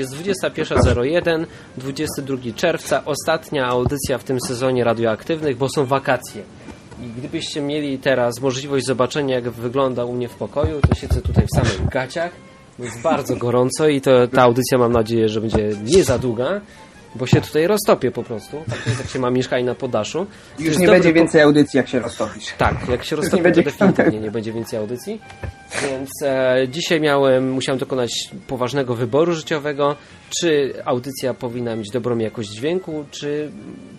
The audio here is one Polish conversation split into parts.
Jest 21.01, 22 czerwca, ostatnia audycja w tym sezonie radioaktywnych, bo są wakacje. I gdybyście mieli teraz możliwość zobaczenia, jak wygląda u mnie w pokoju, to siedzę tutaj w samych gaciach. Jest bardzo gorąco i to, ta audycja mam nadzieję, że będzie nie za długa, bo się tutaj roztopię po prostu. Tak jest, jak się ma mieszkanie na podaszu. Już nie dobry będzie więcej audycji, jak się roztopisz. tak, jak się roztopi, nie to definitywnie nie będzie więcej audycji. Więc e, dzisiaj miałem, musiałem dokonać poważnego wyboru życiowego, czy audycja powinna mieć dobrą jakość dźwięku, czy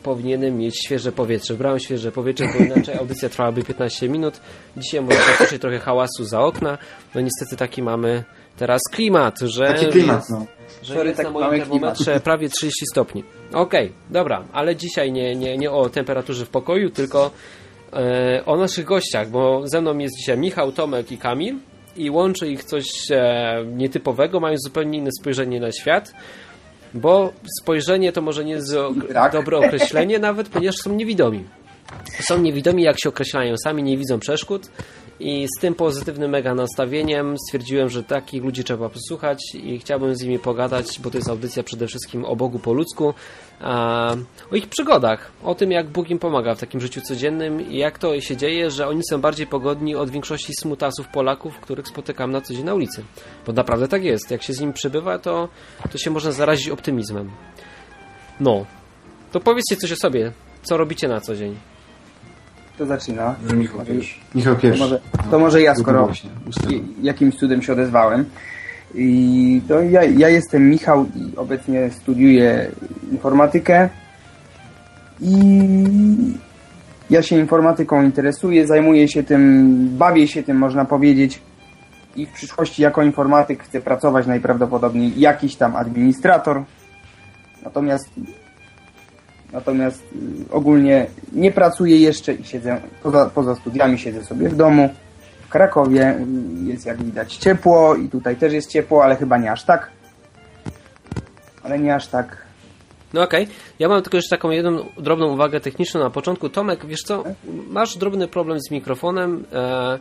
powinienem mieć świeże powietrze. Brałem świeże powietrze, bo inaczej audycja trwałaby 15 minut. Dzisiaj może słyszeć trochę hałasu za okna. No niestety taki mamy teraz klimat, że Taki klimat, jest, no. Że Sorry, jest na taki moim termometrze prawie 30 stopni. Okej, dobra, ale dzisiaj nie, nie, nie o temperaturze w pokoju, tylko e, o naszych gościach, bo ze mną jest dzisiaj Michał, Tomek i Kamil i łączy ich coś e, nietypowego, mają zupełnie inne spojrzenie na świat, bo spojrzenie to może nie jest dobre określenie nawet, ponieważ są niewidomi. Są niewidomi, jak się określają sami, nie widzą przeszkód i z tym pozytywnym mega nastawieniem stwierdziłem, że takich ludzi trzeba posłuchać i chciałbym z nimi pogadać, bo to jest audycja przede wszystkim o Bogu po ludzku, a, o ich przygodach, o tym jak Bóg im pomaga w takim życiu codziennym i jak to się dzieje, że oni są bardziej pogodni od większości smutasów Polaków, których spotykam na co dzień na ulicy. Bo naprawdę tak jest, jak się z nimi przybywa, to, to się można zarazić optymizmem. No, to powiedzcie coś o sobie, co robicie na co dzień. To zaczyna. Że Michał pierwszy. Michał To pierwszy. może, to może ja, skoro Właśnie, jakimś cudem się odezwałem. I to ja, ja jestem Michał i obecnie studiuję informatykę. I ja się informatyką interesuję, zajmuję się tym, bawię się tym, można powiedzieć. I w przyszłości jako informatyk chcę pracować najprawdopodobniej jakiś tam administrator. Natomiast Natomiast y, ogólnie nie pracuję jeszcze i siedzę, poza, poza studiami siedzę sobie w domu. W Krakowie y, jest jak widać ciepło i tutaj też jest ciepło, ale chyba nie aż tak. Ale nie aż tak. No okej, ja mam tylko jeszcze taką jedną drobną uwagę techniczną na początku. Tomek, wiesz co, masz drobny problem z mikrofonem. E,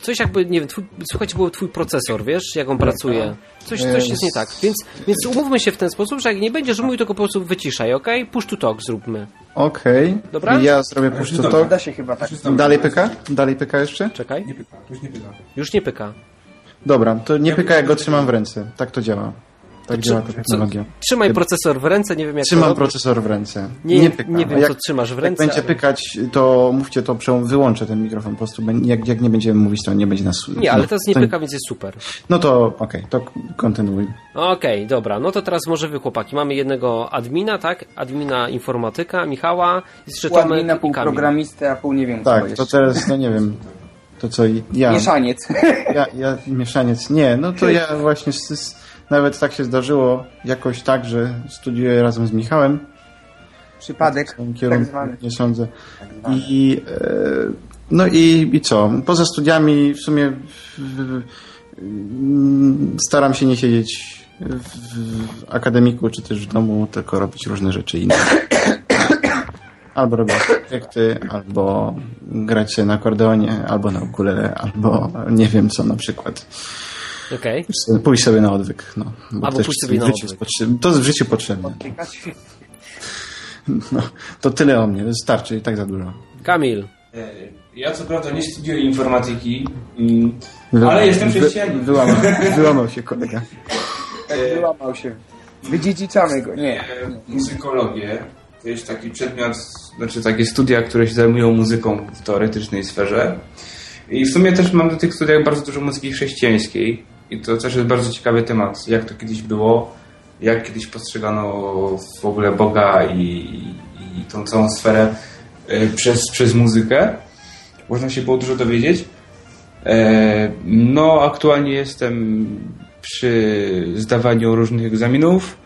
coś jakby, nie wiem, twój, słuchajcie, był twój procesor, wiesz, jak on pracuje. Coś, coś jest nie tak. Więc, więc umówmy się w ten sposób, że jak nie będziesz mówił, tylko po prostu wyciszaj, okej? Push to talk zróbmy. Okej. Dobra? Ja zrobię push to talk. Da się chyba tak. Dalej pyka? Dalej pyka jeszcze? Czekaj. Nie pyka, już nie pyka. Już nie pyka. Dobra, to nie pyka jak go trzymam w ręce. Tak to działa. Tak działa ta Co, technologia. trzymaj procesor w ręce, nie wiem jak to Trzymam robisz. procesor w ręce. Nie, nie, pyka. wiem, jak, co trzymasz w jak ręce. będzie ale- pykać, to mówcie to, wyłączę ten mikrofon po prostu. Jak, jak nie będziemy mówić, to nie będzie nas... Nie, ale no, teraz nie to, pyka, więc jest super. No to okej, to kontynuuj. Okej, dobra, no to teraz może wy chłopaki. Mamy jednego admina, tak? Admina informatyka, Michała, jest jeszcze Pół admina, pół programistę, a pół nie wiem co Tak, jeszcze. to teraz, no nie wiem, to co ja... Mieszaniec. Ja, ja mieszaniec, nie, no to ja właśnie z, z, nawet tak się zdarzyło jakoś tak, że studiuję razem z Michałem. Przypadek. W tym Tak kierunku, zwany. nie sądzę. Tak zwany. I, e, no i, i co? Poza studiami w sumie staram się nie siedzieć w, w akademiku czy też w domu, tylko robić różne rzeczy inne. Albo robić projekty, albo grać się na akordeonie, albo na ukulele, albo nie wiem co na przykład. Okej. Pójść sobie na odwyk. No, bo Albo pójść sobie na odwyk. potrzebne. To jest w życiu potrzebne. No, to tyle o mnie, wystarczy i tak za dużo. Kamil. E, Ja co prawda nie studiuję informatyki, mm, Wyłamał- ale jestem wy- chrześcijaninem. Wyłamał, wyłamał się kolega. Tak wyłamał się. Wydziedziczamy go. Nie. E, Muzykologię to jest taki przedmiot, znaczy takie studia, które się zajmują muzyką w teoretycznej sferze. I w sumie też mam do tych studiach bardzo dużo muzyki chrześcijańskiej. I to też jest bardzo ciekawy temat, jak to kiedyś było, jak kiedyś postrzegano w ogóle Boga i, i tą całą sferę e, przez, przez muzykę. Można się było dużo dowiedzieć. E, No, aktualnie jestem przy zdawaniu różnych egzaminów.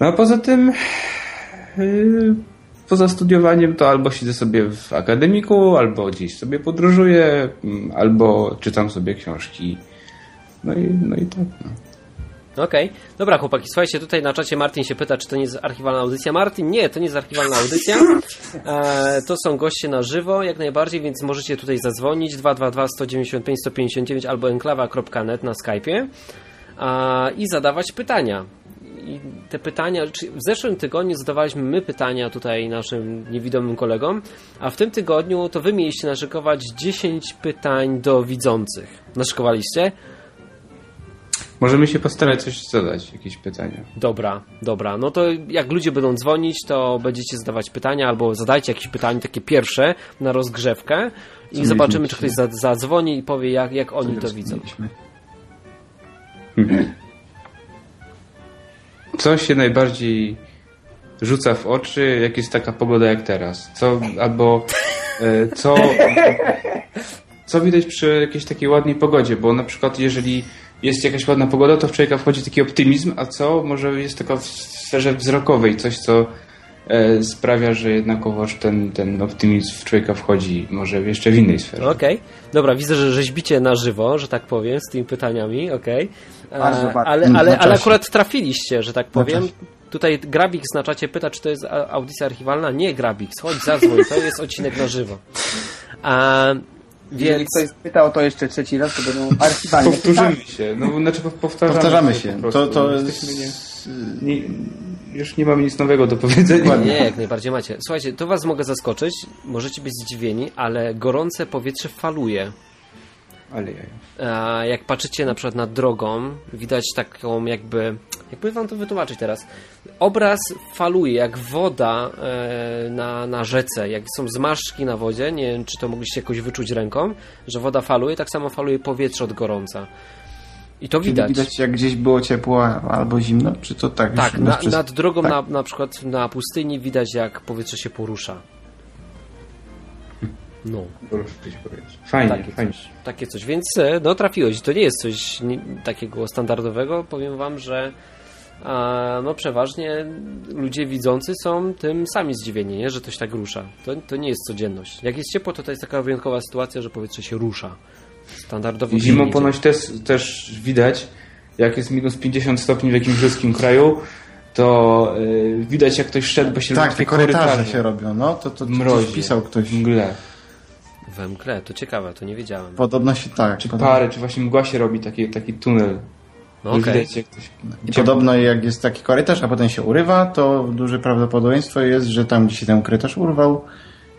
No a poza tym, yy, poza studiowaniem, to albo siedzę sobie w akademiku, albo gdzieś sobie podróżuję, mm, albo czytam sobie książki. No i, no i tak. No. Okej. Dobra, chłopaki, słuchajcie, tutaj na czacie Martin się pyta, czy to nie jest archiwalna audycja. Martin, nie, to nie jest archiwalna audycja. E, to są goście na żywo, jak najbardziej, więc możecie tutaj zadzwonić 222 195 159 albo enklawa.net na Skype'ie. a, i zadawać pytania. I te pytania, czy w zeszłym tygodniu zadawaliśmy my pytania tutaj naszym niewidomym kolegom, a w tym tygodniu to wy mieliście naszykować 10 pytań do widzących. Naszykowaliście? Możemy się postarać coś zadać, jakieś pytania. Dobra, dobra. No to jak ludzie będą dzwonić, to będziecie zadawać pytania albo zadajcie jakieś pytanie, takie pierwsze na rozgrzewkę i Co zobaczymy, czy ktoś za- zadzwoni i powie, jak, jak oni to widzą. Co się najbardziej rzuca w oczy, jak jest taka pogoda jak teraz? Co, albo e, co, co widać przy jakiejś takiej ładnej pogodzie? Bo na przykład jeżeli jest jakaś ładna pogoda, to w człowieka wchodzi taki optymizm, a co może jest tylko w sferze wzrokowej, coś co e, sprawia, że jednakowoż ten, ten optymizm w człowieka wchodzi może jeszcze w innej sferze. Okej, dobra, widzę, że rzeźbicie na żywo, że tak powiem, z tymi pytaniami, okej. E, Bardzo, bardzo. Ale, Na ale, ale czasie. akurat trafiliście, że tak powiem. Tutaj Grabik na czacie pyta, czy to jest audycja archiwalna. Nie, Grabik, chodź, zadzwoń, to jest odcinek na żywo. A, Jeżeli więc... ktoś spytał to jeszcze trzeci raz, to będą archiwalne Powtórzymy się. No, znaczy po- powtarzamy, Powtarzamy po się. To, to Jesteśmy jest... nie, nie, już nie mamy nic nowego do powiedzenia. Nie, jak najbardziej macie. Słuchajcie, to was mogę zaskoczyć, możecie być zdziwieni, ale gorące powietrze faluje. Ale jak patrzycie na przykład nad drogą, widać taką jakby, jakby wam to wytłumaczyć teraz, obraz faluje jak woda e, na, na rzece, jak są zmarszczki na wodzie, nie wiem czy to mogliście jakoś wyczuć ręką, że woda faluje, tak samo faluje powietrze od gorąca. I to Czyli widać. widać, jak gdzieś było ciepło albo zimno, czy to tak? Tak, na, przez- nad drogą tak. na, na przykład na pustyni widać jak powietrze się porusza. No. Coś powiedzieć. Fajnie, Takie fajnie. coś, takie coś. Więc e, no trafiłeś. To nie jest coś nie, takiego standardowego. Powiem wam, że a, no przeważnie ludzie widzący są tym sami zdziwieni, nie? że coś tak rusza. To, to nie jest codzienność. Jak jest ciepło, to to jest taka wyjątkowa sytuacja, że powietrze się rusza. Standardowo I zimą ponoć też, też widać, jak jest minus 50 stopni w jakimś ruskim kraju, to y, widać jak ktoś szedł, bo się Tak, te takie korytarze się robią, no to, to, to Mrozie. pisał ktoś. Mgle. We mgle, to ciekawe, to nie wiedziałem. Podobno się tak. Czy podobno, pary, czy właśnie mgła się robi taki, taki tunel. No, okej. Widać jak ktoś... I podobno jak jest taki korytarz, a potem się urywa, to duże prawdopodobieństwo jest, że tam, gdzie się ten korytarz urwał,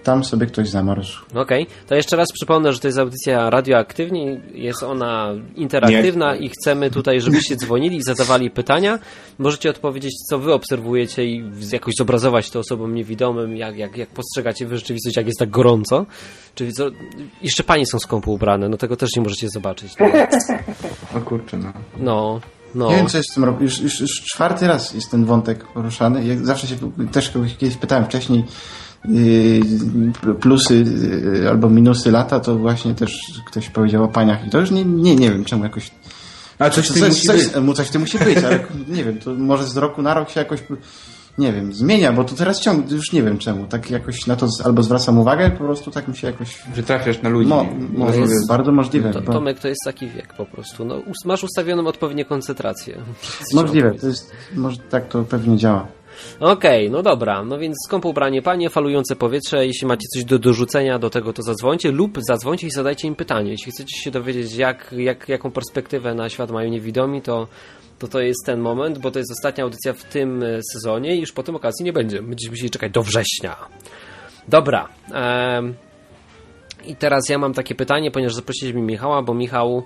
tam sobie ktoś zamarzł. Okej, to jeszcze raz przypomnę, że to jest audycja radioaktywni, jest ona interaktywna Nie. i chcemy tutaj, żebyście dzwonili i zadawali pytania. Możecie odpowiedzieć, co wy obserwujecie i jakoś zobrazować to osobom niewidomym, jak, jak, jak postrzegacie wy rzeczywistość, jak jest tak gorąco. Czyli co, jeszcze panie są skąpo ubrane, no tego też nie możecie zobaczyć. No, O kurczę, no. no. no. Nie wiem, co jest z tym robić. Już, już, już czwarty raz jest ten wątek poruszany. Jak zawsze się też kogoś kiedyś pytałem wcześniej plusy yy, albo minusy lata, to właśnie też ktoś powiedział o paniach. I to już nie, nie, nie wiem, czemu jakoś... A coś coś, musi coś, być. coś w tym musi być, ale nie wiem, to może z roku na rok się jakoś nie wiem, zmienia, bo to teraz ciągle, już nie wiem czemu, tak jakoś na to z, albo zwracam uwagę, po prostu tak mi się jakoś... Że trafiasz na ludzi. Mo, może jest- jest bardzo możliwe. To, bo- Tomek, to jest taki wiek po prostu. No, masz ustawioną odpowiednią koncentrację. Możliwe, to jest, może tak to pewnie działa. Okej, no dobra, no więc skąpo ubranie panie, falujące powietrze, jeśli macie coś do dorzucenia do tego, to zadzwońcie lub zadzwońcie i zadajcie im pytanie. Jeśli chcecie się dowiedzieć, jak, jak, jaką perspektywę na świat mają niewidomi, to, to to jest ten moment, bo to jest ostatnia audycja w tym e, sezonie i już po tym okazji nie będzie. Będziecie musieli czekać do września. Dobra. em, I teraz ja mam takie pytanie, ponieważ zaprosiliśmy Michała, bo Michał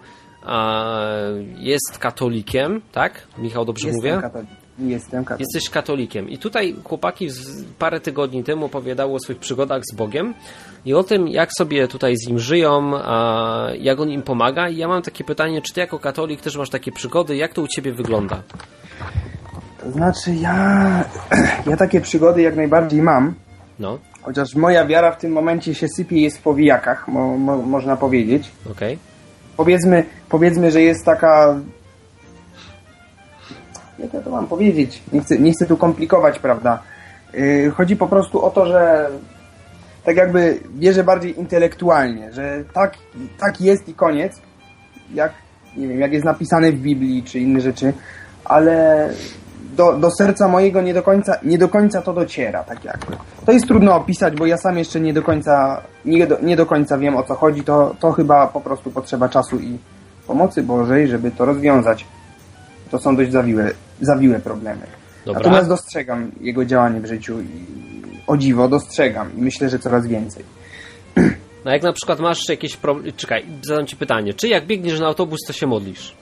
jest katolikiem, tak? Michał, dobrze mówię? Jestem katolikiem. Jestem katolikiem. Jesteś katolikiem. I tutaj chłopaki z, parę tygodni temu opowiadało o swoich przygodach z Bogiem i o tym, jak sobie tutaj z nim żyją, a jak on im pomaga. I ja mam takie pytanie, czy ty jako katolik też masz takie przygody? Jak to u ciebie wygląda? To znaczy ja, ja takie przygody jak najbardziej mam, No, chociaż moja wiara w tym momencie się sypie i jest w powijakach, mo, mo, można powiedzieć. okej. Powiedzmy, powiedzmy, że jest taka... Jak ja to mam powiedzieć? Nie chcę, nie chcę tu komplikować, prawda? Yy, chodzi po prostu o to, że tak jakby wierzę bardziej intelektualnie, że tak, tak jest i koniec, jak, nie wiem, jak jest napisane w Biblii czy inne rzeczy, ale do, do serca mojego nie do, końca, nie do końca to dociera, tak jakby. To jest trudno opisać, bo ja sam jeszcze nie do końca, nie do, nie do końca wiem o co chodzi, to, to chyba po prostu potrzeba czasu i pomocy Bożej, żeby to rozwiązać. to są dość zawiłe, zawiłe problemy. Dobra. Natomiast dostrzegam jego działanie w życiu i o dziwo dostrzegam i myślę, że coraz więcej. No jak na przykład masz jakieś problemy... Czekaj, zadam ci pytanie. Czy jak biegniesz na autobus, to się modlisz?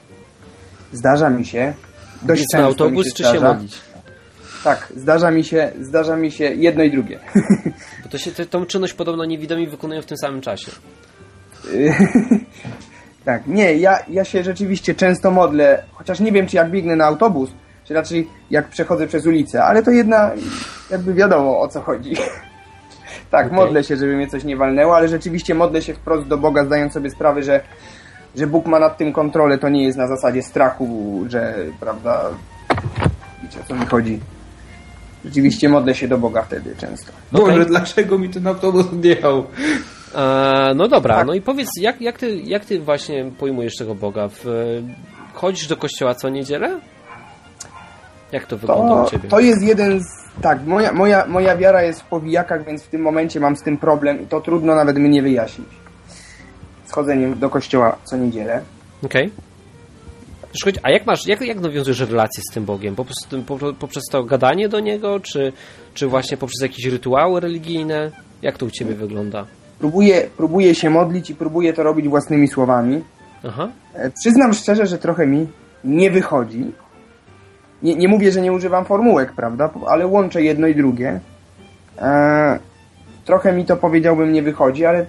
Zdarza mi się, dość Biec na autobus, się czy się zdarza. modlić? Tak, zdarza mi się, zdarza mi się jedno i drugie. Bo to się, te- tą czynność podobno niewidomi wykonują w tym samym czasie. tak, nie, ja, ja się rzeczywiście często modlę, chociaż nie wiem, czy jak biegnę na autobus, czy raczej jak przechodzę przez ulicę, ale to jedna, jakby wiadomo o co chodzi. tak, Okej. modlę się, żeby mnie coś nie walnęło, ale rzeczywiście modlę się wprost do Boga, zdając sobie sprawę, że, że Bóg ma nad tym kontrolę, to nie jest na zasadzie strachu, że, prawda, wiecie o co mi chodzi. Rzeczywiście modlę się do Boga wtedy często. Boże, Okej. dlaczego mi ten autobus odjechał? E, no dobra, Tak. no i powiedz, jak, jak, ty, jak ty właśnie pojmujesz tego Boga? W, chodzisz do kościoła co niedzielę? Jak to wygląda To, u ciebie? to jest jeden z... Tak, moja, moja, moja wiara jest w powijakach, więc w tym momencie mam z tym problem i to trudno nawet mnie wyjaśnić. Z chodzeniem do kościoła co niedzielę. Okej. Szkoć, A jak masz, jak, jak nawiązujesz relacje z tym Bogiem? Po prostu, po, poprzez to gadanie do Niego, czy, czy właśnie poprzez jakieś rytuały religijne? Jak to u ciebie wygląda? Próbuję, próbuję się modlić i próbuję to robić własnymi słowami. Aha. E, Przyznam szczerze, że trochę mi nie wychodzi. Nie, nie mówię, że nie używam formułek, prawda? Ale łączę jedno i drugie. E, trochę mi to powiedziałbym nie wychodzi, ale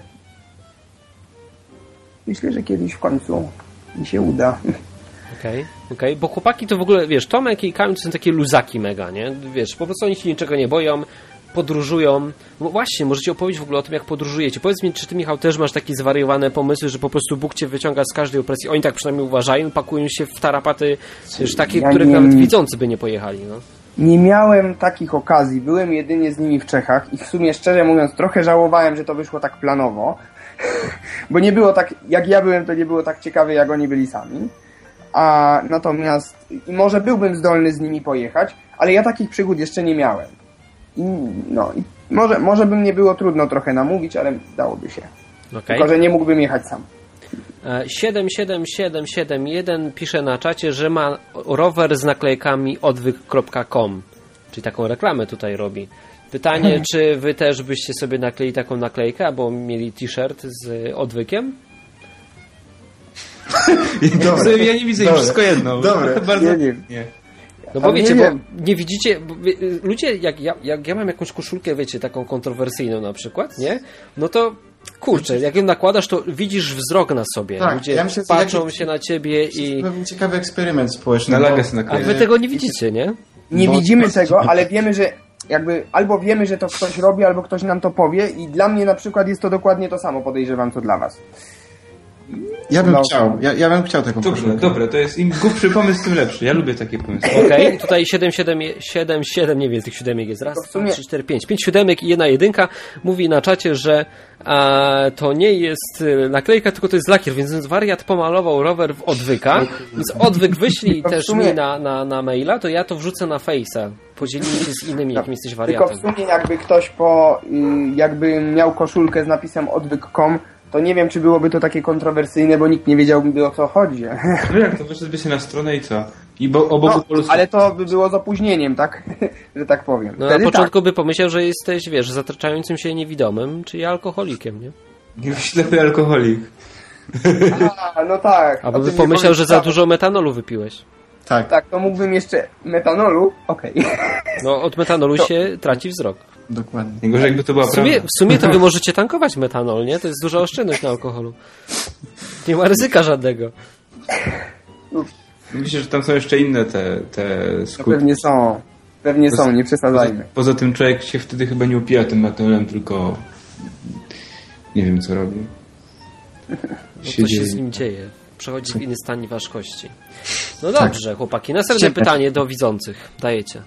myślę, że kiedyś w końcu mi się uda. Okej, okej, bo chłopaki to w ogóle, wiesz, Tomek i Kamil to są takie luzaki mega, nie? Wiesz, po prostu oni się niczego nie boją, podróżują. No właśnie, możecie opowiedzieć w ogóle o tym, jak podróżujecie. Powiedz mi, czy ty, Michał, też masz takie zwariowane pomysły, że po prostu Bóg cię wyciąga z każdej opresji? Oni tak przynajmniej uważają, pakują się w tarapaty, wiesz, takie, Ja których nie- nawet widzący by nie pojechali, no. Nie miałem takich okazji. Byłem jedynie z nimi w Czechach i w sumie szczerze mówiąc trochę żałowałem, że to wyszło tak planowo. Bo nie było tak, jak ja byłem, to nie było tak ciekawe, jak oni byli sami. A natomiast i może byłbym zdolny z nimi pojechać, ale ja takich przygód jeszcze nie miałem. I, no, i może, może by mnie było trudno trochę namówić, ale dałoby się. Okej. Tylko, że nie mógłbym jechać sam. E, 77771 pisze na czacie, że ma rower z naklejkami odwyk.com, czyli taką reklamę tutaj robi. Pytanie, czy wy też byście sobie nakleili taką naklejkę, albo mieli t-shirt z odwykiem? Dobre. Ja nie widzę, Dobre. wszystko jedno. Dobre. Bardzo Nie nie. No bo Ale wiecie, nie bo nie widzicie, bo wie- ludzie, jak ja, jak ja mam jakąś koszulkę, wiecie, taką kontrowersyjną na przykład, nie? No to kurczę, jak ją nakładasz, to widzisz wzrok na sobie. Tak, ludzie ja myślę, patrzą jaki- się na ciebie To i... jest pewien ciekawy eksperyment społeczny. Na bo- A wy tego nie widzicie, nie? Nie Bo- widzimy tego, ale wiemy, że jakby albo wiemy, że to ktoś robi, albo ktoś nam to powie i dla mnie na przykład jest to dokładnie to samo, podejrzewam, co dla was. Ja bym No. chciał, ja, ja bym chciał taką Dobrze, koszulkę. dobre, to jest im głupszy pomysł, tym lepszy. Ja lubię takie pomysły. Okej, tutaj 7, 7, 7, 7, nie wiem, tych siódemek jest raz, dwa, trzy, cztery, pięć. Pięć siódemek i jedna jedynka. Mówi na czacie, że a, to nie jest y, naklejka, tylko to jest lakier, więc wariat pomalował rower w odwyka, więc odwyk wyślij też sumie- mi na, na, na maila, to ja to wrzucę na Face'a. Podzielimy się z innymi, jakim jesteś Tylko w wariatem. sumie jakby ktoś po, y, jakby miał koszulkę z napisem odwyk.com, to nie wiem, czy byłoby to takie kontrowersyjne, bo nikt nie wiedziałby o co chodzi. No jak, to wyszedłby się na stronę i co? I bo, o Bogu No, ale to by było z opóźnieniem, tak? że tak powiem. No, na początku by pomyślał, że jesteś, wiesz, zataczającym się niewidomym, czyli alkoholikiem, nie? Nie ślepy alkoholik. tak. A, no tak. Albo by pomyślał, że za dużo metanolu wypiłeś. Tak. Tak, to mógłbym jeszcze metanolu. Okej. No, od metanolu się traci wzrok. Dokładnie. Najgorzej jakby to była W sumie, prawda. w sumie to wy możecie tankować metanol, nie? To jest duża oszczędność na alkoholu. Nie ma ryzyka żadnego. Myślę, że tam są jeszcze inne te, te No skutki. pewnie są. Pewnie są, nie przesadzajmy. Poza tym człowiek się wtedy chyba nie upija tym metanolem, tylko nie wiem co robi. No, coś się z nim dzieje. Przechodzi w inny stan ważkości. No dobrze, chłopaki. Następne pytanie do widzących. Dajecie.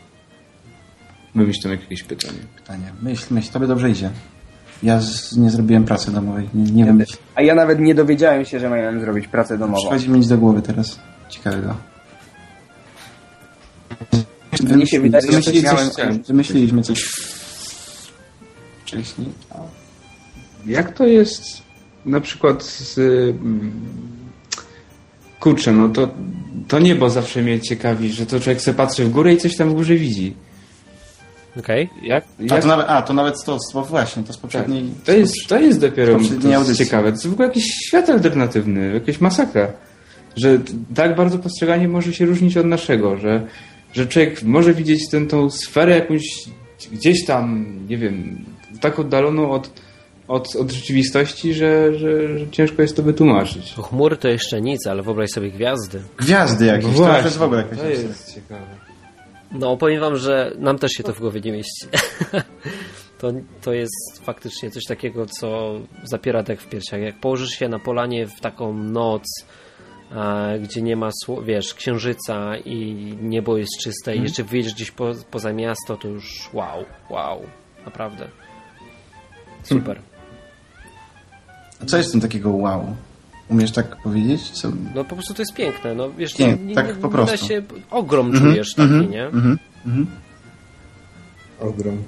Wymyśl tam jakieś pytanie. Pytanie. Myśl, myśl, tobie dobrze idzie. Ja z, nie zrobiłem pracy domowej. Nie, nie wiem, A ja nawet nie dowiedziałem się, że miałem zrobić pracę domową. przychodzi mi nic do głowy teraz. Ciekawego. Mnie się wydaje, że coś miałem- coś, wymyśliliśmy coś wcześniej. Jak to jest na przykład z... mm, Kurczę, no to to niebo zawsze mnie ciekawi, że to człowiek sobie patrzy w górę i coś tam w górze widzi. Okej. Jak, A jak to nawet, a, to nawet to, to właśnie, to z tak, poprzedniej... to, jest, to jest dopiero to jest ciekawe. To jest w ogóle jakiś świat alternatywny, jakaś masakra. Że tak bardzo postrzeganie może się różnić od naszego, że, że człowiek może widzieć tę tą sferę jakąś gdzieś tam, nie wiem, tak oddaloną od, od, od rzeczywistości, że, że, że ciężko jest to wytłumaczyć. Chmury to jeszcze nic, ale wyobraź sobie gwiazdy. Gwiazdy jakieś, No to jest w ogóle jakaś... to jest ciekawe. No, powiem wam, że nam też się to w głowie nie mieści. to, to jest faktycznie coś takiego, co zapiera dech w piersiach. Jak położysz się na polanie w taką noc, e, gdzie nie ma, wiesz, księżyca i niebo jest czyste i jeszcze wyjedziesz gdzieś po, poza miasto, to już wow, wow, naprawdę. Super. A co jest tym takiego wow? Umiesz tak powiedzieć? Co... No po prostu to jest piękne, no wiesz, Nie, nie, tak nie, po prostu. się, ogrom czujesz taki, nie? Mhm, mhm. Ogrom.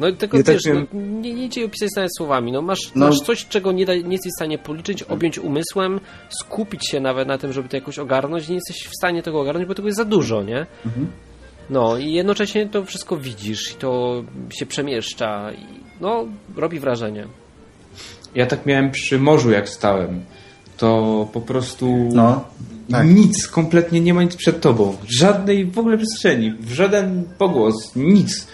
No tylko Ja tak wiesz, miałem- no, nie, nie idzie opisać nawet słowami. No, masz, No. masz coś, czego nie, da, nie jesteś w stanie policzyć, objąć umysłem, skupić się nawet na tym, żeby to jakoś ogarnąć. Nie jesteś w stanie tego ogarnąć, bo tego jest za dużo, nie? Mhm. No i jednocześnie to wszystko widzisz i to się przemieszcza. I, no, robi wrażenie. Ja tak miałem przy morzu, jak stałem. To po prostu No, tak. nic, kompletnie nie ma nic przed tobą. Żadnej w ogóle przestrzeni, w żaden pogłos, nic.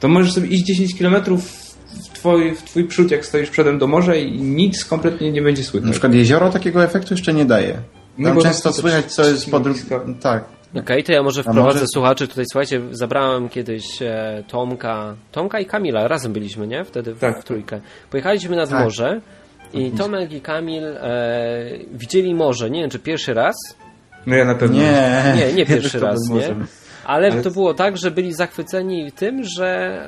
To możesz sobie iść 10 km w twój, w twój przód, jak stoisz przodem do morza i nic kompletnie nie będzie Na słychać. przykład jezioro takiego efektu jeszcze nie daje. No Tam bo często to- to słychać, co jest po blisko. Tak. Okej, to ja może wprowadzę może- słuchaczy tutaj. Słuchajcie, zabrałem kiedyś e, Tomka, Tomka i Kamila, razem byliśmy, nie? Wtedy w, Tak. w trójkę. Pojechaliśmy nad Tak. morze i Tomek i Kamil e, widzieli morze, nie wiem czy pierwszy raz, No ja na pewno. Nie. nie, nie pierwszy To raz, nie? Ale, Ale- to było tak, że byli zachwyceni tym, że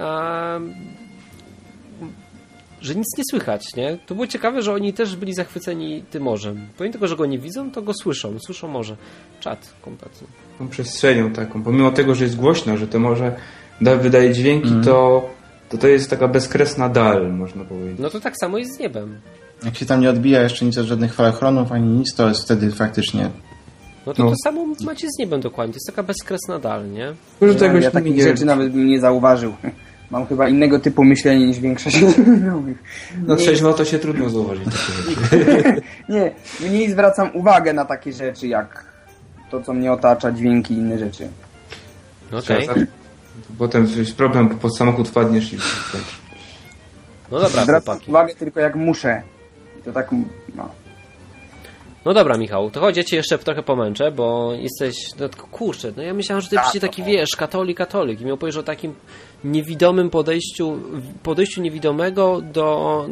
że nic nie słychać, nie? To było ciekawe, że oni też byli zachwyceni tym morzem. Pomimo tego, że go nie widzą, to go słyszą, słyszą morze. Czad kompletnie. Tą przestrzenią taką. Pomimo tego, że jest głośno, że to może da, wydaje dźwięki, Mhm. to, to to jest taka bezkresna dal, można powiedzieć. No to tak samo jest z niebem. Jak się tam nie odbija jeszcze nic od żadnych falochronów ani nic, to jest wtedy faktycznie... No to No. to samo macie z niebem dokładnie. To jest taka bezkresna dal, nie? Ja, czegoś ja nie takich rzeczy nawet bym nie zauważył. Mam chyba innego typu myślenie niż większość znajomych. No trzeźwo to się trudno zauważyć. Nie, mniej zwracam uwagę na takie rzeczy jak to, co mnie otacza, dźwięki i inne rzeczy. Okej. Trzeba- Potem jest problem, bo pod samochód wpadniesz i... No dobra, Zwracam chłopaki. uwagę tylko jak muszę. I to tak, no. No dobra, Michał, to chodź, ja cię jeszcze trochę pomęczę, bo jesteś, no kurczę, no ja myślałem, że ty przecież taki, wiesz, katolik, katolik i mi opowiesz o takim niewidomym podejściu, podejściu niewidomego do,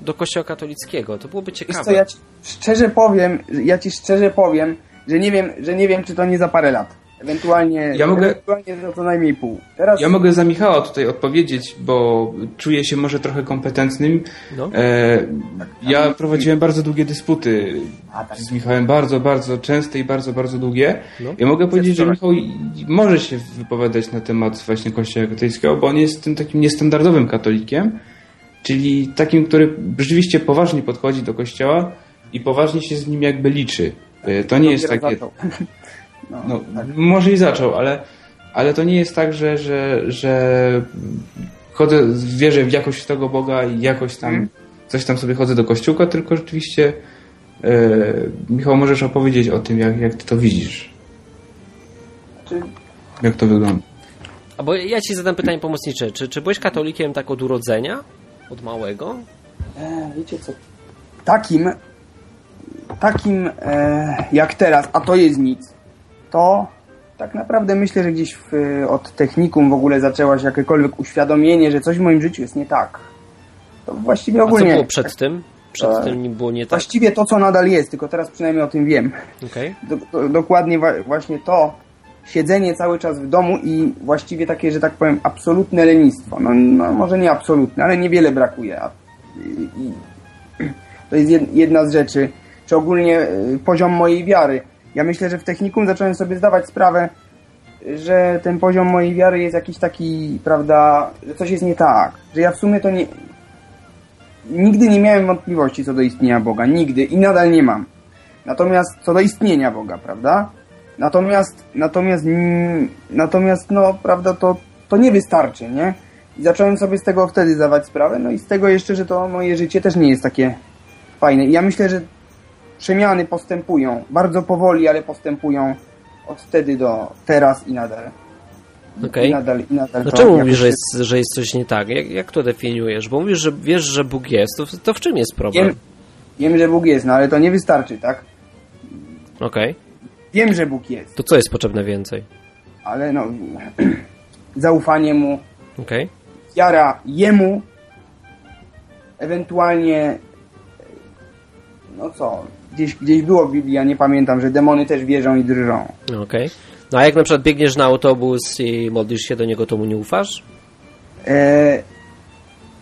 do kościoła katolickiego. To byłoby Wiesz ciekawe. co, ja ci szczerze powiem, ja ci szczerze powiem, że nie wiem, że nie wiem, czy to nie za parę lat. Ewentualnie, Ja mogę- ewentualnie to co najmniej pół. Teraz Ja mogę za Michała tutaj odpowiedzieć, bo czuję się może trochę kompetentnym. No. E, ja prowadziłem bardzo długie dysputy A, tak. z Michałem, bardzo, bardzo częste i bardzo, bardzo długie. No. Ja mogę powiedzieć, że. Michał może się wypowiadać na temat właśnie Kościoła katolickiego, bo on jest tym takim niestandardowym katolikiem, czyli takim, który rzeczywiście poważnie podchodzi do Kościoła i poważnie się z nim jakby liczy. E, To nie jest takie... No, No, tak. może i zaczął, ale, ale to nie jest tak, że, że, że chodzę, wierzę w jakość tego Boga i jakoś tam Mhm. coś tam sobie chodzę do kościółka, tylko rzeczywiście e, Michał, możesz opowiedzieć o tym, jak, jak ty to widzisz, Czy, jak to wygląda. A bo ja ci zadam pytanie pomocnicze. Czy, czy byłeś katolikiem tak od urodzenia? Od małego? e, wiecie co, takim, takim e, jak teraz, a to jest nic, to tak naprawdę myślę, że gdzieś w, od technikum w ogóle zaczęło się jakiekolwiek uświadomienie, że coś w moim życiu jest nie tak. To właściwie A co ogólnie... było przed tym? Przed E, tym nie było nie tak? Właściwie to, co nadal jest, tylko teraz przynajmniej o tym wiem. Okej. Do, do, dokładnie właśnie to siedzenie cały czas w domu i właściwie takie, że tak powiem, absolutne lenistwo. No, no może nie absolutne, ale niewiele brakuje. I, i, to jest jed, jedna z rzeczy. Czy ogólnie y, poziom mojej wiary. Ja myślę, że w technikum zacząłem sobie zdawać sprawę, że ten poziom mojej wiary jest jakiś taki, prawda, że coś jest nie tak. Że ja w sumie to nie... Nigdy nie miałem wątpliwości co do istnienia Boga. Nigdy. I nadal nie mam. Natomiast co do istnienia Boga, prawda? Natomiast, natomiast, mm, natomiast, no, prawda, to, to nie wystarczy, nie? I zacząłem sobie z tego wtedy zdawać sprawę, no i z tego jeszcze, że to moje życie też nie jest takie fajne. I ja myślę, że przemiany postępują, bardzo powoli, ale postępują od wtedy do teraz i nadal. Okej. I nadal, i nadal No czemu mówisz, że jest- że jest coś nie tak? Jak, jak to definiujesz? Bo mówisz, że wiesz, że Bóg jest, to, to w czym jest problem? Wiem, wiem, że Bóg jest, no ale to nie wystarczy, tak? Okej. Wiem, że Bóg jest, To co jest potrzebne więcej? ale no, zaufanie Mu, Okej. wiara Jemu, ewentualnie, no co, gdzieś, gdzieś było w Biblii, ja nie pamiętam, że demony też wierzą i drżą. Okej. No a jak na przykład biegniesz na autobus i modlisz się do niego, to mu nie ufasz? E,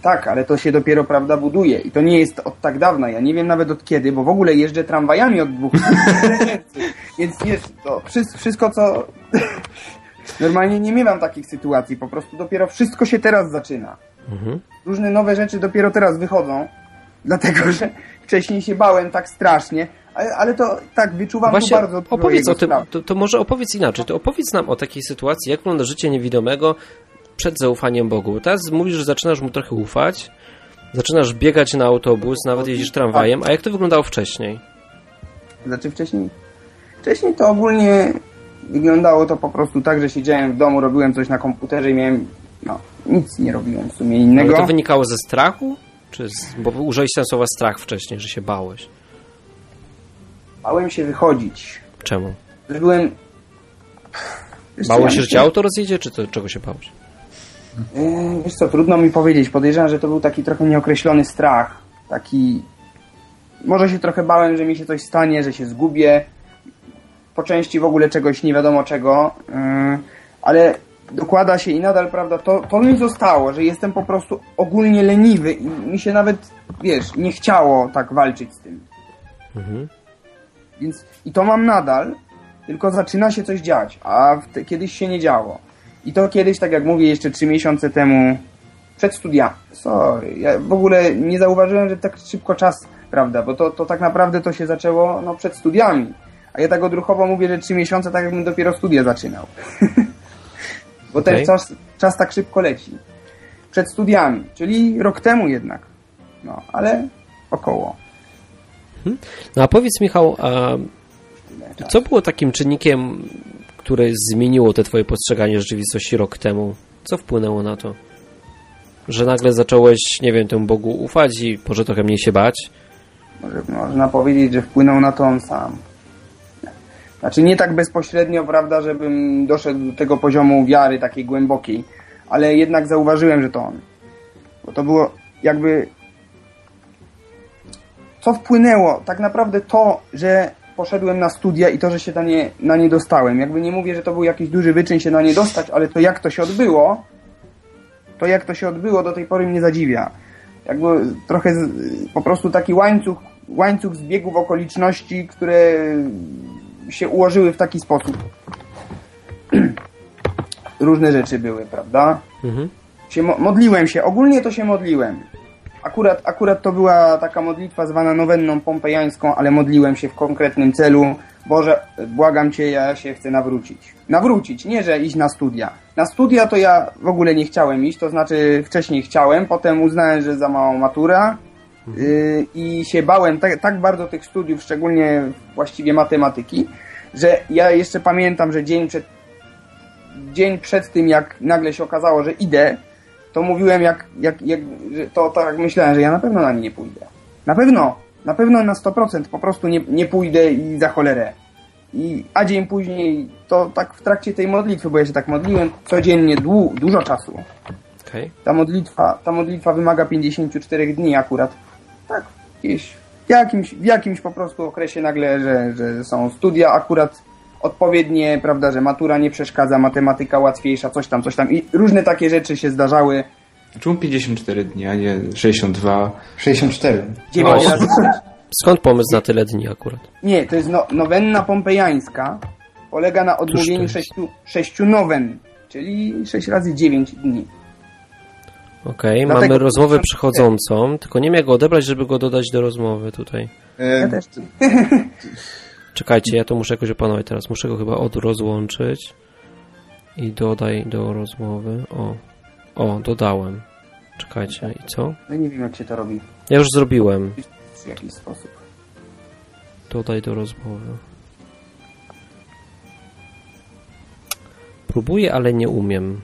tak, ale to się dopiero, prawda, buduje i to nie jest od tak dawna, ja nie wiem nawet od kiedy, bo w ogóle jeżdżę tramwajami od dwóch więc jest to wszystko, wszystko co... Normalnie nie miewam takich sytuacji, po prostu dopiero wszystko się teraz zaczyna. Mhm. Różne nowe rzeczy dopiero teraz wychodzą, dlatego że wcześniej się bałem tak strasznie, ale, ale to tak, wyczuwam Właśnie tu bardzo opowiedz o tym, to, to może opowiedz inaczej, to opowiedz nam o takiej sytuacji, jak wygląda życie niewidomego przed zaufaniem Bogu. Bo Teraz mówisz, że zaczynasz mu trochę ufać, zaczynasz biegać na autobus, nawet jeździsz tramwajem, a jak to wyglądało wcześniej? Znaczy wcześniej, wcześniej to ogólnie wyglądało to po prostu tak, że siedziałem w domu, robiłem coś na komputerze i miałem, no, nic nie robiłem w sumie Ale innego. to wynikało ze strachu? Czy z, bo użyłeś tam słowa strach wcześniej, że się bałeś. Bałem się wychodzić. Czemu? Że byłem... Wiesz co, Bałeś ja się, że cię auto rozjedzie, czy to czego się bałeś? Yy, Wiesz co, trudno mi powiedzieć. Podejrzewam, że to był taki trochę nieokreślony strach. Taki... Może się trochę bałem, że mi się coś stanie, że się zgubię. Po części w ogóle czegoś nie wiadomo czego. Yy, Ale dokłada się i nadal, prawda, to, to mi zostało, że jestem po prostu ogólnie leniwy i mi się nawet, wiesz, nie chciało tak walczyć z tym. Mhm. Więc i to mam nadal, tylko zaczyna się coś dziać, a te, kiedyś się nie działo. I to kiedyś, tak jak mówię, jeszcze trzy miesiące temu, przed studiami. Sorry, ja w ogóle nie zauważyłem, że tak szybko czas, prawda, bo to, to tak naprawdę to się zaczęło no, przed studiami. A ja tak odruchowo mówię, że trzy miesiące, tak jakbym dopiero studia zaczynał. bo ten Okej. czas, czas tak szybko leci. Przed studiami, czyli rok temu jednak. No, ale około. No a powiedz Michał, a co było takim czynnikiem, które zmieniło te twoje postrzeganie rzeczywistości rok temu? Co wpłynęło na to? Że nagle zacząłeś, nie wiem, temu Bogu ufać i może trochę mniej się bać? Może, można powiedzieć, że wpłynął na to on sam. Znaczy nie tak bezpośrednio, prawda, żebym doszedł do tego poziomu wiary takiej głębokiej, ale jednak zauważyłem, że to on. Bo to było jakby... Co wpłynęło? Tak naprawdę to, że poszedłem na studia i to, że się na nie, na nie dostałem. Jakby nie mówię, że to był jakiś duży wyczyn się na nie dostać, ale to jak to się odbyło, to jak to się odbyło do tej pory mnie zadziwia. Jakby trochę z, po prostu taki łańcuch, łańcuch zbiegów okoliczności, które się ułożyły w taki sposób. Różne rzeczy były, prawda? Mhm. Się mo- modliłem się, ogólnie to się modliłem. Akurat, akurat to była taka modlitwa zwana nowenną pompejańską, ale modliłem się w konkretnym celu. Boże, błagam Cię, ja się chcę nawrócić. Nawrócić, nie że iść na studia. Na studia to ja w ogóle nie chciałem iść, to znaczy wcześniej chciałem, potem uznałem, że za mała matura yy, i się bałem tak, tak bardzo tych studiów, szczególnie właściwie matematyki, że ja jeszcze pamiętam, że dzień przed dzień przed tym, jak nagle się okazało, że idę, to mówiłem, jak, jak, jak że to tak myślałem, że ja na pewno na nie nie pójdę. Na pewno, na pewno na 100% po prostu nie, nie pójdę i za cholerę. I, a dzień później, to tak w trakcie tej modlitwy, bo ja się tak modliłem codziennie dłu, dużo czasu. Okej. Ta modlitwa, ta modlitwa wymaga 54 dni akurat. Tak, gdzieś w jakimś, w jakimś po prostu okresie nagle, że, że są studia akurat odpowiednie, prawda, że matura nie przeszkadza, matematyka łatwiejsza, coś tam, coś tam. I różne takie rzeczy się zdarzały. Czemu 54 dni, a nie 62? 64. 9 O. razy. Skąd pomysł na tyle dni akurat? Nie, to jest no, nowenna pompejańska. Polega na odmówieniu sześciu, sześciu nowen, czyli 6 razy 9 dni. Okej, Dlatego- mamy rozmowę przychodzącą, tylko nie wiem jak go odebrać, żeby go dodać do rozmowy tutaj. E, Ja też. Czekajcie, ja to muszę jakoś opanować teraz. Muszę go chyba odrozłączyć. I dodaj do rozmowy. O, o, dodałem. Czekajcie, i co? No nie wiem, jak się to robi Ja już zrobiłem. w jakiś sposób. Dodaj do rozmowy. Próbuję, ale nie umiem.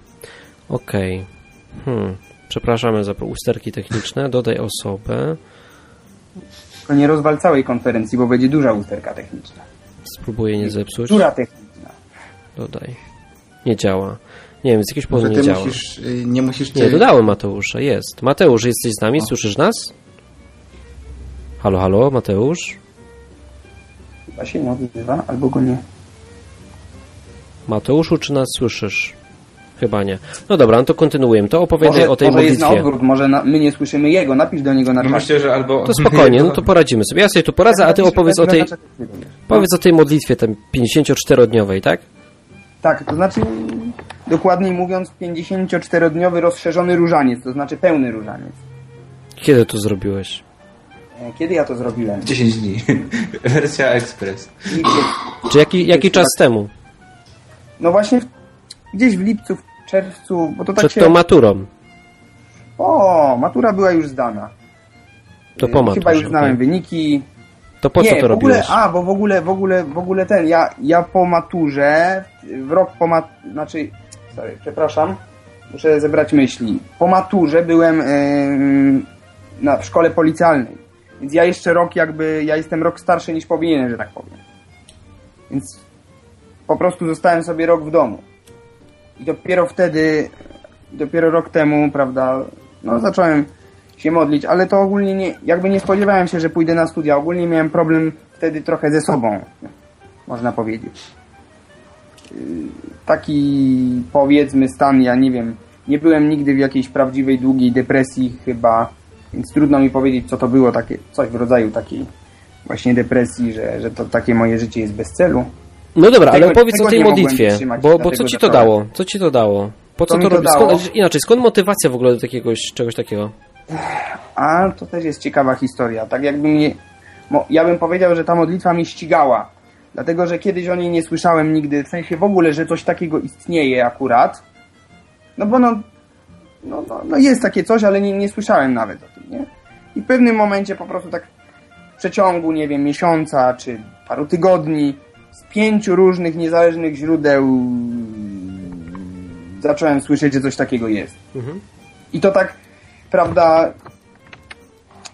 Okej. Hmm. Przepraszamy za usterki techniczne. Dodaj osobę. Tylko nie rozwal całej konferencji, bo będzie duża usterka techniczna. Spróbuję nie zepsuć. Duża techniczna. Dodaj. Nie działa. Nie wiem, z jakiegoś powodu nie działa. musisz, y, nie musisz. Nie, dodałem Mateusza, jest. Mateusz, jesteś z nami? Słyszysz nas? Halo, halo, Mateusz? Chyba się nie odzywa, albo go nie. Mateuszu, czy nas słyszysz? Chyba nie. No dobra, no to kontynuujemy. To opowiadaj Może, o tej może jest na modlitwie. odwrót, może na, my nie słyszymy jego. Napisz do niego na No myślę, że albo... To spokojnie, no to poradzimy sobie. Ja sobie tu poradzę, a ty opowiedz o tej, powiedz o tej modlitwie, tam 54-dniowej, tak? Tak, to znaczy, dokładniej mówiąc, 54-dniowy rozszerzony różaniec, to znaczy pełny różaniec. Kiedy to zrobiłeś? E, Kiedy ja to zrobiłem? 10 dni. Wersja ekspres. Czy jaki, jaki czas temu? No właśnie, w, gdzieś w lipcu, w czerwcu, bo to tak Przed się... tą maturą. O, matura była już zdana. To po maturze. Chyba już znałem okej. wyniki. To po nie, co to w ogóle, robiłeś? a, bo w ogóle, w ogóle, w ogóle ten, ja, ja po maturze, w rok po mat, znaczy, sorry, przepraszam, muszę zebrać myśli. Po maturze byłem em, na, w szkole policjalnej, więc ja jeszcze rok jakby, ja jestem rok starszy niż powinienem, że tak powiem. Więc po prostu zostałem sobie rok w domu. I dopiero wtedy, dopiero rok temu, prawda, no zacząłem się modlić, ale to ogólnie nie, jakby nie spodziewałem się, że pójdę na studia. Ogólnie miałem problem wtedy trochę ze sobą, można powiedzieć. Taki powiedzmy stan, ja nie wiem, nie byłem nigdy w jakiejś prawdziwej, długiej depresji chyba, więc trudno mi powiedzieć, co to było, takie, coś w rodzaju takiej właśnie depresji, że, że to takie moje życie jest bez celu. No dobra, ale Tego- opowiedz tego o tej modlitwie, bo, bo co ci to dało? Co ci to dało? Po co to to robisz? Skąd, inaczej, skąd motywacja w ogóle do takiegoś, czegoś takiego? A to też jest ciekawa historia. Tak jakby mnie. Ja bym powiedział, że ta modlitwa mnie ścigała. Dlatego, że kiedyś o niej nie słyszałem nigdy, w sensie w ogóle, że coś takiego istnieje akurat. No bo no, no, no, no jest takie coś, ale nie, nie słyszałem nawet o tym, nie? I w pewnym momencie po prostu tak w przeciągu, nie wiem, miesiąca czy paru tygodni z pięciu różnych niezależnych źródeł zacząłem słyszeć, że coś takiego jest. I to tak, prawda,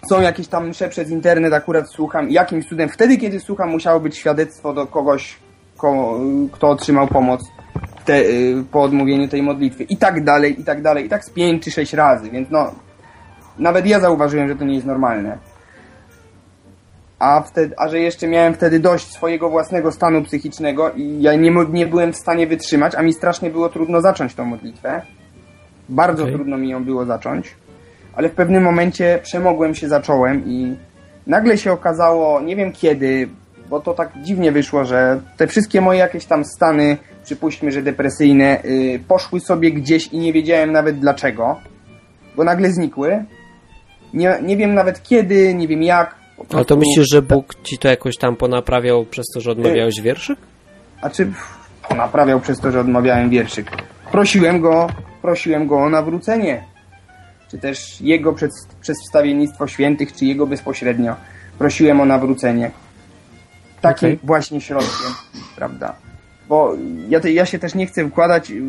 są jakieś tam msze przez internet, akurat słucham. Jakimś cudem, wtedy kiedy słucham, musiało być świadectwo do kogoś, ko, kto otrzymał pomoc te, y, po odmówieniu tej modlitwy. I tak dalej, i tak dalej. I tak z pięć czy sześć razy, więc no, nawet ja zauważyłem, że to nie jest normalne. A, wtedy, a że jeszcze miałem wtedy dość swojego własnego stanu psychicznego i ja nie, nie byłem w stanie wytrzymać, a mi strasznie było trudno zacząć tą modlitwę. Bardzo Okej. trudno mi ją było zacząć, ale w pewnym momencie przemogłem się, zacząłem i nagle się okazało, nie wiem kiedy, bo to tak dziwnie wyszło, że te wszystkie moje jakieś tam stany, przypuśćmy, że depresyjne, y, poszły sobie gdzieś i nie wiedziałem nawet dlaczego, bo nagle znikły. Nie, nie wiem nawet kiedy, nie wiem jak. Ale to myślisz, że Bóg ci to jakoś tam ponaprawiał przez to, że odmawiałeś wierszy? A czy naprawiał przez to, że odmawiałem wierszyk? Prosiłem go, prosiłem go o nawrócenie. Czy też jego przez, przez wstawiennictwo świętych, czy jego bezpośrednio. Prosiłem o nawrócenie. Takim Okej. właśnie środkiem, prawda? Bo ja, te, ja się też nie chcę wkładać, yy,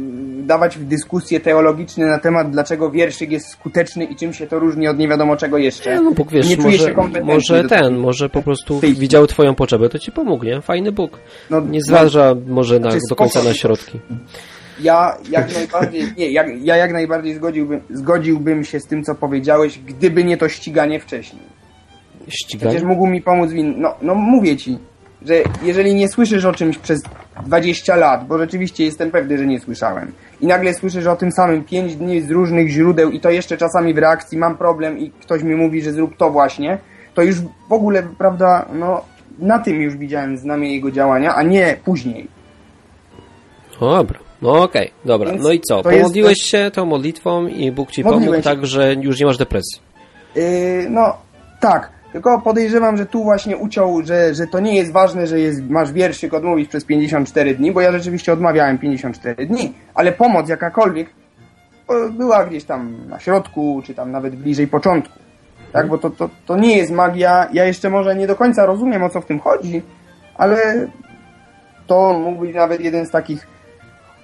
dawać w dyskusje teologiczne na temat, dlaczego wierszyk jest skuteczny i czym się to różni od nie wiadomo czego jeszcze. Nie, no Bóg wiesz, nie czuję może, się kompetentny może ten, może po prostu tej- widział twoją potrzebę, to ci pomógł, nie? Fajny Bóg. No, Nie zważa może na, Znaczy, do końca na środki. Ja jak najbardziej, nie, jak, ja jak najbardziej zgodziłbym, zgodziłbym się z tym, co powiedziałeś, gdyby nie to ściganie wcześniej. Ściganie? Przecież mógł mi pomóc w in... no, no mówię ci, że jeżeli nie słyszysz o czymś przez 20 lat, bo rzeczywiście jestem pewny, że nie słyszałem, i nagle słyszysz o tym samym 5 dni z różnych źródeł i to jeszcze czasami w reakcji mam problem i ktoś mi mówi, że zrób to właśnie, to już w ogóle, prawda, no na tym już widziałem znamie jego działania, a nie później. O, dobra. No okej, dobra. Więc No i co? to jest Pomodliłeś się tą modlitwą i Bóg ci pomógł tak, że już nie masz depresji. Yy, no, tak. Tylko podejrzewam, że tu właśnie uciął, że, że to nie jest ważne, że jest, masz wierszyk odmówić przez 54 dni, bo ja rzeczywiście odmawiałem 54 dni, ale pomoc jakakolwiek o, była gdzieś tam na środku, czy tam nawet bliżej początku. Tak, bo to, to, to nie jest magia. Ja jeszcze może nie do końca rozumiem, o co w tym chodzi, ale to mógł być nawet jeden z takich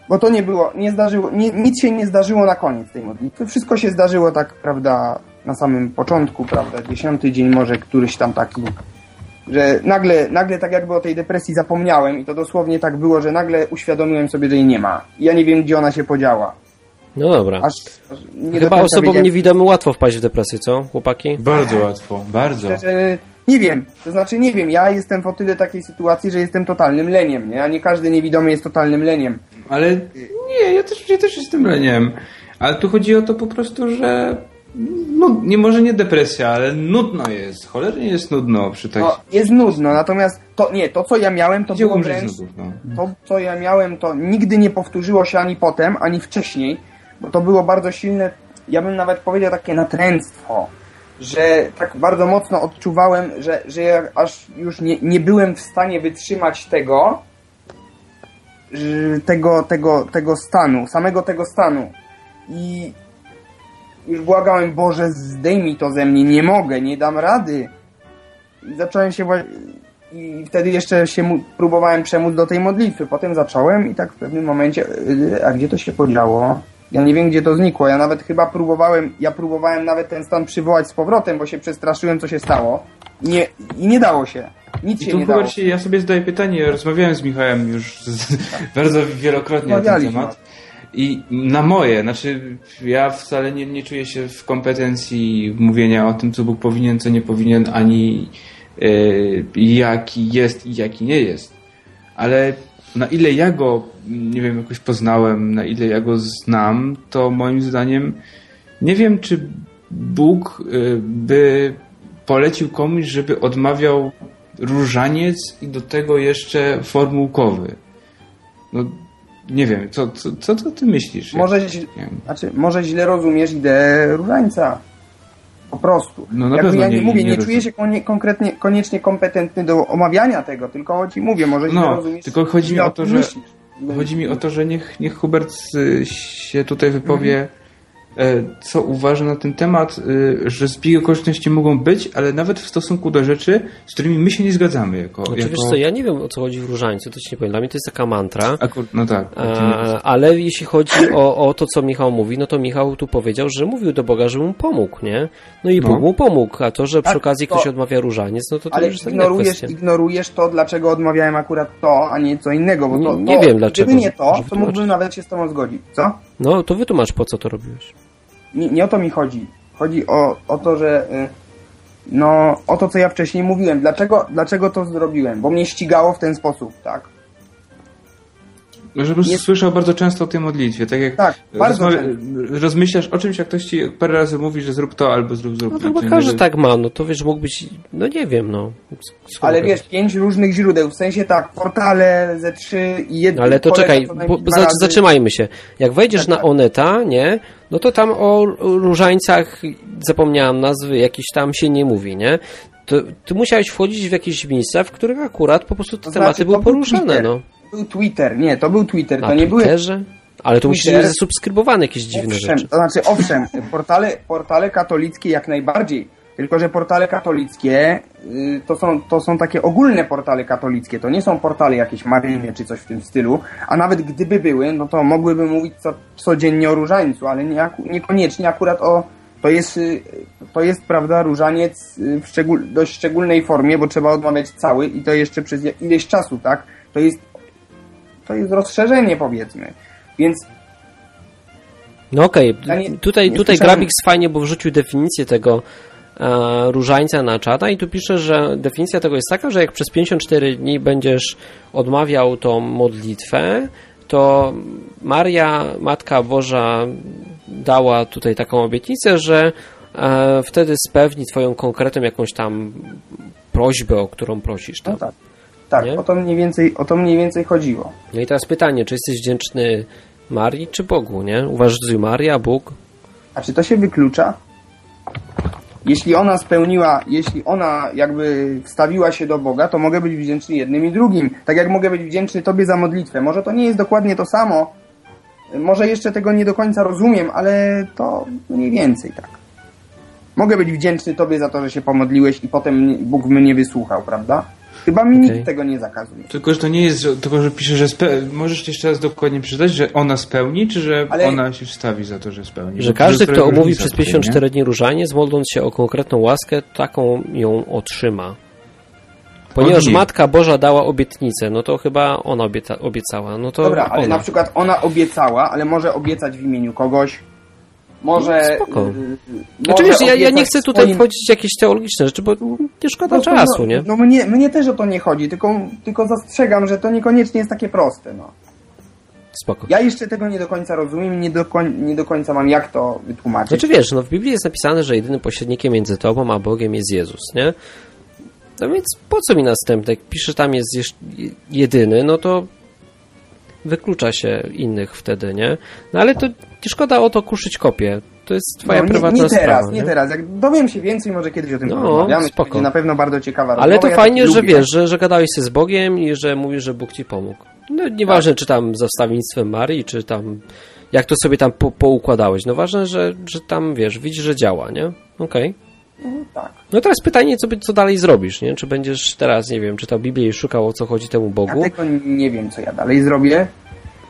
bo to nie było, nie zdarzyło, nie, nic się nie zdarzyło na koniec tej modlitwy. Wszystko się zdarzyło tak, prawda, na samym początku, prawda, dziesiąty dzień może któryś tam taki, że nagle, nagle tak jakby o tej depresji zapomniałem i to dosłownie tak było, że nagle uświadomiłem sobie, że jej nie ma. I ja nie wiem, gdzie ona się podziała. No dobra. Aż, aż Chyba osobom wiedziałem- niewidomym łatwo wpaść w depresję, co, chłopaki? Bardzo łatwo, bardzo. Szczerze, nie wiem, to znaczy nie wiem, ja jestem w o tyle takiej sytuacji, że jestem totalnym leniem, nie? A nie każdy niewidomy jest totalnym leniem. Ale nie, ja też, ja też jestem leniem. Ale tu chodzi o to po prostu, że no, nie może nie depresja, ale nudno jest. Cholernie jest nudno przy tak... No, jest nudno, natomiast to nie, to co ja miałem, to Gdzie było wręcz, nudów, no. to co ja miałem, to nigdy nie powtórzyło się ani potem, ani wcześniej, bo to było bardzo silne, ja bym nawet powiedział takie natręctwo, że tak bardzo mocno odczuwałem, że, że ja aż już nie, nie byłem w stanie wytrzymać tego, tego, tego, tego stanu, samego tego stanu. I już błagałem, Boże, zdejmij to ze mnie, nie mogę, nie dam rady. I zacząłem się właśnie... I wtedy jeszcze się próbowałem przemóc do tej modlitwy. Potem zacząłem i tak w pewnym momencie, yy, a gdzie to się podziało? Ja nie wiem, gdzie to znikło. Ja nawet chyba próbowałem, ja próbowałem nawet ten stan przywołać z powrotem, bo się przestraszyłem, co się stało. I nie, i nie dało się. Nic I się tu nie dało. Się- ja sobie zadaję pytanie, rozmawiałem z Michałem już z, bardzo wielokrotnie na ten temat. I na moje, znaczy ja wcale nie, nie czuję się w kompetencji mówienia o tym, co Bóg powinien, co nie powinien, ani yy, jaki jest i jaki nie jest. Ale na ile ja go, nie wiem, jakoś poznałem, na ile ja go znam, to moim zdaniem nie wiem, czy Bóg y, by polecił komuś, żeby odmawiał różaniec i do tego jeszcze formułkowy. No, nie wiem, co, co, co, co ty myślisz? Może, źle- wiem. znaczy, może źle rozumiesz ideę różańca. Po prostu. No na Jakby ja nie, nie- mówię, nie nie, czuję się konie, konkretnie, koniecznie kompetentny do omawiania tego, tylko ci mówię, może źle No, rozumiesz. tylko chodzi mi źle o to, że- myślisz. Chodzi mi o to, że niech, niech Hubert y, się tutaj wypowie, e, co uważa na ten temat, y, że zbiegi okoliczności mogą być, ale nawet w stosunku do rzeczy, z którymi my się nie zgadzamy. Jako, Znaczy, jako... wiesz co, ja nie wiem o co chodzi w różańcu, to ci nie powiem. Dla mnie to jest taka mantra. Akur... No tak. A, ale jeśli chodzi o, o to, co Michał mówi, no to Michał tu powiedział, że mówił do Boga, żeby mu pomógł, nie? No i No. Bóg mu pomógł, a to, że przy Tak, okazji to- ktoś odmawia różaniec, no to to Ale już jest ignorujesz, ignorujesz to, dlaczego odmawiałem akurat to, a nie co innego, bo to, Nie- nie to, wiem dlaczego, Gdyby nie to, to mógłbym nawet się z tobą zgodzić. Co? No, to wytłumacz, po co to robiłeś. Nie, nie o to mi chodzi. Chodzi o, o to, że y, no, o to, co ja wcześniej mówiłem. Dlaczego, dlaczego to zrobiłem? Bo mnie ścigało w ten sposób, tak? Że po prostu Jest- słyszał bardzo często o tej modlitwie, tak jak Tak, bardzo rozmyślasz o czymś, jak ktoś ci parę razy mówi, że zrób to albo zrób, zrób. No to chyba każdy tak ma, no to wiesz, mógł być, no nie wiem, no. Ale wiedzieć? wiesz, pięć różnych źródeł, w sensie tak, portale ze trzy i jedno. No ale to czekaj, bo, zatrzymajmy się. Jak wejdziesz Tak, na tak. Oneta, nie? No to tam o różańcach, zapomniałam nazwy, jakieś tam się nie mówi, nie? To, ty musiałeś wchodzić w jakieś miejsca, w których akurat po prostu te To tematy znaczy, były był poruszane, Twitter. no. Był Twitter, nie, to był Twitter, to nie były Twitterze? Ale to musisz Twitter. mieć zasubskrybowane jakieś dziwne Owszem, rzeczy. to znaczy, owszem, portale, portale katolickie jak najbardziej. Tylko, że portale katolickie y, to, są, to są takie ogólne portale katolickie. To nie są portale jakieś maryjne czy coś w tym stylu. A nawet gdyby były, no to mogłyby mówić co, codziennie o różańcu, ale nie, niekoniecznie akurat o. To jest, y, to jest, prawda, różaniec y, w szczegól, dość szczególnej formie, bo trzeba odmawiać cały i to jeszcze przez ileś czasu, tak? To jest, to jest rozszerzenie, powiedzmy. Więc No okej, nie- tutaj, tutaj Grabix fajnie, bo wrzucił definicję tego e, różańca na czata i tu pisze, że definicja tego jest taka, że jak przez 54 dni będziesz odmawiał tą modlitwę, to Maria, Matka Boża dała tutaj taką obietnicę, że e, wtedy spełni twoją konkretną jakąś tam prośbę, o którą prosisz. No Tak? Tak. Nie? o to, mniej więcej, o to mniej więcej chodziło. No i teraz pytanie, czy jesteś wdzięczny Marii czy Bogu, nie? Uważasz, że Maria, Bóg? A czy to się wyklucza? Jeśli ona spełniła, jeśli ona jakby wstawiła się do Boga, to mogę być wdzięczny jednym i drugim. Tak jak mogę być wdzięczny Tobie za modlitwę. Może to nie jest dokładnie to samo, może jeszcze tego nie do końca rozumiem, ale to mniej więcej tak. Mogę być wdzięczny Tobie za to, że się pomodliłeś i potem Bóg mnie wysłuchał, prawda? Chyba mi Okej. nikt tego nie zakazuje. Tylko, że to nie jest, że, tylko, że pisze, że spe... możesz jeszcze raz dokładnie przeczytać, że ona spełni, czy że Ale- ona się wstawi za to, że spełni? Że każdy, to kto omówi przez tutaj, 54 dni różaniec, modląc się o konkretną łaskę, taką ją otrzyma. Ponieważ. Matka Boża dała obietnicę, no to chyba ona obieca, obiecała. No to Dobra, ale ona. na przykład ona obiecała, ale może obiecać w imieniu kogoś. Może. No, spoko. y, Znaczy wiesz, ja, ja nie chcę tutaj swoim- wchodzić w jakieś teologiczne rzeczy, bo nie szkoda Po prostu, czasu, no, nie? No mnie, mnie też o to nie chodzi, tylko, tylko zastrzegam, że to niekoniecznie jest takie proste. No. Spoko. Ja jeszcze tego nie do końca rozumiem, nie do, koń, nie do końca mam jak to wytłumaczyć. Znaczy wiesz, no w Biblii jest napisane, że jedynym pośrednikiem między tobą a Bogiem jest Jezus, nie? No więc po co mi następny? Jak pisze tam jest jedyny, no to wyklucza się innych wtedy, nie? No ale to nie szkoda o to kuszyć kopię. To jest twoja no, nie, prywatna nie teraz, sprawa. nie teraz. Jak dowiem się więcej, może kiedyś o tym No, porozmawiamy. Spoko. na pewno bardzo ciekawa Ale rozmowa. to ja fajnie, że lubię. wiesz, że, że gadałeś się z Bogiem i że mówisz, że Bóg ci pomógł. No nieważne, czy tam za wstawiennictwem Marii, czy tam jak to sobie tam po, poukładałeś. No ważne, że, że tam wiesz, widzisz, że działa, nie? Okej. Tak. No teraz pytanie, co, co dalej zrobisz, nie? Czy będziesz teraz, nie wiem, czytał Biblię i szukał o co chodzi temu Ja Bogu? tego nie wiem, co ja dalej zrobię.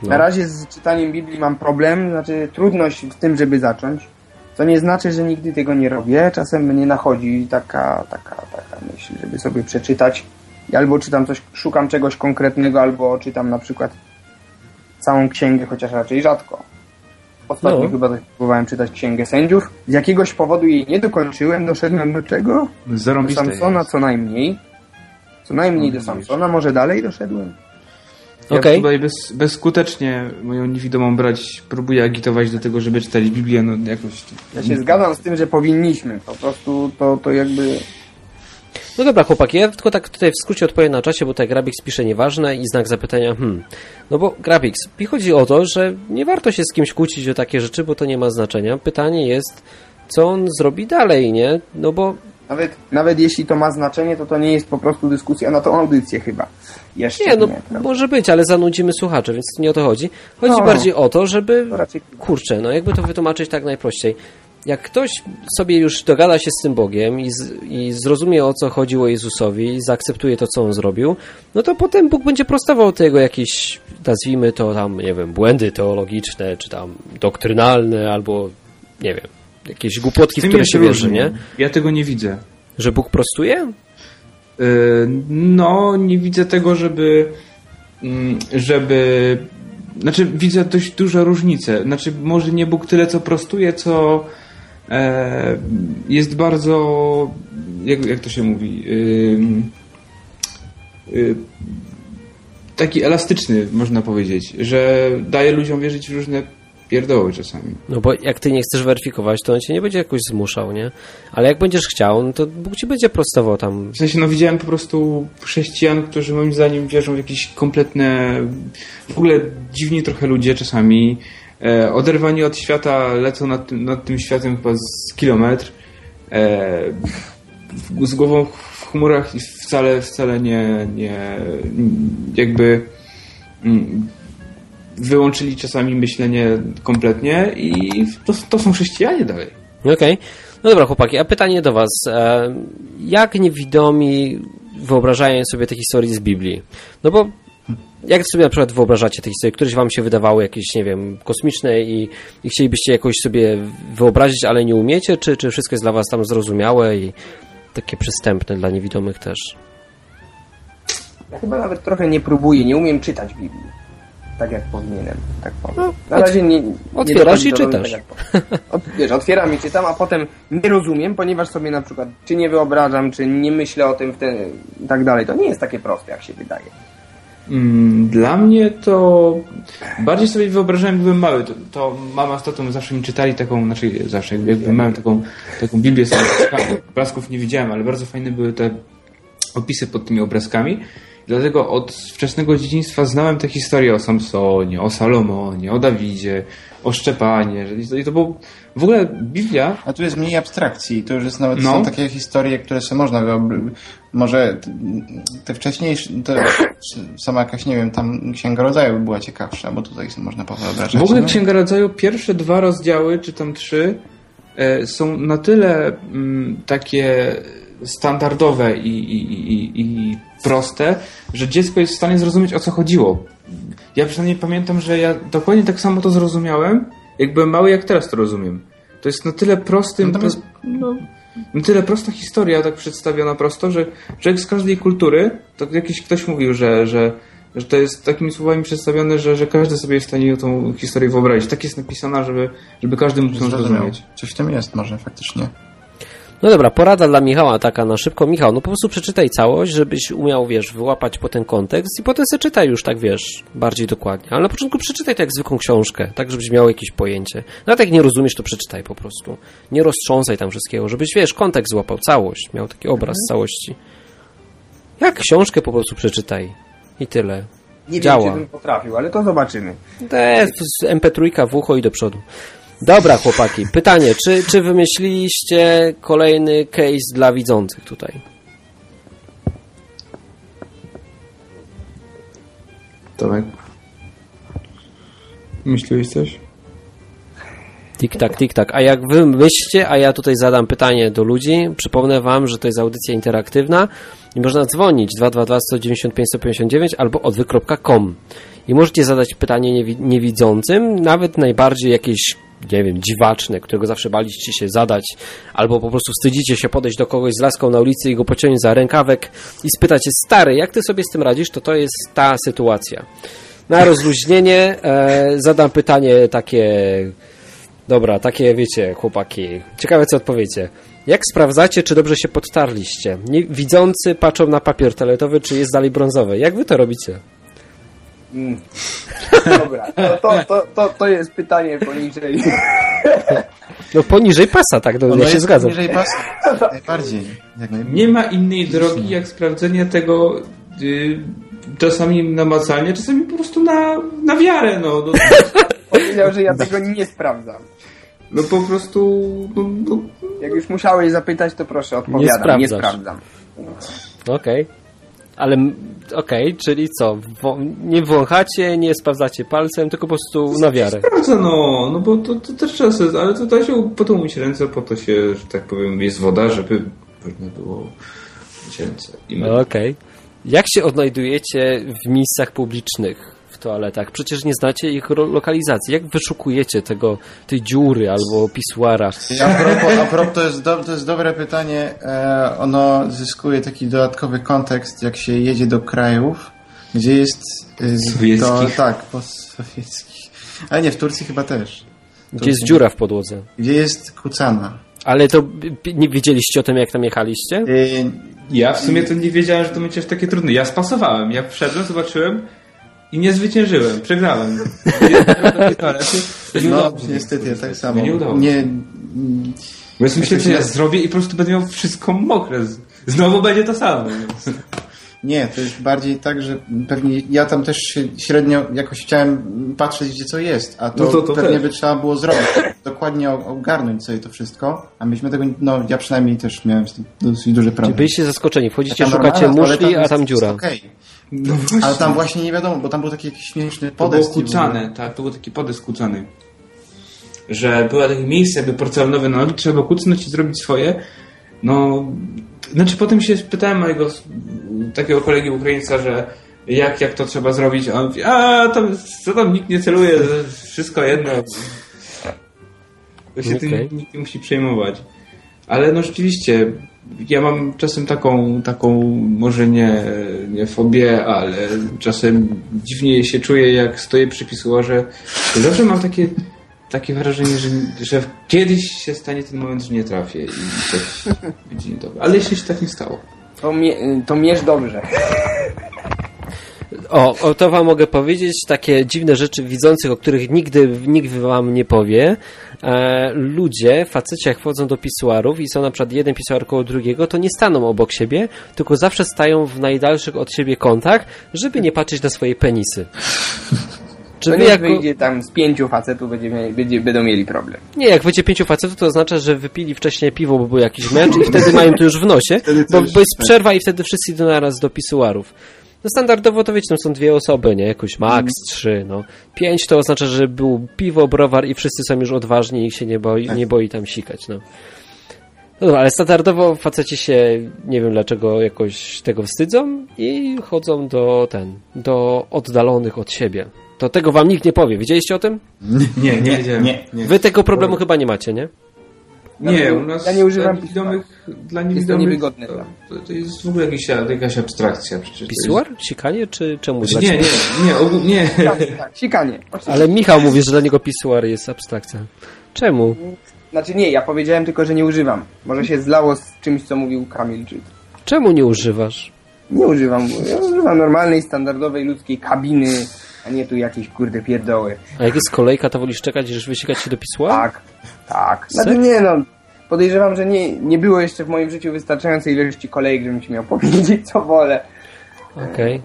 No. Na razie z czytaniem Biblii mam problem, znaczy trudność w tym, żeby zacząć. To nie znaczy, że nigdy tego nie robię. Czasem mnie nachodzi taka, taka, taka myśl, żeby sobie przeczytać. I albo czytam coś, szukam czegoś konkretnego, albo czytam na przykład całą księgę, chociaż raczej rzadko. Ostatnio No. chyba próbowałem czytać księgę sędziów. Z jakiegoś powodu jej nie dokończyłem. Doszedłem do czego? Do Samsona jest. co najmniej. Co najmniej do No. Samsona, może dalej doszedłem. Ja Okej. tutaj bez, bezskutecznie moją niewidomą brać próbuję agitować do tego, żeby czytać Biblię, no jakoś... Ja się zgadzam z tym, że powinniśmy. Po prostu to, to jakby. No dobra, chłopaki, ja tylko tak tutaj w skrócie odpowiem na czasie, bo tutaj Grabix pisze nieważne i znak zapytania, hmm. No bo Grabix, mi chodzi o to, że nie warto się z kimś kłócić o takie rzeczy, bo to nie ma znaczenia. Pytanie jest, co on zrobi dalej, nie? No bo Nawet, nawet jeśli to ma znaczenie, to to nie jest po prostu dyskusja na tą audycję chyba. Jeszcze Nie, no prawda? może być, ale zanudzimy słuchaczy, więc nie o to chodzi. Chodzi No. bardziej o to, żeby... Kurczę, no jakby to wytłumaczyć tak najprościej. Jak ktoś sobie już dogada się z tym Bogiem i, z, i zrozumie o co chodziło Jezusowi i zaakceptuje to, co on zrobił, no to potem Bóg będzie prostował tego jakieś, nazwijmy to tam, nie wiem, błędy teologiczne, czy tam doktrynalne, albo nie wiem, jakieś głupotki, w które się wierzy, nie? Ja tego nie widzę. Że Bóg prostuje? Yy, No, nie widzę tego, żeby. mm, żeby. Znaczy, widzę dość duże różnice. Znaczy, może nie Bóg tyle, co prostuje, co jest bardzo. Jak, jak to się mówi? Y, taki elastyczny, można powiedzieć, że daje ludziom wierzyć w różne pierdoły czasami. No bo jak ty nie chcesz weryfikować, to on cię nie będzie jakoś zmuszał, nie? Ale jak będziesz chciał, no to Bóg ci będzie prostował tam W sensie, no widziałem po prostu chrześcijan, którzy moim zdaniem wierzą w jakieś kompletne, w ogóle dziwni trochę ludzie czasami, e, oderwani od świata, lecą nad tym, nad tym światem chyba z kilometr, e, z głową w chmurach i wcale, wcale nie, nie jakby mm, wyłączyli czasami myślenie kompletnie i to, to są chrześcijanie dalej. Okej. No dobra, chłopaki, a pytanie do Was. E, Jak niewidomi wyobrażają sobie te historie z Biblii? No bo jak sobie na przykład wyobrażacie te historie, któreś Wam się wydawały jakieś, nie wiem, kosmiczne i, i chcielibyście jakoś sobie wyobrazić, ale nie umiecie? Czy, czy wszystko jest dla Was tam zrozumiałe i takie przystępne dla niewidomych też? Ja chyba nawet trochę nie próbuję, nie umiem czytać Biblii. Tak jak powinienem, tak powiem. No, Na razie nie, nie otwierasz dochodzi i czytasz. Tak. Od, wiesz, otwieram i czytam, a potem nie rozumiem, ponieważ sobie na przykład czy nie wyobrażam, czy nie myślę o tym w ten, i tak dalej. To nie jest takie proste, jak się wydaje. Mm, Dla mnie to bardziej sobie wyobrażałem, byłem mały. To, to mama z tatą zawsze mi czytali taką, znaczy zawsze, jak byłem taką, taką Biblię z. Obrazków nie widziałem, ale bardzo fajne były te opisy pod tymi obrazkami. Dlatego od wczesnego dzieciństwa znałem te historie o Samsonie, o Salomonie, o Dawidzie, o Szczepanie. i to było... W ogóle Biblia A tu jest mniej abstrakcji. To już jest nawet No. są takie historie, które sobie można Może te wcześniejsze, te, sama jakaś, nie wiem, tam Księga Rodzaju by była ciekawsza, bo tutaj można powyobrażać. W ogóle no. Księga Rodzaju, pierwsze dwa rozdziały, czy tam trzy, e, są na tyle mm, takie standardowe i, i, i, i proste, że dziecko jest w stanie zrozumieć, o co chodziło. Ja przynajmniej pamiętam, że ja dokładnie tak samo to zrozumiałem, jak byłem mały, jak teraz to rozumiem. To jest na tyle prosty, Natomiast- no, na tyle prosta historia, tak przedstawiona prosto, że człowiek z każdej kultury, to jakiś ktoś mówił, że, że, że to jest takimi słowami przedstawione, że, że każdy sobie jest w stanie tą historię wyobrazić. Tak jest napisana, żeby, żeby każdy mógł ją zrozumieć. Coś w tym jest może faktycznie. No dobra, porada dla Michała taka na szybko. Michał, no po prostu przeczytaj całość, żebyś umiał, wiesz, wyłapać potem kontekst i potem sobie czytaj już tak, wiesz, bardziej dokładnie. Ale na początku przeczytaj to jak zwykłą książkę, tak żebyś miał jakieś pojęcie. Nawet jak nie rozumiesz, to przeczytaj po prostu. Nie roztrząsaj tam wszystkiego, żebyś, wiesz, kontekst złapał, całość, miał taki obraz całości. Jak książkę po prostu przeczytaj. I tyle. Nie Działa. wiem, czy bym potrafił, ale to zobaczymy. Te, z MP3 w ucho i do przodu. Dobra, chłopaki. Pytanie, czy, czy wymyśliliście kolejny case dla widzących tutaj? Tomek? Myśliłeś coś? Tik-tak, tik-tak. A jak wy myślicie, a ja tutaj zadam pytanie do ludzi, przypomnę wam, że to jest audycja interaktywna i można dzwonić 222 195 159 albo odwyk.com i możecie zadać pytanie niewi- niewidzącym, nawet najbardziej jakieś, nie wiem, dziwaczne, którego zawsze baliście się zadać, albo po prostu wstydzicie się podejść do kogoś z laską na ulicy i go pociągnąć za rękawek i spytać stary, jak ty sobie z tym radzisz, to to jest ta sytuacja. Na rozluźnienie e, zadam pytanie takie Dobra, takie wiecie, chłopaki. Ciekawe, co odpowiecie. Jak sprawdzacie, czy dobrze się podtarliście? Nie, widzący patrzą na papier toaletowy, czy jest dalej brązowy. Jak wy to robicie? Mm. Dobra, to, to, to, to, jest pytanie poniżej. No poniżej pasa, tak, no, ja się zgadzam. Niżej pas. Najbardziej. Nie ma innej drogi, jak sprawdzenie tego y, czasami namacalnie, czasami po prostu na, na wiarę, no. No, Powiedział, że ja tego nie sprawdzam. no po prostu... No, no, Jak już musiałeś zapytać, to proszę odpowiadam. Nie, sprawdzasz. sprawdzam. Okej. Ale, okej, czyli co? Nie wąchacie, nie sprawdzacie palcem, tylko po prostu na wiarę. Sprawdza, no, no bo to, to też trzeba sobie, ale to da się po to umyć ręce, po to się, że tak powiem, jest woda, żeby można było ręce. My... Okej. Jak się odnajdujecie w miejscach publicznych, toaletach? Przecież nie znacie ich lokalizacji. Jak wyszukujecie tego, tej dziury albo pisuara? A propos, a propos to, jest do, to jest dobre pytanie. E, ono zyskuje taki dodatkowy kontekst, jak się jedzie do krajów, gdzie jest... E, to, Sowieckich. tak, postsowieckich. Ale nie, w Turcji chyba też. Gdzie jest dziura w podłodze? Gdzie jest kucana. Ale to nie wiedzieliście o tym, jak tam jechaliście? E, Ja w sumie to nie wiedziałem, że to będzie aż takie trudne. Ja spasowałem, ja wszedłem, zobaczyłem i nie zwyciężyłem, przegrałem. Nie no, udało się. niestety, ja tak samo. Nie udało Nie. Bo ja myślałem, że ja zrobię i po prostu będę miał wszystko mokre. Znowu będzie to samo. Nie, to jest bardziej tak, że pewnie ja tam też się średnio jakoś chciałem patrzeć, gdzie co jest, a to, No to- to pewnie też. by trzeba było zrobić, dokładnie o- ogarnąć sobie to wszystko, a myśmy tego, no ja przynajmniej też miałem z tym dosyć duży problem. byliście zaskoczeni? Wchodzicie, szukacie normalna muszli, a tam jest dziura. okej. No. Ale tam właśnie nie wiadomo, bo tam był taki jakiś śmieszny To było podest. w ogóle. kucane, tak, to był taki podest kucany. Że było takie miejsce jakby porcelanowe na nogi, trzeba kucnąć i zrobić swoje. No, znaczy potem się spytałem mojego takiego kolegi Ukraińca, że jak, jak to trzeba zrobić, a on mówi, a tam, co tam, nikt nie celuje, wszystko jedno. To się Okej. tym nikt nie musi przejmować. Ale no rzeczywiście, ja mam czasem taką, taką może nie, nie fobię, ale czasem dziwnie się czuję, jak stoję przy pisuarze. Zawsze mam takie, takie wrażenie, że, że kiedyś się stanie ten moment, że nie trafię i coś będzie niedobre. Ale jeszcze się tak nie stało. To, mie- to mierz dobrze. O, o, to wam mogę powiedzieć, takie dziwne rzeczy widzących, o których nigdy nikt wam nie powie. E, ludzie, faceci jak wchodzą do pisuarów i są na przykład jeden pisuar koło drugiego, to nie staną obok siebie, tylko zawsze stają w najdalszych od siebie kątach, żeby nie patrzeć na swoje penisy. Czy wy nie jako... wyjdzie tam z pięciu facetów, będzie, będzie, będą mieli problem. Nie, jak wyjdzie pięciu facetów, to oznacza, że wypili wcześniej piwo, bo był jakiś mecz i wtedy mają to już w nosie, bo, już- bo jest przerwa i wtedy wszyscy idą naraz do pisuarów. No standardowo to wiecie, tam są dwie osoby, nie? Jakoś max trzy, no. Pięć to oznacza, że był piwo, browar i wszyscy są już odważni i się nie boi, Tak. nie boi tam sikać, no. No dobra, ale standardowo faceci się, nie wiem dlaczego, jakoś tego wstydzą i chodzą do ten, do oddalonych od siebie. To tego wam nikt nie powie. Wiedzieliście o tym? Nie, nie wiedziałem. nie. nie. Wy tego problemu chyba nie macie, nie? Nie, u nas Ja nie używam dla niewidomych, dla niewidomych niewygodne to, to, to jest w ogóle jakiś, jakaś abstrakcja przecież. Pisuar? Sikanie, czy czemu? Jest, znaczy, nie, nie, nie, ogół, nie. Tak, tak, sikanie. Oczywiście. Ale Michał mówi, że dla niego pisuar jest abstrakcja. Czemu? Znaczy nie, ja powiedziałem tylko, że nie używam. Może się zlało z czymś, co mówił Kamil, czy... Czemu nie używasz? Nie używam, ja używam normalnej, standardowej, ludzkiej kabiny, a nie tu jakieś kurde pierdoły. A jak jest kolejka, to wolisz czekać, niż wysikać się do pisuaru? Tak, tak. Znaczy nie no, podejrzewam, że nie, nie było jeszcze w moim życiu wystarczającej ilości kolejek, żebym ci miał powiedzieć, co wolę. Okej.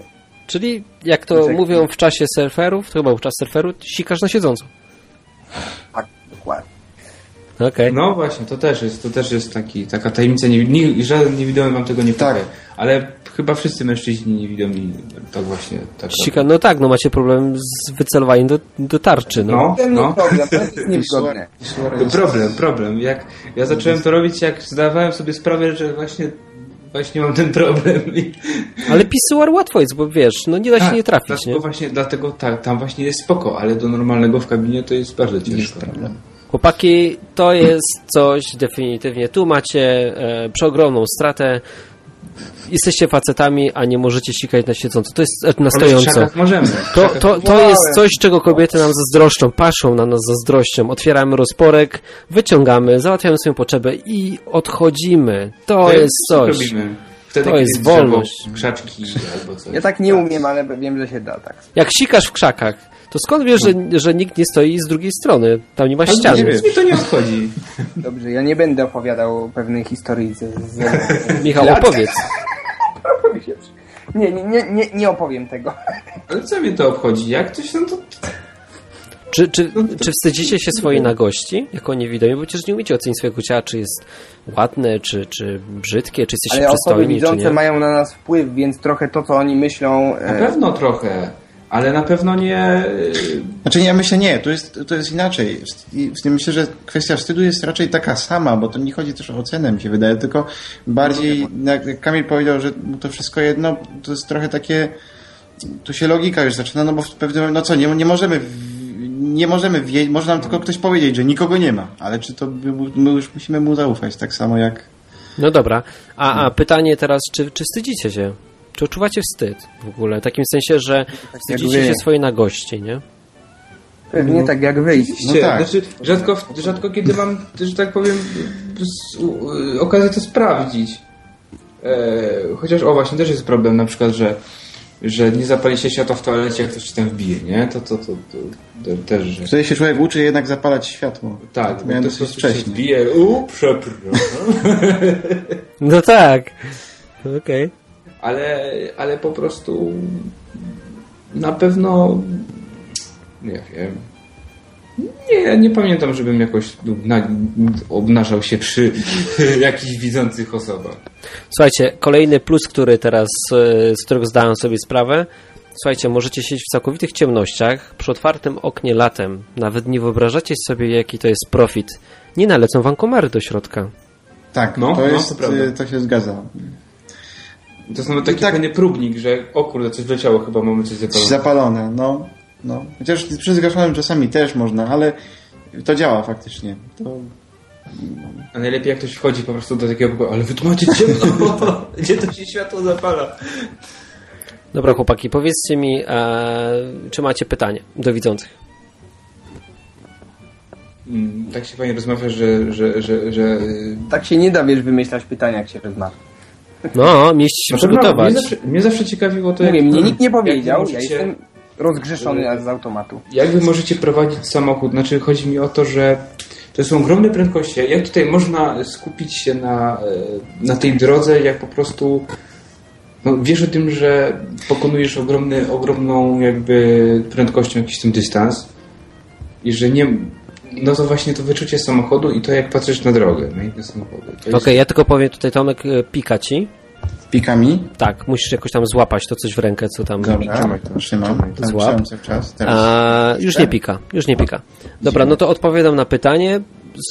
Czyli, jak to Czekaj. mówią w czasie surferów, to chyba w czas surferu, sikasz na siedząco. Tak. Okej. No właśnie, to też jest, to też jest taki, taka tajemnica, nie, nie, żaden niewidomy wam tego nie powie. Tak. Ale chyba wszyscy mężczyźni niewidomi tak właśnie tak Sika, no tak, no macie problem z wycelowaniem do, do tarczy, no. No, Ten no. nie problem, to jest niewygodne. Problem, problem. Jak ja zacząłem to robić, jak zdawałem sobie sprawę, że właśnie właśnie mam ten problem. Ale pisuar łatwo jest, bo wiesz, no nie da się nie trafić, dlatego nie? właśnie, dlatego tak, tam właśnie jest spoko, ale do normalnego w kabinie to jest bardzo ciężko. Chłopaki, to jest coś definitywnie. Tu macie e, przeogromną stratę. Jesteście facetami, a nie możecie sikać na siedząco. To jest e, na stojąco. możemy. To, to, to jest coś, czego kobiety nam zazdroszczą, patrzą na nas zazdrością. Otwieramy rozporek, wyciągamy, załatwiamy swoją potrzebę i odchodzimy. To jest coś. Robimy. Wtedy, To jest wolność. Krzaczki albo coś. Ja tak nie umiem, ale wiem, że się da, tak. Jak sikasz w krzakach, to skąd wiesz, że, że nikt nie stoi z drugiej strony? Tam nie ma Ale ściany. nie, mi to nie obchodzi. Dobrze, ja nie będę opowiadał pewnej historii z... z... Michał, opowiedz. Nie, nie, nie, nie, nie opowiem tego. Ale co mnie to obchodzi? Jak coś, no to... Czy, czy, czy wstydzicie się swojej nagości jako niewidomi? Bo przecież nie umiecie ocenić swojego ciała, czy jest ładne, czy, czy brzydkie, czy jesteście Ale osoby przystojni, czy widzące nie. mają na nas wpływ, więc trochę to, co oni myślą... Na E, pewno trochę, ale na pewno nie... Znaczy nie, myślę nie, to jest, to jest inaczej. I w tym myślę, że kwestia wstydu jest raczej taka sama, bo to nie chodzi też o ocenę, mi się wydaje, tylko bardziej, jak jak Kamil powiedział, że mu to wszystko jedno, to jest trochę takie, tu się logika już zaczyna, no bo w pewnym, no co, nie, nie możemy, nie możemy wiedzieć, może nam tylko ktoś powiedzieć, że nikogo nie ma, ale czy to, my my już musimy mu zaufać, tak samo jak No dobra. A, a pytanie teraz, czy, czy wstydzicie się? Czy odczuwacie wstyd w ogóle? W takim sensie, że wstydzicie wy. się swojej nagości, nie? pewnie tak jak wyjść. No Cie- tak. Znaczy, rzadko, rzadko kiedy mam, że tak powiem, y, okazję to sprawdzić. E, chociaż, o właśnie, też jest problem na przykład, że że nie zapali się światła w toalecie, jak ktoś ci tam wbije, nie? To, to, to, to, to też, że... wtedy się człowiek uczy jednak zapalać światło. Tak, bo miałem to dosyć wcześnie. wbije, u, przepraszam. No tak. Okej. Ale, ale po prostu na pewno nie wiem. Nie, nie pamiętam, żebym jakoś na, obnażał się przy jakichś widzących osobach. Słuchajcie, kolejny plus, który teraz, e, z którego zdałem sobie sprawę. Słuchajcie, możecie siedzieć w całkowitych ciemnościach, przy otwartym oknie latem. Nawet nie wyobrażacie sobie, jaki to jest profit. Nie nalecą wam komary do środka. Tak, No, to no, jest, to prawda. y, to się zgadza. To jest nawet taki tak- fajny próbnik, że o kurde, coś wleciało, chyba mamy coś zapalone. Zapalone, no. no. Chociaż przy zgaszonym czasami też można, ale to działa faktycznie. To... A najlepiej jak ktoś wchodzi po prostu do takiego pokoju, ale wy tu macie ciemno, gdzie to się światło zapala? Dobra, chłopaki, powiedzcie mi, e, czy macie pytanie do widzących? Mm, tak się fajnie rozmawia, że, że, że, że Tak się nie da, wiesz, wymyślać pytania, jak się rozmawia. No, mieści się Na pewno przygotować. Mnie zawsze, mnie zawsze ciekawiło to, Mówię, jak, mnie nikt nie powiedział, ja możecie- jestem rozgrzeszony z automatu. Jak wy możecie prowadzić samochód? Znaczy, chodzi mi o to, że to są ogromne prędkości. Jak tutaj można skupić się na, e, na tej drodze, jak po prostu no, wiesz o tym, że pokonujesz ogromny, ogromną jakby prędkością jakiś ten dystans i że nie... No to właśnie to wyczucie samochodu i to jak patrzysz na drogę, na inne samochody. To jest- Okej, ja tylko powiem tutaj Tomek, e, pika ci. Pikami. Tak, musisz jakoś tam złapać to coś w rękę, co tam... Dobra, trzymam. Tak, Złap. trzymam cały czas. Teraz. A, już nie pika, już nie pika. Dobra, no to odpowiadam na pytanie.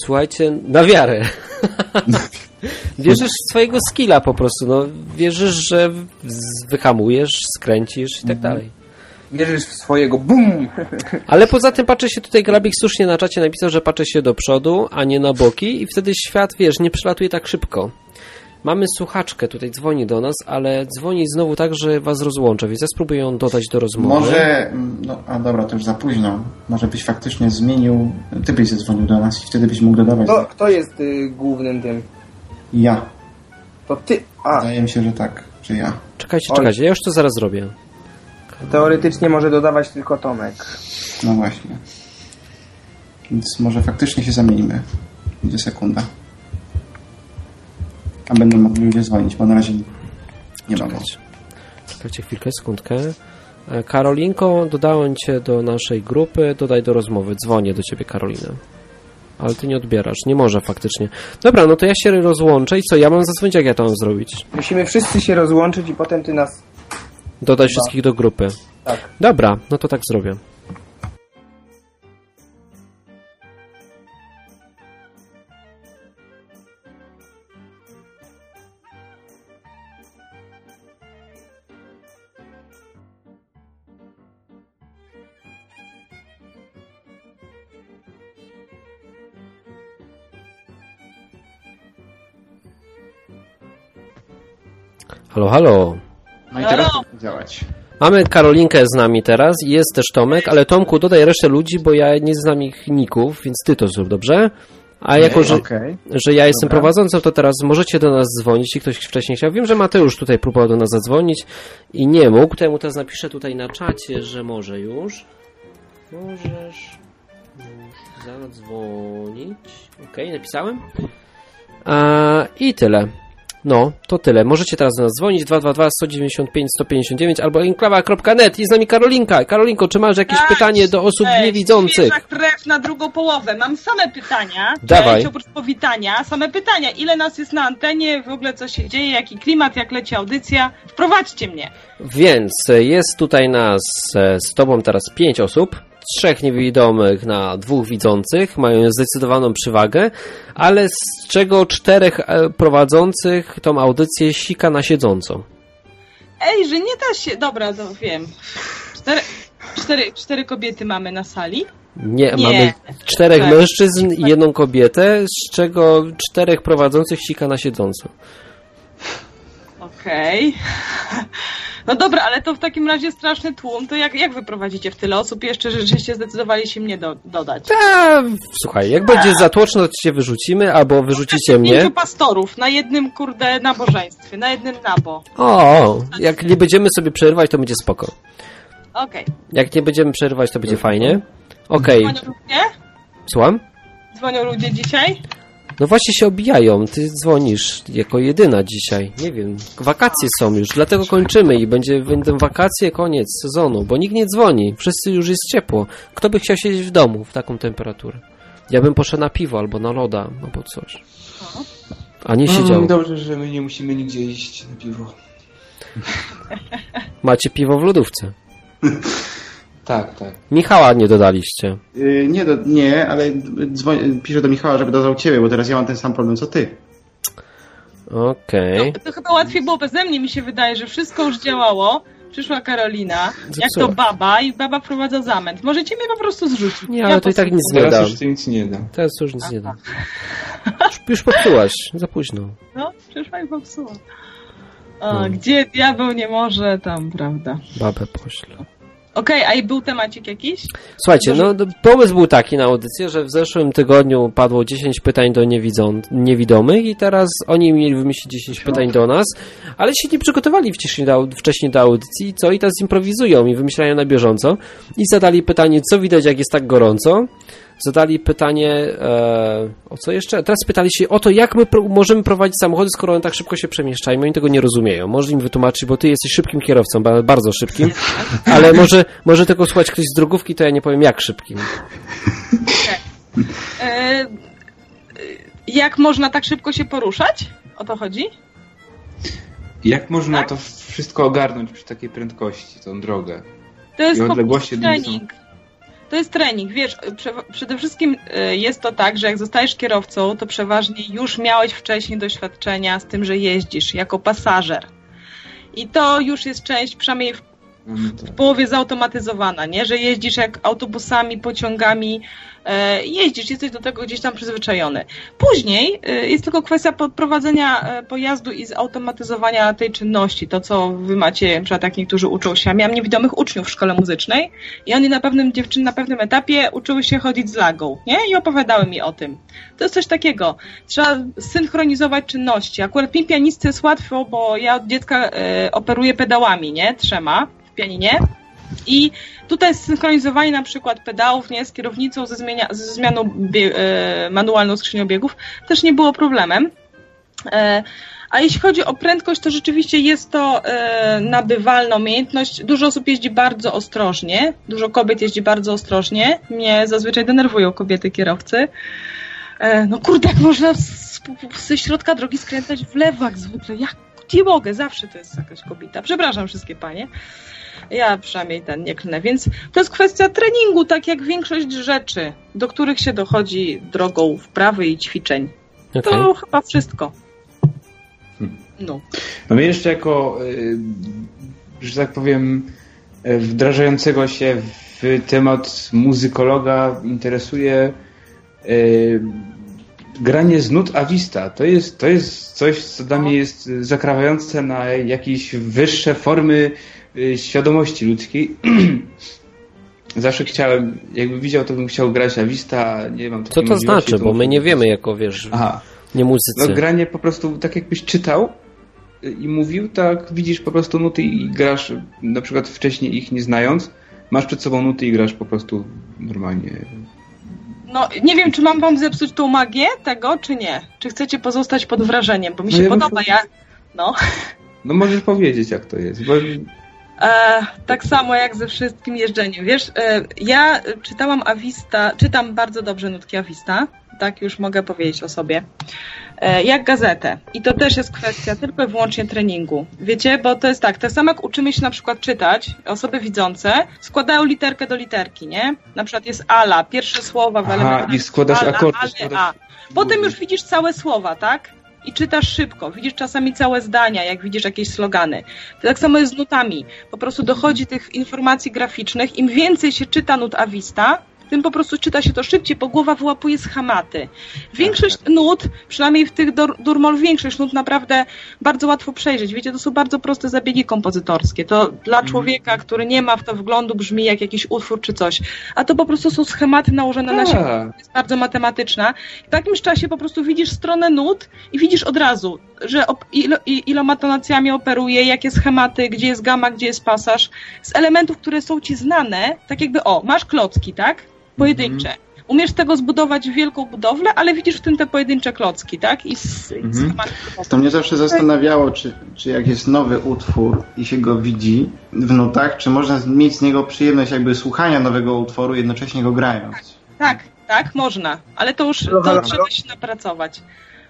Słuchajcie, na wiarę. Wierzysz w swojego skilla po prostu, no. Wierzysz, że wyhamujesz, skręcisz i tak dalej. Wierzysz w swojego BUM! Ale poza tym patrzę się tutaj, Grabik słusznie na czacie napisał, że patrzę się do przodu, a nie na boki i wtedy świat, wiesz, nie przelatuje tak szybko. Mamy słuchaczkę, tutaj dzwoni do nas, ale dzwoni znowu tak, że was rozłącza, więc ja spróbuję ją dodać do rozmowy. Może, mm, no, a dobra, to już za późno. Może byś faktycznie zmienił, ty byś zadzwonił do nas i wtedy byś mógł dodawać. Kto, kto jest y, głównym tym? Ja. To ty. A, Wydaje mi się, że tak, że ja. Czekajcie, Oj. czekajcie, ja już to zaraz zrobię. Teoretycznie może dodawać tylko Tomek. No właśnie. Więc może faktycznie się zamienimy. Będzie sekunda. A będą mogli ludzie dzwonić, bo na razie nie ma Czekajcie. Czekajcie chwilkę, sekundkę. E, Karolinko, dodałem cię do naszej grupy, dodaj do rozmowy. Dzwonię do ciebie, Karolina. Ale ty nie odbierasz, nie może faktycznie. Dobra, no to ja się rozłączę i co, ja mam zadzwonić, jak ja to mam zrobić? Musimy wszyscy się rozłączyć i potem ty nas. Dodać wszystkich do grupy. Tak. Dobra, no to tak zrobię. Halo, halo. No i teraz to działać. Mamy Karolinkę z nami teraz, jest też Tomek, ale Tomku dodaj resztę ludzi, bo ja nie znam ich ników, więc ty to zrób, dobrze? A jako, że, Okej. że ja jestem Dobra. prowadzącym, to teraz możecie do nas dzwonić, jeśli ktoś wcześniej chciał. Wiem, że Mateusz tutaj próbował do nas zadzwonić i nie mógł, to ja mu teraz napiszę tutaj na czacie, że może już. Możesz zadzwonić. Okej, napisałem. A, I tyle. No, to tyle. Możecie teraz do nas dzwonić 222 195 159 albo enklawa.net. Jest z nami Karolinka. Karolinko, czy masz jakieś Tak, pytanie do osób Cześć, niewidzących? Świeża krew na drugą połowę. Mam same pytania. Dawaj. Cześć, oprócz powitania, same pytania. Ile nas jest na antenie, w ogóle co się dzieje, jaki klimat, jak leci audycja. Wprowadźcie mnie. Więc e, jest tutaj nas e, z Tobą teraz pięć osób, trzech niewidomych na dwóch widzących, mają zdecydowaną przewagę, ale z czego czterech e, prowadzących tą audycję sika na siedząco. Ej, że nie da się... Dobra, to wiem. Cztery, cztery, cztery kobiety mamy na sali. Nie, Nie. mamy czterech Tak. mężczyzn i jedną kobietę, z czego czterech prowadzących sika na siedząco. Okej. No dobra, ale to w takim razie straszny tłum. To jak, jak wy prowadzicie w tyle osób jeszcze, żeście zdecydowali się mnie do, dodać? A, słuchaj, jak będzie za tłoczno, to cię wyrzucimy, albo wyrzucicie mnie. Pięciu pastorów na jednym, kurde, nabożeństwie, na jednym nabo. O, jak nie będziemy sobie przerywać, to będzie spoko. Okej. Jak nie będziemy przerywać, to będzie fajnie. Okej, Dzwonią ludzie? słucham? Dzwonią ludzie dzisiaj? No właśnie się obijają, ty dzwonisz jako jedyna dzisiaj. Nie wiem, wakacje są już, dlatego kończymy i będzie, będą wakacje, koniec sezonu, bo nikt nie dzwoni, wszyscy już jest ciepło. Kto by chciał siedzieć w domu w taką temperaturę? Ja bym poszedł na piwo albo na loda, albo coś. A nie siedział. Mm, dobrze, że my nie musimy nigdzie iść na piwo. Macie piwo w lodówce. Tak, tak. Michała nie dodaliście. Yy, nie, do, nie, ale dzwoń, piszę do Michała, żeby dodał ciebie, bo teraz ja mam ten sam problem co ty. Okej. To, to chyba łatwiej było beze mnie, mi się wydaje, że wszystko już działało. Przyszła Karolina, jak Zepsuła. to baba i baba wprowadza zamęt. Możecie mnie po prostu zrzucić. Nie, ale to i tak nic nie Teraz da. już to nic nie da. Teraz już nic nie da. Już, już popsułaś, za późno. No, przyszła i popsuła. A, Hmm. Gdzie diabeł nie może, tam, prawda. Babę pośle. Okej, a i był temacik jakiś? Słuchajcie, no pomysł był taki na audycję, że w zeszłym tygodniu padło 10 pytań do niewidzą, niewidomych i teraz oni mieli wymyślić 10 pytań do nas, ale się nie przygotowali wcześniej do, wcześniej do audycji co? I teraz improwizują i wymyślają na bieżąco i zadali pytanie, co widać jak jest tak gorąco. Zadali pytanie, e, o co jeszcze? Teraz pytali się o to, jak my pro, możemy prowadzić samochody, skoro one tak szybko się przemieszczają. Oni tego nie rozumieją. Może im wytłumaczyć, bo ty jesteś szybkim kierowcą, ba- bardzo szybkim, ale może, może tego słuchać ktoś z drogówki, to ja nie powiem jak szybkim. E, e, jak można tak szybko się poruszać? O to chodzi? Jak można to wszystko ogarnąć przy takiej prędkości, tą drogę? To jest I po odległości niej są- trening. To jest trening, wiesz, prze, przede wszystkim e, jest to tak, że jak zostajesz kierowcą, to przeważnie już miałeś wcześniej doświadczenia z tym, że jeździsz jako pasażer. I to już jest część, przynajmniej w w połowie zautomatyzowana, nie? Że jeździsz jak autobusami, pociągami, e, jeździsz, jesteś do tego gdzieś tam przyzwyczajony. Później e, jest tylko kwestia podprowadzenia e, pojazdu i zautomatyzowania tej czynności, to co wy macie, na przykład jak niektórzy uczą się. Ja miałam niewidomych uczniów w szkole muzycznej i oni na pewnym, dziewczyny na pewnym etapie uczyły się chodzić z lagą, nie? I opowiadały mi o tym. To jest coś takiego. Trzeba synchronizować czynności. Akurat mi pianistce jest łatwo, bo ja od dziecka operuję pedałami, nie? Trzema pianinie. I tutaj synchronizowanie na przykład pedałów nie, z kierownicą ze, zmienia, ze zmianą bie, e, manualną skrzynią biegów też nie było problemem. E, a jeśli chodzi o prędkość, to rzeczywiście jest to e, nabywalna umiejętność. Dużo osób jeździ bardzo ostrożnie, dużo kobiet jeździ bardzo ostrożnie. Mnie zazwyczaj denerwują kobiety kierowcy. E, no kurde, jak można z, ze środka drogi skręcać w lewo jak zwykle. Jak nie mogę, zawsze to jest jakaś kobieta. Przepraszam wszystkie panie. Ja przynajmniej ten nie klnę, więc to jest kwestia treningu, tak jak większość rzeczy, do których się dochodzi drogą wprawy i ćwiczeń. Okej. To chyba wszystko. No. No mnie jeszcze jako, y, że tak powiem, wdrażającego się w temat muzykologa interesuje y, granie z nut avista. To jest, to jest coś, co dla mnie jest zakrawające na jakieś wyższe formy y, świadomości ludzkiej. Zawsze chciałem, jakbym widział, to bym chciał grać avista, nie mam Co to znaczy? Bo my nie wiemy, jako wiesz, Aha. nie No muzycy. granie po prostu tak jakbyś czytał y, i mówił, tak widzisz po prostu nuty i grasz, na przykład wcześniej ich nie znając, masz przed sobą nuty i grasz po prostu normalnie. No, nie wiem, czy mam wam zepsuć tą magię tego, czy nie. Czy chcecie pozostać pod wrażeniem, bo mi No się ja podoba. Ja, no. No możesz powiedzieć jak to jest, bo E, tak samo jak ze wszystkim jeżdżeniem. Wiesz, e, ja czytałam Avista, czytam bardzo dobrze nutki Avista, tak już mogę powiedzieć o sobie, e, jak gazetę. I to też jest kwestia tylko i wyłącznie treningu. Wiecie, bo to jest tak, tak samo jak uczymy się na przykład czytać, osoby widzące składają literkę do literki, nie? Na przykład jest ala, pierwsze słowa w elementach. i składasz ala, akordy, ale, składasz- a. Potem już widzisz całe słowa, tak? I czytasz szybko, widzisz czasami całe zdania, jak widzisz jakieś slogany. To tak samo jest z nutami. Po prostu dochodzi tych informacji graficznych. Im więcej się czyta nut Avista, tym po prostu czyta się to szybciej, bo głowa wyłapuje schematy. Większość nut, przynajmniej w tych dur- Durmol, większość nut naprawdę bardzo łatwo przejrzeć. Wiecie, to są bardzo proste zabiegi kompozytorskie. To dla człowieka, który nie ma w to wglądu, brzmi jak jakiś utwór czy coś. A to po prostu są schematy nałożone na siebie Tak. jest bardzo matematyczna. W jakimś czasie po prostu widzisz stronę nut i widzisz od razu, że op- ilo, i- iloma tonacjami operuje, jakie schematy, gdzie jest gama, gdzie jest pasaż. Z elementów, które są ci znane, tak jakby, o, masz klocki, tak? Pojedyncze. Umiesz z tego zbudować wielką budowlę, ale widzisz w tym te pojedyncze klocki, tak? I, z, i Mhm. schematy. To mnie zawsze zastanawiało, czy, czy jak jest nowy utwór i się go widzi w nutach, czy można mieć z niego przyjemność jakby słuchania nowego utworu, jednocześnie go grając. Tak, tak, można, ale to już to trzeba się napracować.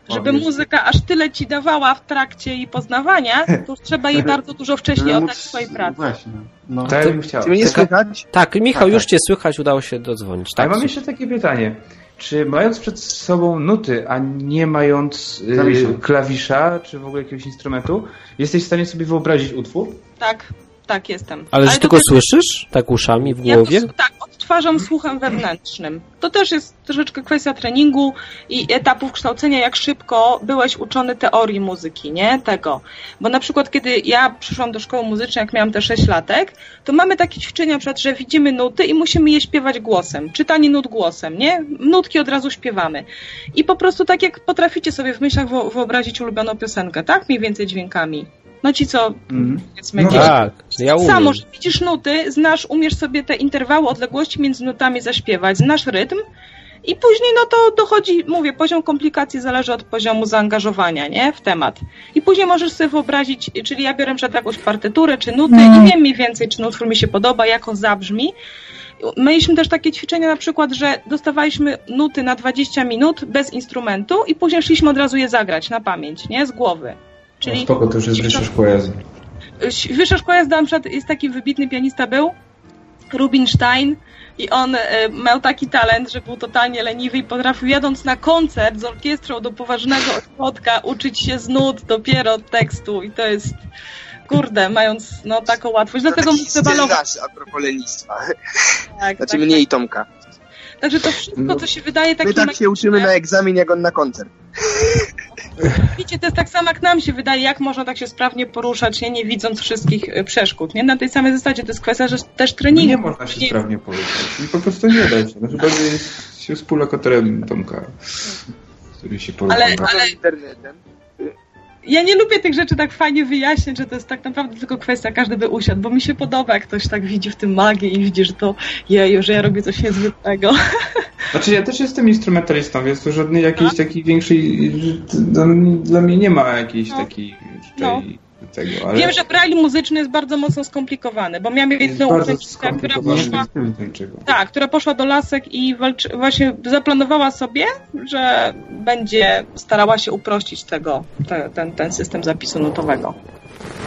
Żeby muzyka aż tyle ci dawała w trakcie jej poznawania, to już trzeba jej bardzo dużo wcześniej Żeby oddać swojej pracy. Właśnie. No. tak bym chciał. Czy mnie słychać? Tak, Michał, Tak, już tak. cię słychać, udało się dodzwonić. Tak, mam jeszcze takie pytanie. Czy mając przed sobą nuty, a nie mając y, Klawisza. klawisza, czy w ogóle jakiegoś instrumentu, jesteś w stanie sobie wyobrazić utwór? Tak, tak jestem. Ale że to tylko też- słyszysz? Tak uszami w ja głowie? To, tak, odtwarzam słuchem wewnętrznym. To też jest troszeczkę kwestia treningu i etapów kształcenia, jak szybko byłeś uczony teorii muzyki, nie? Tego. Bo na przykład, kiedy ja przyszłam do szkoły muzycznej, jak miałam te 6 latek, to mamy takie ćwiczenia, przykład, że widzimy nuty i musimy je śpiewać głosem. Czytanie nut głosem, nie? Nutki od razu śpiewamy. I po prostu tak jak potraficie sobie w myślach wyobrazić ulubioną piosenkę, tak? Mniej więcej dźwiękami. No ci co, Mhm. powiedzmy, No tak, ja umiem. Samo, że widzisz nuty, znasz, umiesz sobie te interwały odległości między nutami zaśpiewać, znasz rytm i później no to dochodzi, mówię, poziom komplikacji zależy od poziomu zaangażowania, nie, w temat. I później możesz sobie wyobrazić, czyli ja biorę przed jakąś partyturę czy nuty i wiem mniej więcej, czy utwór mi się podoba, jak on zabrzmi. Mieliśmy też takie ćwiczenia na przykład, że dostawaliśmy nuty na 20 minut bez instrumentu i później szliśmy od razu je zagrać na pamięć, nie, z głowy. Czyli... O, spoko, to już jest jazdy. Wyższa szkoła jazdy, na przykład jest taki wybitny pianista był, Rubinstein, i on e, miał taki talent, że był totalnie leniwy i potrafił jadąc na koncert z orkiestrą do poważnego ośrodka uczyć się z nut dopiero od tekstu i to jest kurde, mając no taką łatwość. Dlatego taki muszę balować. a propos lenistwa. Tak, Znaczy tak, mnie i Tomka. Także to wszystko, co się wydaje takie My tak się uczymy na egzamin, jak on na koncert. Widzicie, to jest tak samo jak nam się wydaje, jak można tak się sprawnie poruszać, nie, nie widząc wszystkich e, przeszkód. Nie? Na tej samej zasadzie to jest kwestia że też treningu. Nie można się sprawnie poruszać. I po prostu nie da się. No, chyba, że jest się współlokatorem Tomka, który się porusza. Ale- ale- internetem. Ja nie lubię tych rzeczy tak fajnie wyjaśniać, że to jest tak naprawdę tylko kwestia, każdy by usiadł, bo mi się podoba, jak ktoś tak widzi w tym magię i widzi, że to jeju, że ja robię coś niezwykłego. Znaczy ja też jestem instrumentalistą, więc to żadnej jakiejś takiej większej... Dla, mnie nie ma jakiejś No. takiej tutaj tego, ale... Wiem, że braille muzyczny jest bardzo mocno skomplikowany, bo miałam jest jedną bardzo uczestniczkę, która poszła. Tak, która poszła do lasek i walczy, właśnie zaplanowała sobie, że będzie starała się uprościć tego, te, ten, ten system zapisu nutowego.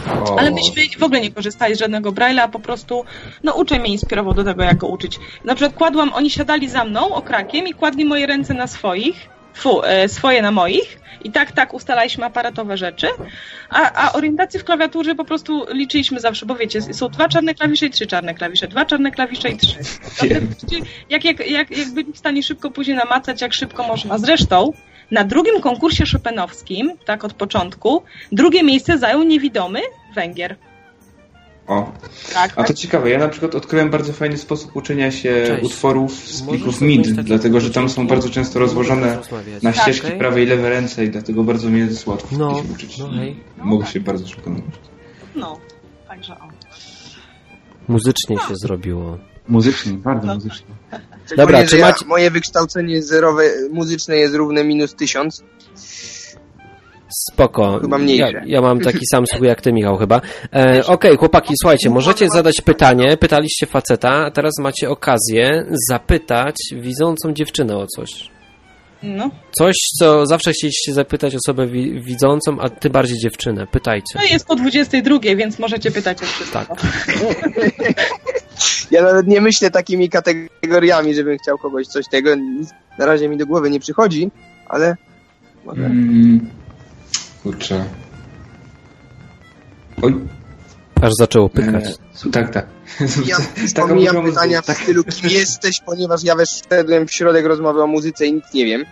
O, Ale myśmy w ogóle nie korzystali z żadnego Braille'a, a po prostu, no uczeń mnie inspirował do tego, jak go uczyć. Na przykład kładłam, oni siadali za mną okrakiem i kładli moje ręce na swoich, fu, e, swoje na moich i tak, tak ustalaliśmy aparatowe rzeczy, a, a orientację w klawiaturze po prostu liczyliśmy zawsze, bo wiecie, są dwa czarne klawisze i trzy czarne klawisze, dwa czarne klawisze i trzy. Jak, jak, jak, jak byli w stanie szybko później namacać, jak szybko można. Zresztą na drugim konkursie szopenowskim, tak od początku, drugie miejsce zajął niewidomy Węgier. O. Tak, A to ciekawe, ja na przykład odkryłem bardzo fajny sposób uczenia się Cześć. utworów z plików MIDI, takie dlatego że tam są bardzo często rozłożone na Tak. ścieżki Okej. prawej i lewej ręce i dlatego bardzo mi jest łatwo No, się uczyć. no hej. Mogę się bardzo szybko nauczyć. No, także o. Muzycznie się zrobiło. Muzycznie, bardzo muzycznie. Szczególnie, Dobra, że czy ja, macie- moje wykształcenie zerowe muzyczne jest równe minus tysiąc. Spoko. Chyba mniejsze. Ja, ja mam taki sam słuch jak ty, Michał, chyba. E, Okej, chłopaki, słuchajcie, możecie zadać pytanie. Pytaliście faceta, a teraz macie okazję zapytać widzącą dziewczynę o coś. No. Coś, co zawsze chcieliście zapytać osobę wi- widzącą, a ty bardziej dziewczynę. Pytajcie. no jest po 22, więc możecie pytać o wszystko. Tak. Ja nawet nie myślę takimi kategoriami, żebym chciał kogoś coś tego. Na razie mi do głowy nie przychodzi, ale może. Mm, kurczę. Oj, Aż zaczęło pykać. e, tak, tak. Ja pomijam pytania w tak. stylu kim jesteś, ponieważ ja wszedłem w środek rozmowy o muzyce i nic nie wiem.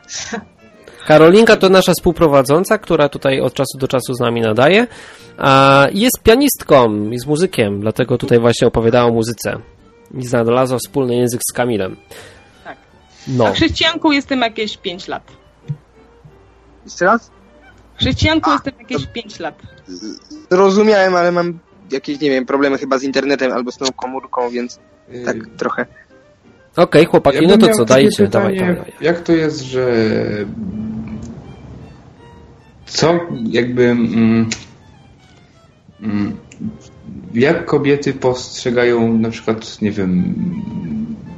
Karolinka to nasza współprowadząca, która tutaj od czasu do czasu z nami nadaje. A jest pianistką, jest muzykiem, dlatego tutaj właśnie opowiadała o muzyce. I znalazła wspólny język z Kamilem. Tak. No. A chrześcijanką jestem jakieś 5 lat. Jeszcze raz? Chrześcijanką A, jestem jakieś 5 lat. Zrozumiałem, ale mam jakieś, nie wiem, problemy chyba z internetem albo z tą komórką, więc Y, tak trochę. Okej, chłopaki, Ja no to co, dajcie, pytanie, dawaj, dawaj. Jak to jest, że co jakby mm, mm, jak kobiety postrzegają na przykład, nie wiem,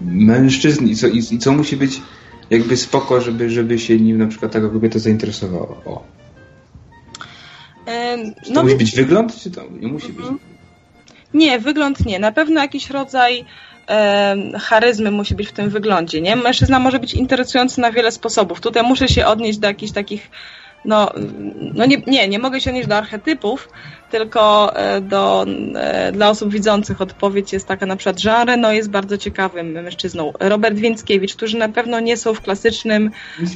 mężczyzn i co, i, i co musi być jakby spoko, żeby, żeby się nim na przykład taka kobieta zainteresowała. O. Czy to No musi być wygląd, czy to nie musi być? nie, wygląd nie. Na pewno jakiś rodzaj em, charyzmy musi być w tym wyglądzie, nie? Mężczyzna może być interesujący na wiele sposobów. Tutaj muszę się odnieść do jakichś takich no, no nie, nie, nie mogę się odnieść do archetypów, tylko e, do, e, dla osób widzących odpowiedź jest taka na przykład Jean Reno jest bardzo ciekawym mężczyzną. Robert Więckiewicz, którzy na pewno nie są w klasycznym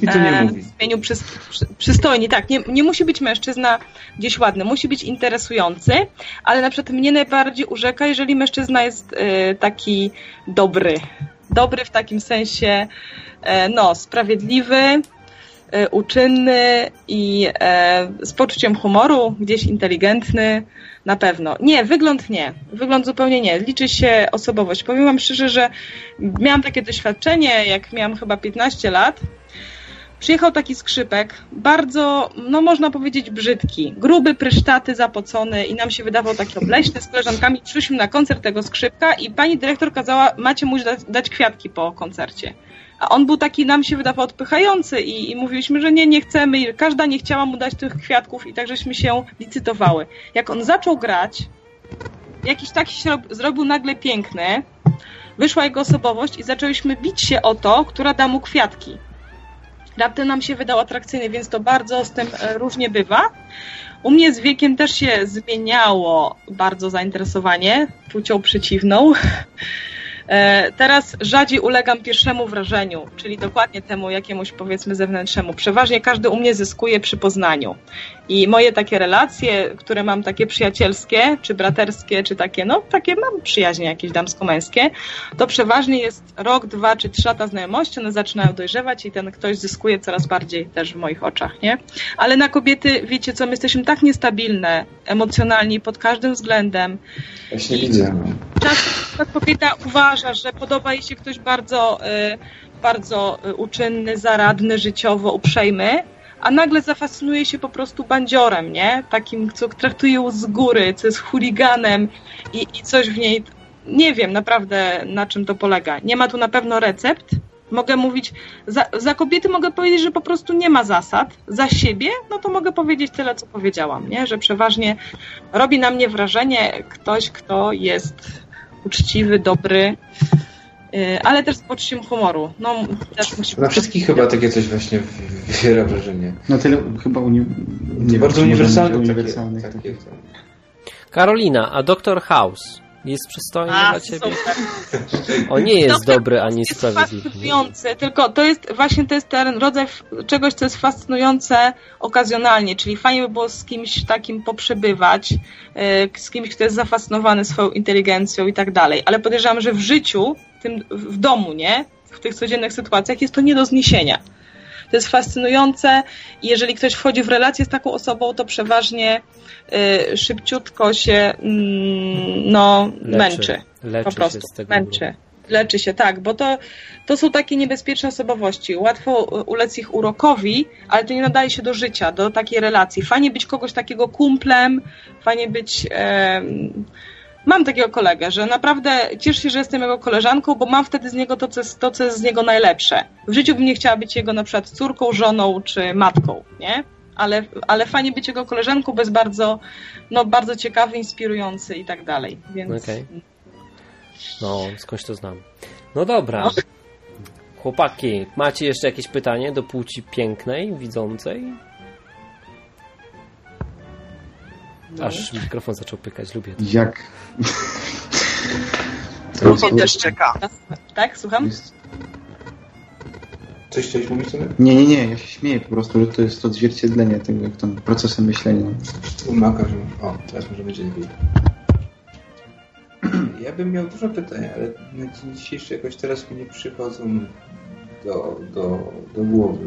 e, przys, przy, przystojni. Tak, nie, nie musi być mężczyzna gdzieś ładny, musi być interesujący, ale na przykład mnie najbardziej urzeka, jeżeli mężczyzna jest e, taki dobry. Dobry w takim sensie, e, no, sprawiedliwy, uczynny i e, z poczuciem humoru, gdzieś inteligentny, na pewno. Nie, wygląd nie. Wygląd zupełnie nie. Liczy się osobowość. Powiem Wam szczerze, że miałam takie doświadczenie, jak miałam chyba 15 lat. Przyjechał taki skrzypek, bardzo, no można powiedzieć, brzydki. Gruby, prysztaty, zapocony i nam się wydawał taki obleśny. Z koleżankami przyszliśmy na koncert tego skrzypka i pani dyrektor kazała, macie mu dać kwiatki po koncercie. A on był taki, nam się wydawał odpychający i, i mówiliśmy, że nie, nie chcemy i każda nie chciała mu dać tych kwiatków i tak żeśmy się licytowały. Jak on zaczął grać, jakiś taki się rob- zrobił nagle piękny, wyszła jego osobowość i zaczęliśmy bić się o to, która da mu kwiatki. Raptem nam się wydał atrakcyjny, więc to bardzo z tym e, różnie bywa. U mnie z wiekiem też się zmieniało bardzo zainteresowanie płcią przeciwną. E, Teraz rzadziej ulegam pierwszemu wrażeniu, czyli dokładnie temu jakiemuś powiedzmy zewnętrznemu. Przeważnie każdy u mnie zyskuje przy poznaniu. I moje takie relacje, które mam takie przyjacielskie, czy braterskie, czy takie, no takie mam przyjaźnie jakieś damsko-męskie, to przeważnie jest rok, dwa czy trzy lata znajomości, one zaczynają dojrzewać i ten ktoś zyskuje coraz bardziej też w moich oczach, nie? Ale na kobiety, wiecie co, my jesteśmy tak niestabilne emocjonalnie pod każdym względem, Właśnie widzę. No. Czasem kobieta uważa, że podoba jej się ktoś bardzo, y, bardzo y, uczynny, zaradny, życiowo, uprzejmy, a nagle zafascynuje się po prostu bandziorem, nie? Takim, co traktuje ją z góry, co jest chuliganem i, i coś w niej, nie wiem naprawdę na czym to polega. Nie ma tu na pewno recept. Mogę mówić, za, za kobiety mogę powiedzieć, że po prostu nie ma zasad. Za siebie, no to mogę powiedzieć tyle, co powiedziałam, nie? Że przeważnie robi na mnie wrażenie ktoś, kto jest uczciwy, dobry, ale też z poczuciem humoru. No, też musi Na wszystkich chyba takie coś właśnie wywiera wrażenie. Na tyle chyba uni... Nie bardzo uniwersalne. mówić Takie, uniwersalnych takie, takich. Karolina, a Dr. House jest przystojny A, dla ciebie? super. On nie jest Doktor dobry ani jest sprawiedliwy. fascynujący, tylko to jest właśnie to jest ten rodzaj czegoś, co jest fascynujące okazjonalnie, czyli fajnie by było z kimś takim poprzebywać, yy, z kimś, kto jest zafascynowany swoją inteligencją i tak dalej, ale podejrzewam, że w życiu, tym w domu, nie? W tych codziennych sytuacjach jest to nie do zniesienia. To jest fascynujące i jeżeli ktoś wchodzi w relację z taką osobą, to przeważnie yy, szybciutko się mm, no, Leczy. męczy Leczy po prostu się męczy. Leczy się, tak, bo to, to są takie niebezpieczne osobowości. Łatwo y, ulec ich urokowi, ale to nie nadaje się do życia, do takiej relacji. Fajnie być kogoś takiego kumplem, fajnie być. em, mam takiego kolegę, że naprawdę cieszę się, że jestem jego koleżanką, bo mam wtedy z niego to, co jest, to, co jest z niego najlepsze. W życiu bym nie chciała być jego na przykład córką, żoną czy matką, nie? Ale, ale fajnie być jego koleżanką, bo jest bardzo, no, bardzo ciekawy, inspirujący i tak dalej. Więc Okej. No, skądś to znam. No dobra. No. Chłopaki, macie jeszcze jakieś pytanie do płci pięknej, widzącej? No. Aż mikrofon zaczął pykać, lubię to. Jak Rufon też czeka. Tak, słucham? jest... Coś chciałeś mówić sobie? Nie, nie, nie, ja się śmieję po prostu, że to jest odzwierciedlenie tego, jak tam procesem myślenia. Umaka, że... O, teraz może będzie lepiej. Ja bym miał dużo pytań, ale na dzień dzisiejszy jakoś teraz mi nie przychodzą do, do, do głowy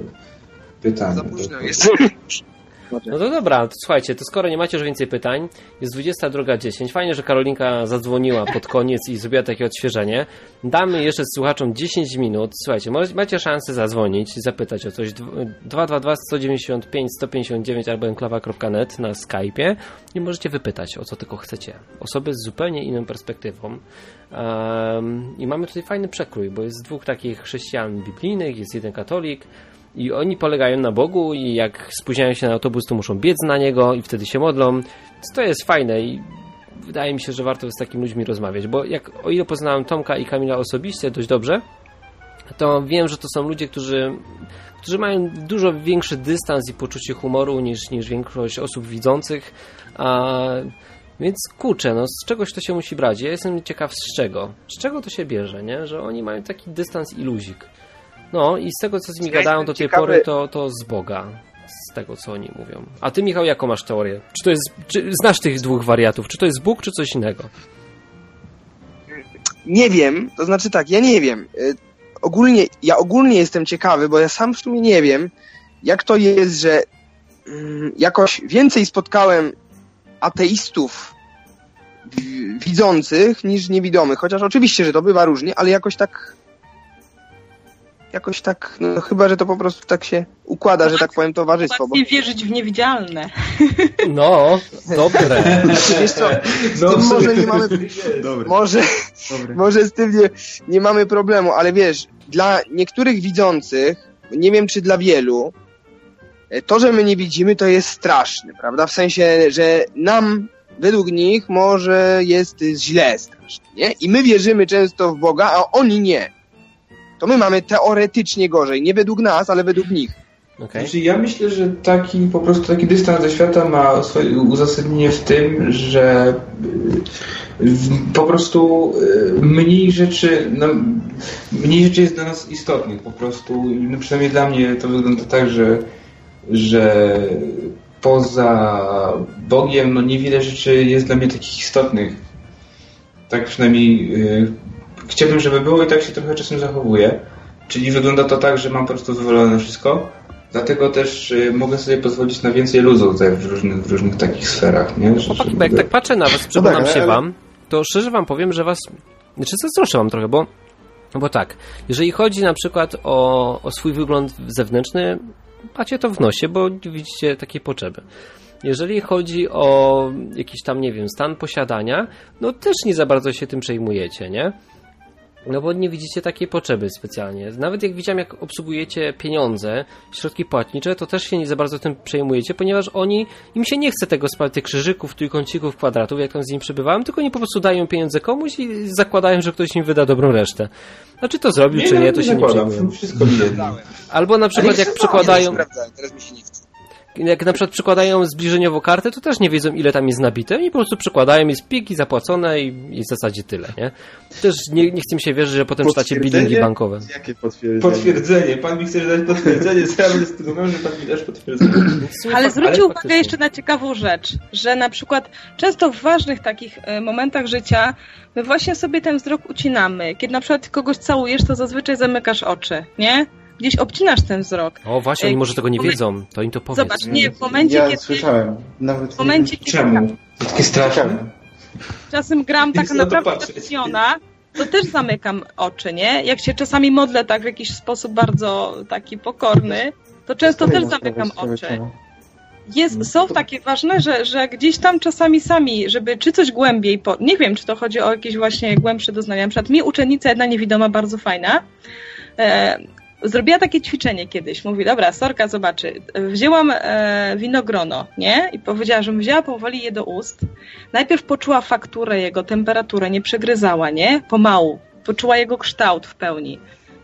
pytania. Za późno Do- jest. No to dobra, to słuchajcie, to skoro nie macie już więcej pytań, jest 22.10. Fajnie, że Karolinka zadzwoniła pod koniec i zrobiła takie odświeżenie. Damy jeszcze słuchaczom 10 minut. Słuchajcie, macie szansę zadzwonić i zapytać o coś. Dw- 222 195 159 albo enklawa.net na Skype'ie i możecie wypytać o co tylko chcecie. Osoby z zupełnie inną perspektywą. Um, I mamy tutaj fajny przekrój, bo jest dwóch takich chrześcijan biblijnych, jest jeden katolik. I oni polegają na Bogu i jak spóźniają się na autobus, to muszą biec na niego i wtedy się modlą. To jest fajne i wydaje mi się, że warto z takimi ludźmi rozmawiać, bo jak o ile poznałem Tomka i Kamila osobiście dość dobrze, to wiem, że to są ludzie, którzy, którzy mają dużo większy dystans i poczucie humoru niż, niż większość osób widzących. A, więc kurczę, no z czegoś to się musi brać. Ja jestem ciekaw z czego. Z czego to się bierze, nie? Że oni mają taki dystans i luzik. No i z tego, co z nimi gadają do tej ciekawy- pory, to, to z Boga. Z tego, co oni mówią. A ty, Michał, jaką masz teorię? Czy to jest, czy znasz tych dwóch wariatów? Czy to jest Bóg, czy coś innego? Nie wiem, to znaczy tak, ja nie wiem. Y, Ogólnie, ja ogólnie jestem ciekawy, bo ja sam w sumie nie wiem, jak to jest, że mm, jakoś więcej spotkałem ateistów widzących niż niewidomych. Chociaż oczywiście, że to bywa różnie, ale jakoś tak. Jakoś tak, no chyba, że to po prostu tak się układa, że tak powiem, towarzystwo. Bo Nie wierzyć w niewidzialne. No, dobre. wiesz co, z tym może nie mamy Dobry. Może, Dobry. może z tym nie, nie mamy problemu, ale wiesz, dla niektórych widzących, nie wiem czy dla wielu, e, to, że my nie widzimy, to jest straszne, prawda? W sensie, że nam, według nich, może jest źle strasznie, nie? I my wierzymy często w Boga, a oni nie. To my mamy teoretycznie gorzej, nie według nas, ale według nich. Okay. Znaczy, ja myślę, że taki po prostu taki dystans do świata ma swoje uzasadnienie w tym, że y, po prostu y, mniej rzeczy, no, mniej rzeczy jest dla nas istotnych po prostu. No, przynajmniej dla mnie to wygląda tak, że, że poza Bogiem no niewiele rzeczy jest dla mnie takich istotnych. Tak przynajmniej y, chciałbym, żeby było i tak się trochę czasem zachowuję. Czyli wygląda to tak, że mam po prostu wywalone na wszystko. Dlatego też y, mogę sobie pozwolić na więcej luzu tutaj w różnych, w różnych takich sferach, nie? Że, Chłopaki, że- bo jak tak patrzę na was, przyglądam tak, się ale- wam, to szczerze wam powiem, że was... Znaczy zazdroszczę wam trochę, bo... No bo tak, jeżeli chodzi na przykład o, o swój wygląd zewnętrzny, macie to w nosie, bo widzicie takie potrzeby. Jeżeli chodzi o jakiś tam, nie wiem, stan posiadania, no też nie za bardzo się tym przejmujecie, nie? No bo nie widzicie takiej potrzeby specjalnie. Nawet jak widziałem, jak obsługujecie pieniądze, środki płatnicze, to też się nie za bardzo tym przejmujecie, ponieważ oni, im się nie chce tego spać, tych krzyżyków, trójkącików, kwadratów, jak tam z nim przebywałem, tylko oni po prostu dają pieniądze komuś i zakładają, że ktoś im wyda dobrą resztę. A czy to zrobił, czy nie, to się nie przejmują. Wszystko mi jedno. Albo na przykład jak przykładają, Sprawdzałem, teraz mi się nie chce. Jak na przykład przykładają zbliżeniowo kartę, to też nie wiedzą ile tam jest nabite i po prostu przykładają, jest pik i zapłacone i, i w zasadzie tyle, nie? Też nie, nie chcę mi się wierzyć, że potem czytacie bilingi bankowe. Jakie potwierdzenie? Potwierdzenie. Pan mi chce dać potwierdzenie, co ja będę z tego miał, że pan mi dasz potwierdzenie. Ale zwróćcie uwagę faktycznie. jeszcze na ciekawą rzecz, że na przykład często w ważnych takich e, momentach życia my właśnie sobie ten wzrok ucinamy. Kiedy na przykład kogoś całujesz, to zazwyczaj zamykasz oczy, nie? Gdzieś obcinasz ten wzrok. O właśnie, oni może tego nie wiedzą, to im to powiedz. Zobacz, nie, w momencie, ja kiedy słyszałem. Nawet w momencie, kiedy Czemu? To takie straszne. czasem gram tak naprawdę zapomniona, to też zamykam oczy, nie? Jak się czasami modlę tak w jakiś sposób bardzo taki pokorny, to często też zamykam oczy. Jest, są takie ważne, że, że gdzieś tam czasami sami, żeby czy coś głębiej, po, nie wiem, czy to chodzi o jakieś właśnie głębsze doznania. Na przykład mi uczennica jedna niewidoma, bardzo fajna, e, zrobiła takie ćwiczenie kiedyś. Mówi, dobra, Sorka zobaczy, wzięłam e, winogrono, nie? I powiedziała, że wzięła powoli je do ust. Najpierw poczuła fakturę jego, temperaturę, nie przegryzała, nie? Pomału. Poczuła jego kształt w pełni.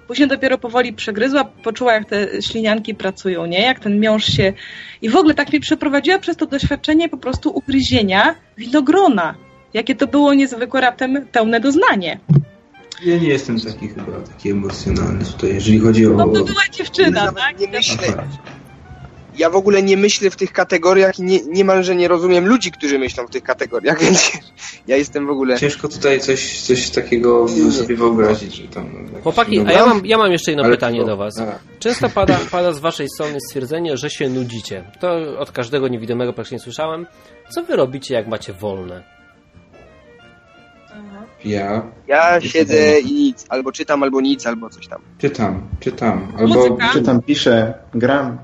Później dopiero powoli przegryzła, poczuła jak te ślinianki pracują, nie? Jak ten miąższ się... I w ogóle tak mnie przeprowadziła przez to doświadczenie po prostu ugryzienia winogrona. Jakie to było niezwykłe, raptem pełne doznanie. Ja nie jestem taki chyba taki emocjonalny tutaj, jeżeli chodzi o... No to była dziewczyna, tak? nie myślę, ja w ogóle nie myślę w tych kategoriach i nie, niemalże nie rozumiem ludzi, którzy myślą w tych kategoriach, więc ja jestem w ogóle... Ciężko tutaj coś, coś takiego sobie wyobrazić, że tam... Chłopaki, a ja mam, ja mam jeszcze jedno Ale pytanie to- do was. a. Często pada, pada z waszej strony stwierdzenie, że się nudzicie. To od każdego niewidomego praktycznie słyszałem. Co wy robicie, jak macie wolne? Ja Ja siedzę i nic, albo czytam, albo nic, albo coś tam. czytam, czytam. Albo Muzyka? Czytam, piszę, gram.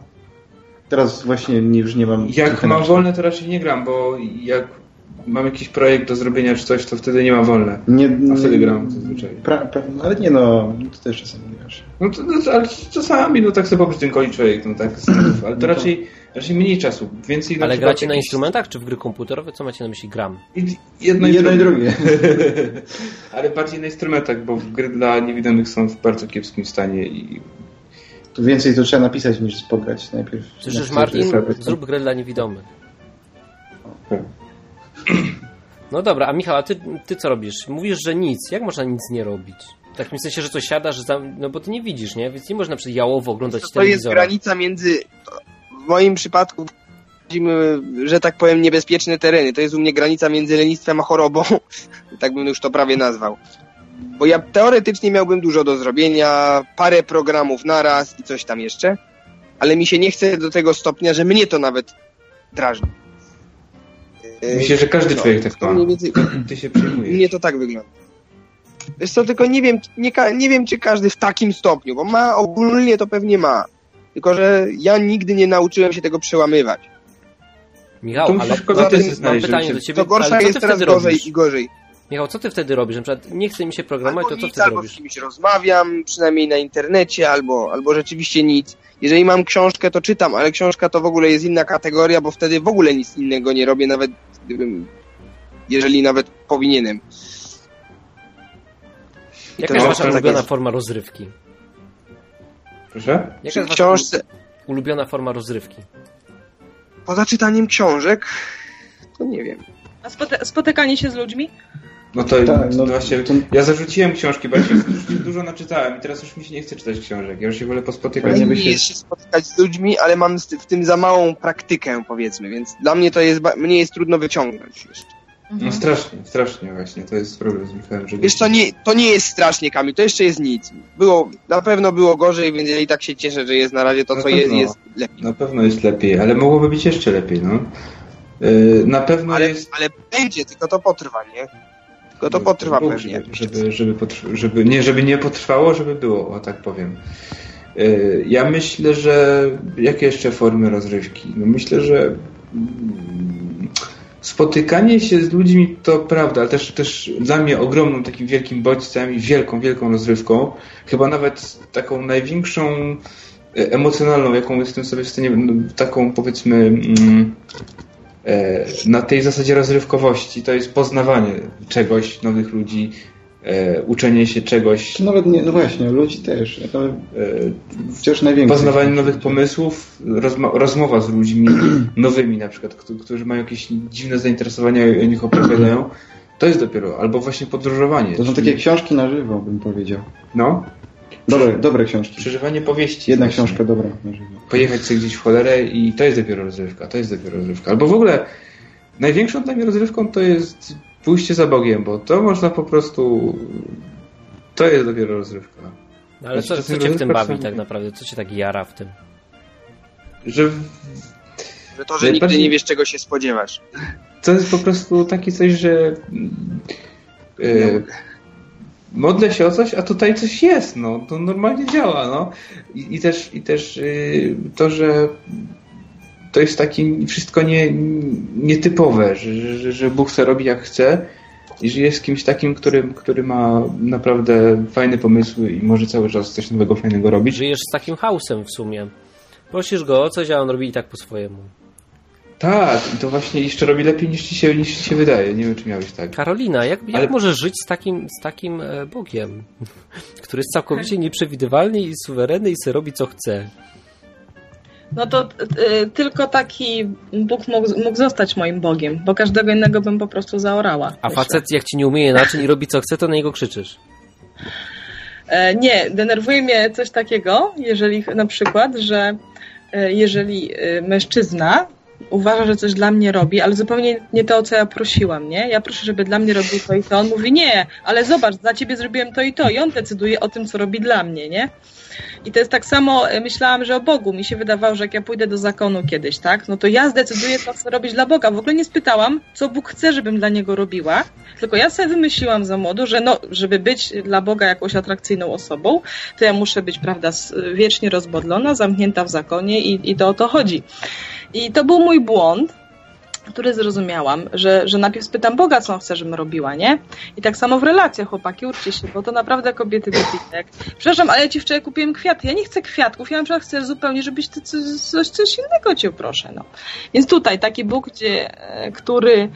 Teraz właśnie nie- już nie mam... jak mam wolne, to raczej nie gram, bo jak mam jakiś projekt do zrobienia czy coś, to wtedy nie ma wolne. Nie, A wtedy gram zazwyczaj. Pra, pra, ale nie no, to też czasami grasz. No to, no, to, ale czasami, no tak sobie po prostu człowiek, no tak, ale to raczej, raczej mniej czasu, więcej Ale przykład gracie na instrumentach czy w gry komputerowe? Co macie na myśli gram? I- Jedno, Jedno i drugie. ale bardziej na instrumentach, bo gry dla niewidomych są w bardzo kiepskim stanie i Tu więcej to trzeba napisać niż pograć najpierw. Słyszysz najpierw Martin? sobie- Zrób grę dla niewidomych. Tak. No dobra, a Michał, a ty, ty co robisz? Mówisz, że nic. Jak można nic nie robić? W takim sensie, że co siadasz, no bo ty nie widzisz, nie? Więc nie można przed jałowo oglądać To jest telewizora. granica między, w moim przypadku, wchodzimy, że tak powiem, niebezpieczne tereny. To jest u mnie granica między lenistwem a chorobą. tak bym już to prawie nazwał. Bo ja teoretycznie miałbym dużo do zrobienia, parę programów naraz i coś tam jeszcze, ale mi się nie chce do tego stopnia, że mnie to nawet drażni. Myślę, że każdy no, człowiek tak to ma. więcej, Ty się przejmujesz. mnie to tak wygląda. Wiesz co, tylko nie wiem, nie, nie wiem, czy każdy w takim stopniu, bo ma, ogólnie to pewnie ma. Tylko, że ja nigdy nie nauczyłem się tego przełamywać. Michał, To ale mam, pytanie się- do ciebie. To gorsza jest wtedy gorzej robisz? i gorzej. Michał, co ty wtedy robisz? Na przykład nie chce mi się programować, Albo to co nic, wtedy albo robisz? z kimś rozmawiam, przynajmniej na internecie, albo, albo rzeczywiście nic. Jeżeli mam książkę, to czytam, ale książka to w ogóle jest inna kategoria, bo wtedy w ogóle nic innego nie robię, nawet gdybym, jeżeli nawet powinienem. I Jaka to jest no, wasza tak ulubiona forma rozrywki? Proszę? Jaka jest wasza książce, ulubiona forma rozrywki? poza czytaniem książek, to nie wiem. A spoty- spotykanie się z ludźmi? No to, Tak, to no, właśnie, to- ja zarzuciłem książki, bo ja się dużo naczytałem i teraz już mi się nie chce czytać książek. Ja już się wolę pospotykać. By się- jest się spotykać z ludźmi, ale mam w tym za małą praktykę, powiedzmy, więc dla mnie to jest, mnie jest trudno wyciągnąć jeszcze. No strasznie, strasznie właśnie, to jest problem z Michałem, że... Wiesz co, nie, to nie jest strasznie, Kamil, to jeszcze jest nic. Było, na pewno było gorzej, więc ja i tak się cieszę, że jest na razie to, Na co pewno. jest, jest lepiej. Na pewno jest lepiej, ale mogłoby być jeszcze lepiej, no. Yy, na pewno Ale, jest... ale będzie, tylko to potrwa, nie? Tylko to potrwa Bóg, pewnie. Żeby, żeby, żeby, potrw- żeby, nie, żeby nie potrwało, żeby było, o tak powiem. Yy, Ja myślę, że jakie jeszcze formy rozrywki? No myślę, że spotykanie się z ludźmi to prawda, ale też, też dla mnie ogromnym takim wielkim bodźcem i wielką, wielką rozrywką, chyba nawet taką największą e, emocjonalną, jaką jestem sobie w stanie, no, taką powiedzmy mm, e, na tej zasadzie rozrywkowości, to jest poznawanie czegoś, nowych ludzi, e, uczenie się czegoś, nawet nie, no właśnie, ludzi też. E, wciąż najwięcej. poznawanie nowych pomysłów, rozma rozmowa z ludźmi nowymi na przykład, którzy, którzy mają jakieś dziwne zainteresowania i o nich opowiadają, to jest dopiero, albo właśnie podróżowanie. To są czyli- takie książki na żywo, bym powiedział. No, Dobre, dobre książki. przeżywanie powieści. Jedna właśnie. książka dobra na żywo. Pojechać sobie gdzieś w cholerę i to jest dopiero rozrywka, to jest dopiero rozrywka. Albo w ogóle największą dla mnie rozrywką to jest pójście za Bogiem, bo to można po prostu... To jest dopiero rozrywka. No, ale co, Znaczy, co to cię w tym bawi tak naprawdę? Co cię tak jara w tym? Że Że to, że nigdy nie wiesz, czego się spodziewasz. to jest po prostu takie coś, że e, modlę się o coś, a tutaj coś jest, no. To normalnie działa, no. I, i też, i też y, to, że to jest takie wszystko nie, nietypowe, że, że, że Bóg se robi jak chce i że jest kimś takim, który, który ma naprawdę fajne pomysły i może cały czas coś nowego, fajnego robić. Żyjesz z takim chaosem w sumie. Prosisz go o coś, a on robi i tak po swojemu. Tak, i to właśnie jeszcze robi lepiej niż ci się, niż ci się wydaje. Nie wiem, czy miałeś tak. Karolina, jak, jak Ale- możesz żyć z takim, z takim e, Bogiem, który jest całkowicie nieprzewidywalny i suwerenny i se robi co chce? No to y, tylko taki Bóg mógł, mógł zostać moim Bogiem, bo każdego innego bym po prostu zaorała. A myślę. facet jak ci nie umieje naczyń i robi co chce, to na niego krzyczysz. E, nie, denerwuje mnie coś takiego, jeżeli na przykład, że e, jeżeli e, mężczyzna uważa, że coś dla mnie robi, ale zupełnie nie to, o co ja prosiłam, nie? Ja proszę, żeby dla mnie robił to i to. On mówi, nie, ale zobacz, dla ciebie zrobiłem to i to. I on decyduje o tym, co robi dla mnie, nie? I to jest tak samo, e, myślałam, że o Bogu. Mi się wydawało, że jak ja pójdę do zakonu kiedyś, tak? No to ja zdecyduję, co chcę robić dla Boga. W ogóle nie spytałam, co Bóg chce, żebym dla Niego robiła. Tylko ja sobie wymyśliłam za młodu, że no, żeby być dla Boga jakąś atrakcyjną osobą, to ja muszę być, prawda, wiecznie rozbodlona, zamknięta w zakonie i, i to o to chodzi. I to był mój błąd, który zrozumiałam, że, że najpierw spytam Boga, co on chce, żebym robiła, nie? I tak samo w relacjach, chłopaki, uczcie się, bo to naprawdę kobiety debilek. Przepraszam, ale ja ci wczoraj kupiłem kwiaty. Ja nie chcę kwiatków, ja na przykład chcę zupełnie, żebyś ty coś, coś, coś innego cię proszę, no. Więc tutaj taki Bóg, gdzie, e, który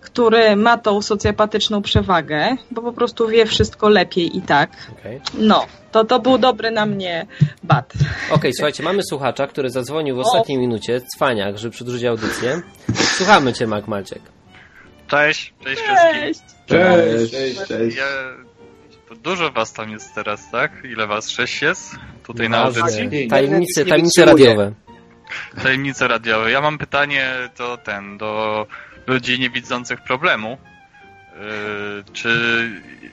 który ma tą socjopatyczną przewagę, bo po prostu wie wszystko lepiej i tak. Okej, No, to, to był dobry na mnie bat. Okej, słuchajcie, mamy słuchacza, który zadzwonił w ostatniej minucie, cwaniak, żeby przedłużyć audycję. Słuchamy cię, Mac Maciek. Cześć, cześć wszystkim. Cześć! Cześć, Cześć, cześć. Ja, dużo was tam jest teraz, tak? Ile was? Sześć jest? Tutaj na Ważne. audycji? Tajemnice, Nie tajemnice wytrzymuję. radiowe. Tajemnice radiowe. Ja mam pytanie do ten, do ludzi niewidzących problemu. Yy, czy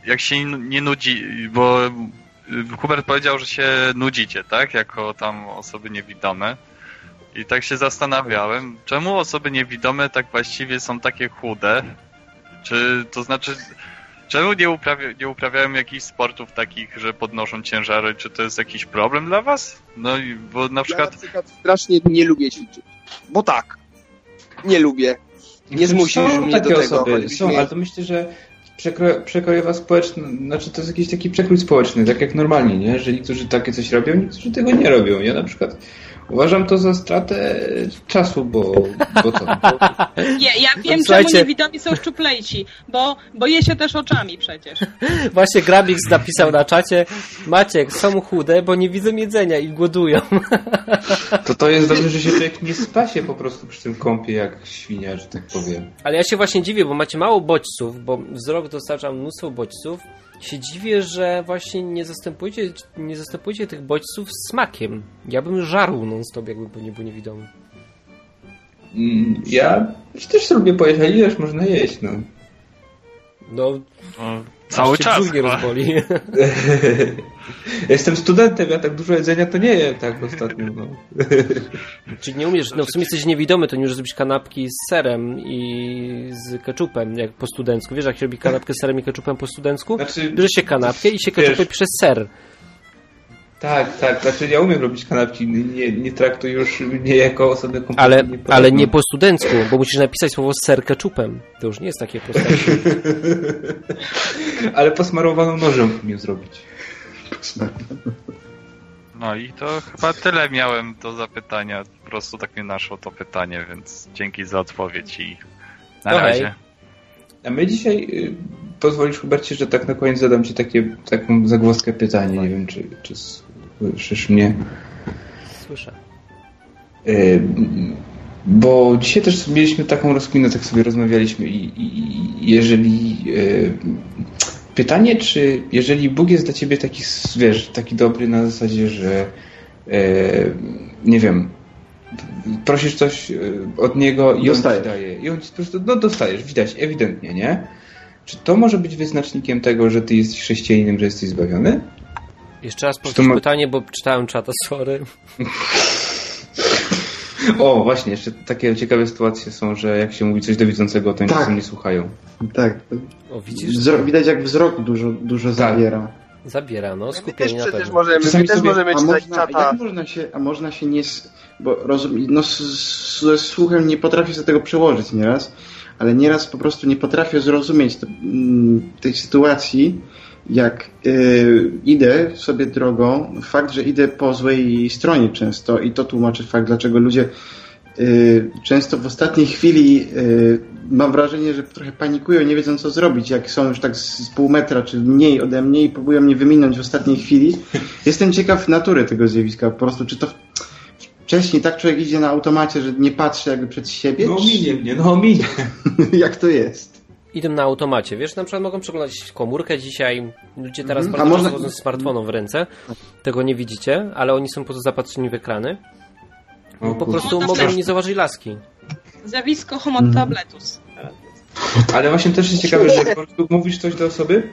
jak się nie nudzi, bo Hubert powiedział, że się nudzicie, tak? Jako tam osoby niewidome. I tak się zastanawiałem, czemu osoby niewidome tak właściwie są takie chude? Czy to znaczy, czemu nie, uprawia, nie uprawiają jakichś sportów takich, że podnoszą ciężary? Czy to jest jakiś problem dla was? No i bo na Ja przykład na przykład strasznie nie lubię ćwiczyć. Bo tak. Nie lubię. Nie zmusisz mnie takie do tego. osoby, są, ale to myślę, że przekro, przekrojowa społeczna, znaczy to jest jakiś taki przekrój społeczny, tak jak normalnie, nie? Że niektórzy takie coś robią, niektórzy tego nie robią. Ja na przykład uważam to za stratę czasu, bo, bo to. Bo, Ja, ja wiem, Słuchajcie. czemu niewidomi są szczuplejsi, bo, bo je się też oczami przecież. Właśnie Grabix napisał na czacie Maciek, są chude, bo nie widzą jedzenia i głodują. to to jest dobrze, że się człowiek nie spasie po prostu przy tym kąpie jak świnia, że tak powiem. Ale ja się właśnie dziwię, bo macie mało bodźców, bo wzrok dostarcza mnóstwo bodźców. Się dziwię, że właśnie nie zastępujecie, nie zastępujecie tych bodźców smakiem. Ja bym żarł non-stop, jakbym nie był niewidomy. Mm, Ja też lubię pojeść, ale ileż można jeść, no. No, no, cały aż czas nie rozboli. Jestem studentem, ja tak dużo jedzenia to nie jem tak ostatnio, no. Czyli nie umiesz, no w sumie jesteś niewidomy, to nie umiesz zrobić kanapki z serem i z keczupem, jak po studencku. Wiesz, jak się robi kanapkę z serem i keczupem po studencku? Znaczy, Bierze się kanapkę i się keczupem przez ser. Tak, tak, znaczy ja umiem robić kanapki, nie, nie traktuj już mnie jako osobę kompletnie Ale, ale nie po studencku, bo musisz napisać słowo ser keczupem. To już nie jest takie proste. Ale posmarowaną nożem umiem zrobić. No i to chyba tyle miałem do zapytania. Po prostu tak mnie naszło to pytanie, więc dzięki za odpowiedź i na Okej. razie. A my dzisiaj, y, pozwolisz Hubercie, że tak na koniec zadam Ci takie, taką zagwozdkę pytanie, nie wiem czy, czy słyszysz mnie. Słyszę. Y, Bo dzisiaj też mieliśmy taką rozkminę, tak sobie rozmawialiśmy i, jeżeli y, pytanie, czy jeżeli Bóg jest dla ciebie taki, wiesz, taki dobry na zasadzie, że y, nie wiem, prosisz coś od Niego i On Dostajesz. ci daje. I On ci po prostu, no dostajesz, widać, ewidentnie, nie? Czy to może być wyznacznikiem tego, że ty jesteś chrześcijaninem, że jesteś zbawiony? Jeszcze raz powtórz ma- pytanie, bo czytałem czata, sorry. O, właśnie, jeszcze takie ciekawe sytuacje są, że jak się mówi coś do widzącego, to oni Tak. nie słuchają. Tak. O, widzisz? Wzrok, widać jak wzrok dużo, dużo zabiera. Zabiera, no, My też skupienie na pewno. możemy, my też sobie- możemy A czytać można, czata. jak można się, a można się nie, bo rozum, no ze słuchem nie potrafię sobie tego przełożyć nieraz, ale nieraz po prostu nie potrafię zrozumieć mm, tej sytuacji, jak y, idę sobie drogą, fakt, że idę po złej stronie często i to tłumaczy fakt, dlaczego ludzie y, często w ostatniej chwili y, mam wrażenie, że trochę panikują, nie wiedzą co zrobić, jak są już tak z, z pół metra czy mniej ode mnie i próbują mnie wyminąć w ostatniej chwili. Jestem ciekaw natury tego zjawiska, po prostu czy to wcześniej tak człowiek idzie na automacie, że nie patrzy jakby przed siebie? No czy- minie mnie, no minie. jak to jest? Idą na automacie, wiesz, na przykład mogą przeglądać komórkę dzisiaj, ludzie teraz Mhm. bardzo często można- chodzą z smartfonem w ręce, tego nie widzicie, ale oni są po prostu zapatrzeni w ekrany. O, Po prostu No, mogą nie zauważyć laski. Zjawisko homo tabletus. Ale właśnie też jest ciekawe, że po prostu mówisz coś do osoby,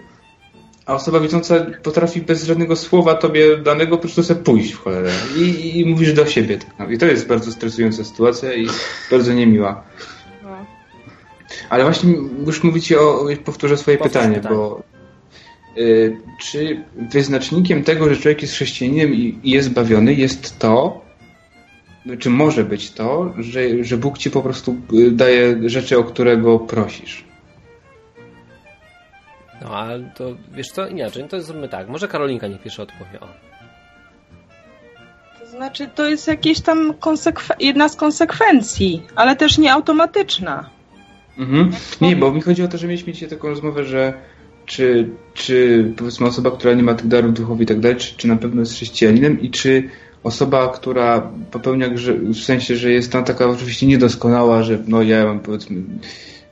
a osoba widząca potrafi bez żadnego słowa tobie danego po prostu sobie pójść w cholerę. I, i mówisz do siebie. Tak naprawdę. I to jest bardzo stresująca sytuacja i bardzo niemiła. Ale właśnie już mówicie o, powtórzę swoje Powtórz pytanie, pytanie. bo y, czy wyznacznikiem tego, że człowiek jest chrześcijaninem i, i jest zbawiony, jest to, czy może być to, że, że Bóg ci po prostu y, daje rzeczy, o które go prosisz. No, ale to wiesz co, inaczej, no to zróbmy tak. Może Karolinka niech pierwsza odpowie. O. To znaczy, to jest jakieś tam konsekwe- jedna z konsekwencji, ale też nie automatyczna. Mhm. Nie, bo mi chodzi o to, że mieliśmy dzisiaj taką rozmowę, że czy, czy powiedzmy osoba, która nie ma tych darów duchowych i tak dalej, czy, czy na pewno jest chrześcijaninem i czy osoba, która popełnia grzech, w sensie, że jest tam taka oczywiście niedoskonała, że no ja mam powiedzmy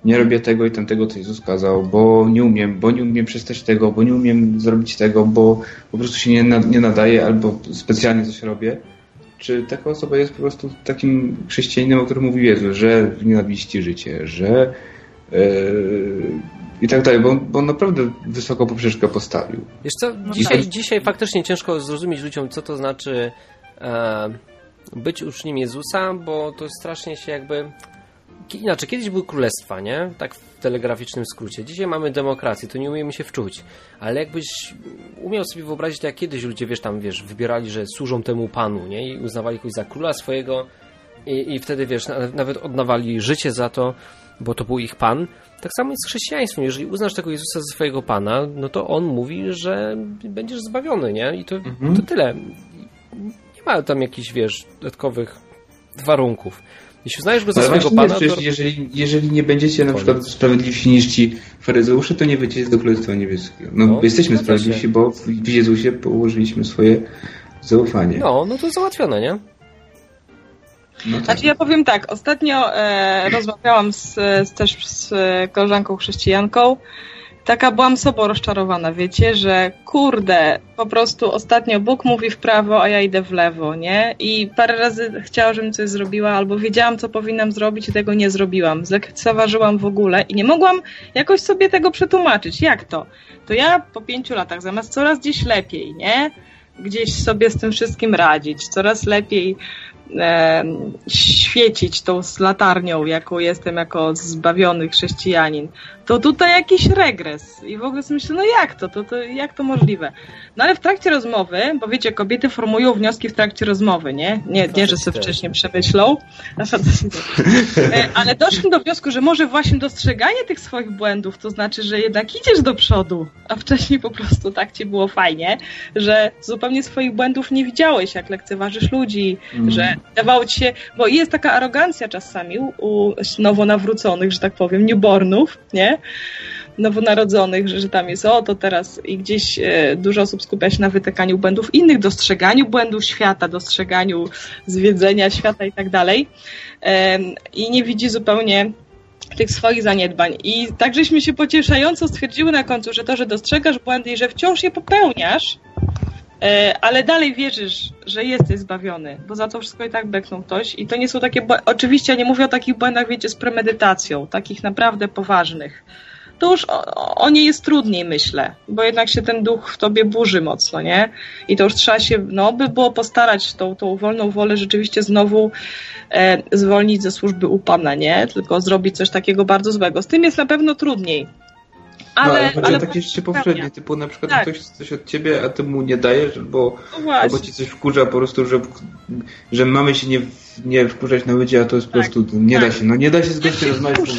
nie robię tego i tamtego, co Jezus kazał, bo nie umiem, bo nie umiem przestać tego, bo nie umiem zrobić tego, bo po prostu się nie, nie nadaje albo specjalnie coś robię. Czy taka osoba jest po prostu takim chrześcijaninem, o którym mówił Jezus, że w nienawiści życie, że yy, i tak dalej, bo, bo naprawdę wysoko poprzeczkę postawił. Wiesz co, dzisiaj, dzisiaj faktycznie ciężko zrozumieć ludziom, co to znaczy e, być uczniem Jezusa, bo to strasznie się jakby... Inaczej, kiedyś były królestwa, nie? Tak telegraficznym skrócie. Dzisiaj mamy demokrację, to nie umiemy się wczuć. Ale jakbyś umiał sobie wyobrazić, jak kiedyś ludzie, wiesz, tam, wiesz, wybierali, że służą temu panu, nie? I uznawali kogoś za króla swojego i, i wtedy, wiesz, nawet oddawali życie za to, bo to był ich pan. Tak samo jest z chrześcijaństwem. Jeżeli uznasz tego Jezusa za swojego Pana, no to On mówi, że będziesz zbawiony, nie? I to, mhm. to tyle. Nie ma tam jakichś, wiesz, dodatkowych warunków. Jeśli uznajesz go za swojego Pana, to... Jeżeli, jeżeli nie będziecie na przykład sprawiedliwsi niż ci faryzeusze, to nie będziecie do Królestwa Niebieskiego. No, no jesteśmy sprawiedliwsi, bo w Jezusie położyliśmy swoje zaufanie. No, no to załatwione, nie? No tak. Znaczy ja powiem tak, ostatnio e, rozmawiałam z, z, też z koleżanką chrześcijanką, taka byłam sobą rozczarowana, wiecie, że kurde, po prostu ostatnio Bóg mówi w prawo, a ja idę w lewo, nie? I parę razy chciała, żebym coś zrobiła, albo wiedziałam, co powinnam zrobić i tego nie zrobiłam. Zlekceważyłam w ogóle i nie mogłam jakoś sobie tego przetłumaczyć. Jak to? To ja po pięciu latach, zamiast coraz gdzieś lepiej, nie? Gdzieś sobie z tym wszystkim radzić, coraz lepiej e, świecić tą latarnią, jaką jestem jako zbawiony chrześcijanin, to tutaj jakiś regres. I w ogóle sobie myślę, no jak to? To, to? Jak to możliwe? No ale w trakcie rozmowy, bo wiecie, kobiety formują wnioski w trakcie rozmowy, nie? Nie, nie że sobie wcześniej przemyślą. E, ale doszli do wniosku, że może właśnie dostrzeganie tych swoich błędów, to znaczy, że jednak idziesz do przodu, a wcześniej po prostu tak ci było fajnie, że zupełnie swoich błędów nie widziałeś, jak lekceważysz ludzi, mm. że dawało ci się, bo jest taka arogancja czasami u, u nowonawróconych, że tak powiem, newbornów, nie? Nowonarodzonych, że, że tam jest o, to teraz i gdzieś e, dużo osób skupia się na wytykaniu błędów innych, dostrzeganiu błędów świata, dostrzeganiu zwiedzenia świata i tak dalej. I nie widzi zupełnie tych swoich zaniedbań. I tak żeśmy się pocieszająco stwierdziły na końcu, że to, że dostrzegasz błędy i że wciąż je popełniasz, ale dalej wierzysz, że jesteś zbawiony, bo za to wszystko i tak beknął ktoś. I to nie są takie, oczywiście nie mówię o takich błędach, wiecie, z premedytacją, takich naprawdę poważnych. To już o, o, nie jest trudniej, myślę, bo jednak się ten duch w tobie burzy mocno, nie? I to już trzeba się, no, by było postarać tą, tą wolną wolę rzeczywiście znowu e, zwolnić ze służby u Pana, nie? Tylko zrobić coś takiego bardzo złego. Z tym jest na pewno trudniej ale, no, ale, ale takie rzeczy poprzednie, typu na przykład tak. ktoś coś od ciebie, a ty mu nie dajesz, bo no albo ci coś wkurza po prostu, że, że mamy się nie, nie wkurzać na ludzie, a to jest tak. po prostu, nie tak. da się, no nie da się z gościem rozmawiać.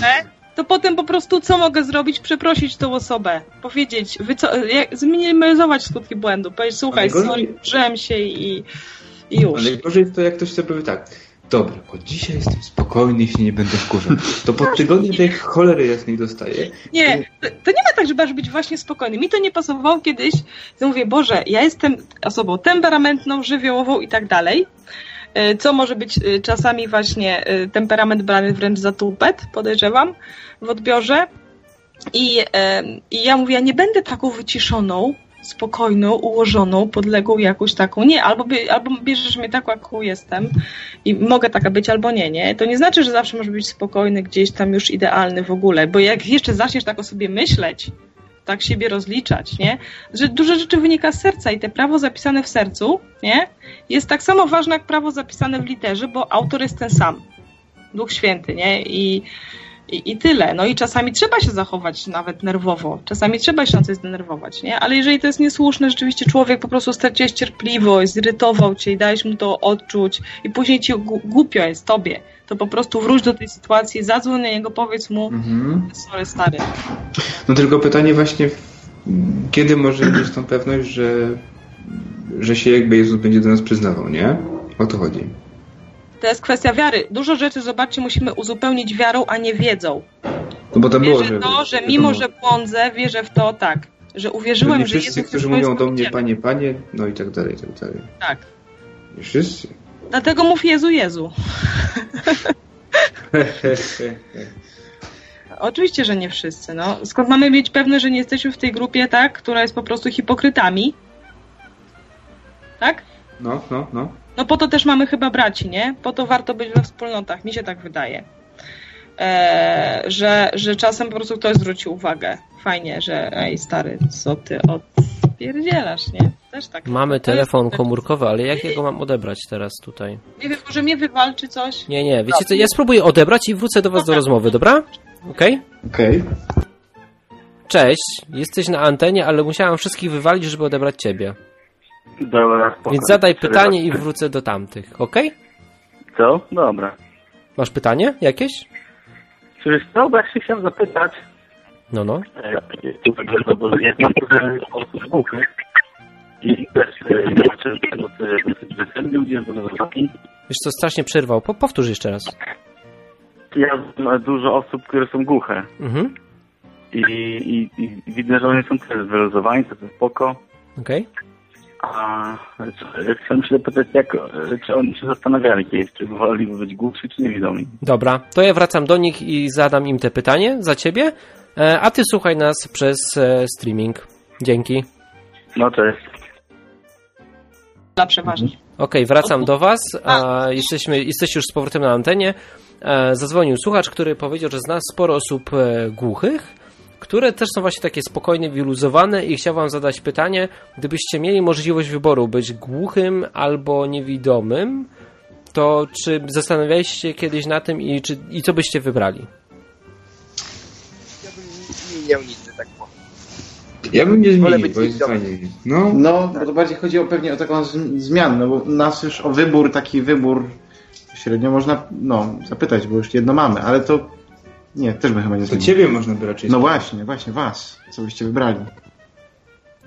To potem po prostu co mogę zrobić? Przeprosić tą osobę, powiedzieć, jak, zminimalizować skutki błędu, powiedzieć, słuchaj, sorry, się i, i już. Ale gorzej to jak ktoś sobie powie tak, Dobra, bo dzisiaj jestem spokojny i się nie będę wkurzał. To po tygodniu tej cholery jasnej dostaję. Nie, to, nie ma tak, że masz być właśnie spokojny. Mi to nie pasowało kiedyś, to mówię, Boże, ja jestem osobą temperamentną, żywiołową i tak dalej, e, co może być e, czasami właśnie e, temperament brany wręcz za tupet, podejrzewam, w odbiorze. I, I ja mówię, ja nie będę taką wyciszoną, spokojną, ułożoną, podległą jakąś taką. Nie, albo, albo bierzesz mnie tak, jaką jestem i mogę taka być, albo nie, nie. To nie znaczy, że zawsze możesz być spokojny, gdzieś tam już idealny w ogóle, bo jak jeszcze zaczniesz tak o sobie myśleć, tak siebie rozliczać, nie? Że dużo rzeczy wynika z serca i te prawo zapisane w sercu, nie? Jest tak samo ważne jak prawo zapisane w literze, bo autor jest ten sam. Duch Święty, nie? I I, I tyle. No i czasami trzeba się zachować nawet nerwowo. Czasami trzeba się na coś zdenerwować, nie? Ale jeżeli to jest niesłuszne, rzeczywiście człowiek po prostu straciłeś cierpliwość, zirytował cię i dałeś mu to odczuć i później ci głupio jest tobie, to po prostu wróć do tej sytuacji, zadzwoń na niego, powiedz mu, Mhm. sorry stary. No tylko pytanie właśnie, kiedy może mieć tą pewność, że, że się jakby Jezus będzie do nas przyznawał, nie? O to chodzi. To jest kwestia wiary. Dużo rzeczy, zobaczcie, musimy uzupełnić wiarą, a nie wiedzą. No bo tam było, że... to, że mimo, że błądzę, wierzę w to tak, że że uwierzyłem, nie że wszyscy, Jezus którzy mówią do mnie. Panie, Panie, no i tak dalej, i tak dalej. Tak. Nie wszyscy. Dlatego mów Jezu, Jezu. Oczywiście, że nie wszyscy. No. Skąd mamy mieć pewność, że nie jesteśmy w tej grupie, tak, która jest po prostu hipokrytami? Tak? No, no, no. No po to też mamy chyba braci, nie? Po to warto być we wspólnotach, mi się tak wydaje. E, że, że czasem po prostu ktoś zwróci uwagę. Fajnie, że ej stary, co ty odpierdzielasz, nie? Też tak. Mamy To jest- telefon komórkowy, ale jak ja go mam odebrać teraz tutaj? Nie wiem, może mnie wywalczy coś? Nie, nie, wiecie co, ja spróbuję odebrać i wrócę do was do rozmowy, dobra? Okej? Okej. Cześć, jesteś na antenie, ale musiałam wszystkich wywalić, żeby odebrać ciebie. Dobra, spoko. Więc zadaj pytanie i wrócę do tamtych, okej? Co? Dobra. Masz pytanie jakieś? Czyż co? Bo ja się chciałem zapytać. No, no. Wiesz co, strasznie przerwał. Po, powtórz jeszcze raz. Ja znam dużo osób, które są głuche. Mhm, I, i, i widzę, że oni są też wyluzowani, to jest spoko. okej. A chciałem się zapytać, jak, czy oni się zastanawiali kiedyś, czy woliby być głuchi, czy niewidomi. Dobra, to ja wracam do nich i zadam im te pytanie za ciebie, e, a ty słuchaj nas przez e, streaming. Dzięki. No cześć. Dla przeważnie. Okej, wracam do Was. A, jesteśmy, jesteście już z powrotem na antenie. E, zadzwonił słuchacz, który powiedział, że zna sporo osób głuchych, które też są właśnie takie spokojne, wyluzowane i chciał Wam zadać pytanie, gdybyście mieli możliwość wyboru być głuchym albo niewidomym, to czy zastanawialiście się kiedyś na tym i, czy, i co byście wybrali? Ja bym nie miał nigdy tak powiem. Ja bym nie zmienił, być bo jest niewidomy. fajnie. No, No, bo to bardziej chodzi o pewnie o taką zmianę, no bo nas już o wybór, taki wybór średnio można, no, zapytać, bo już jedno mamy, ale to nie, też by chyba nie to zmienił. ciebie można by raczej No właśnie, właśnie was, co byście wybrali.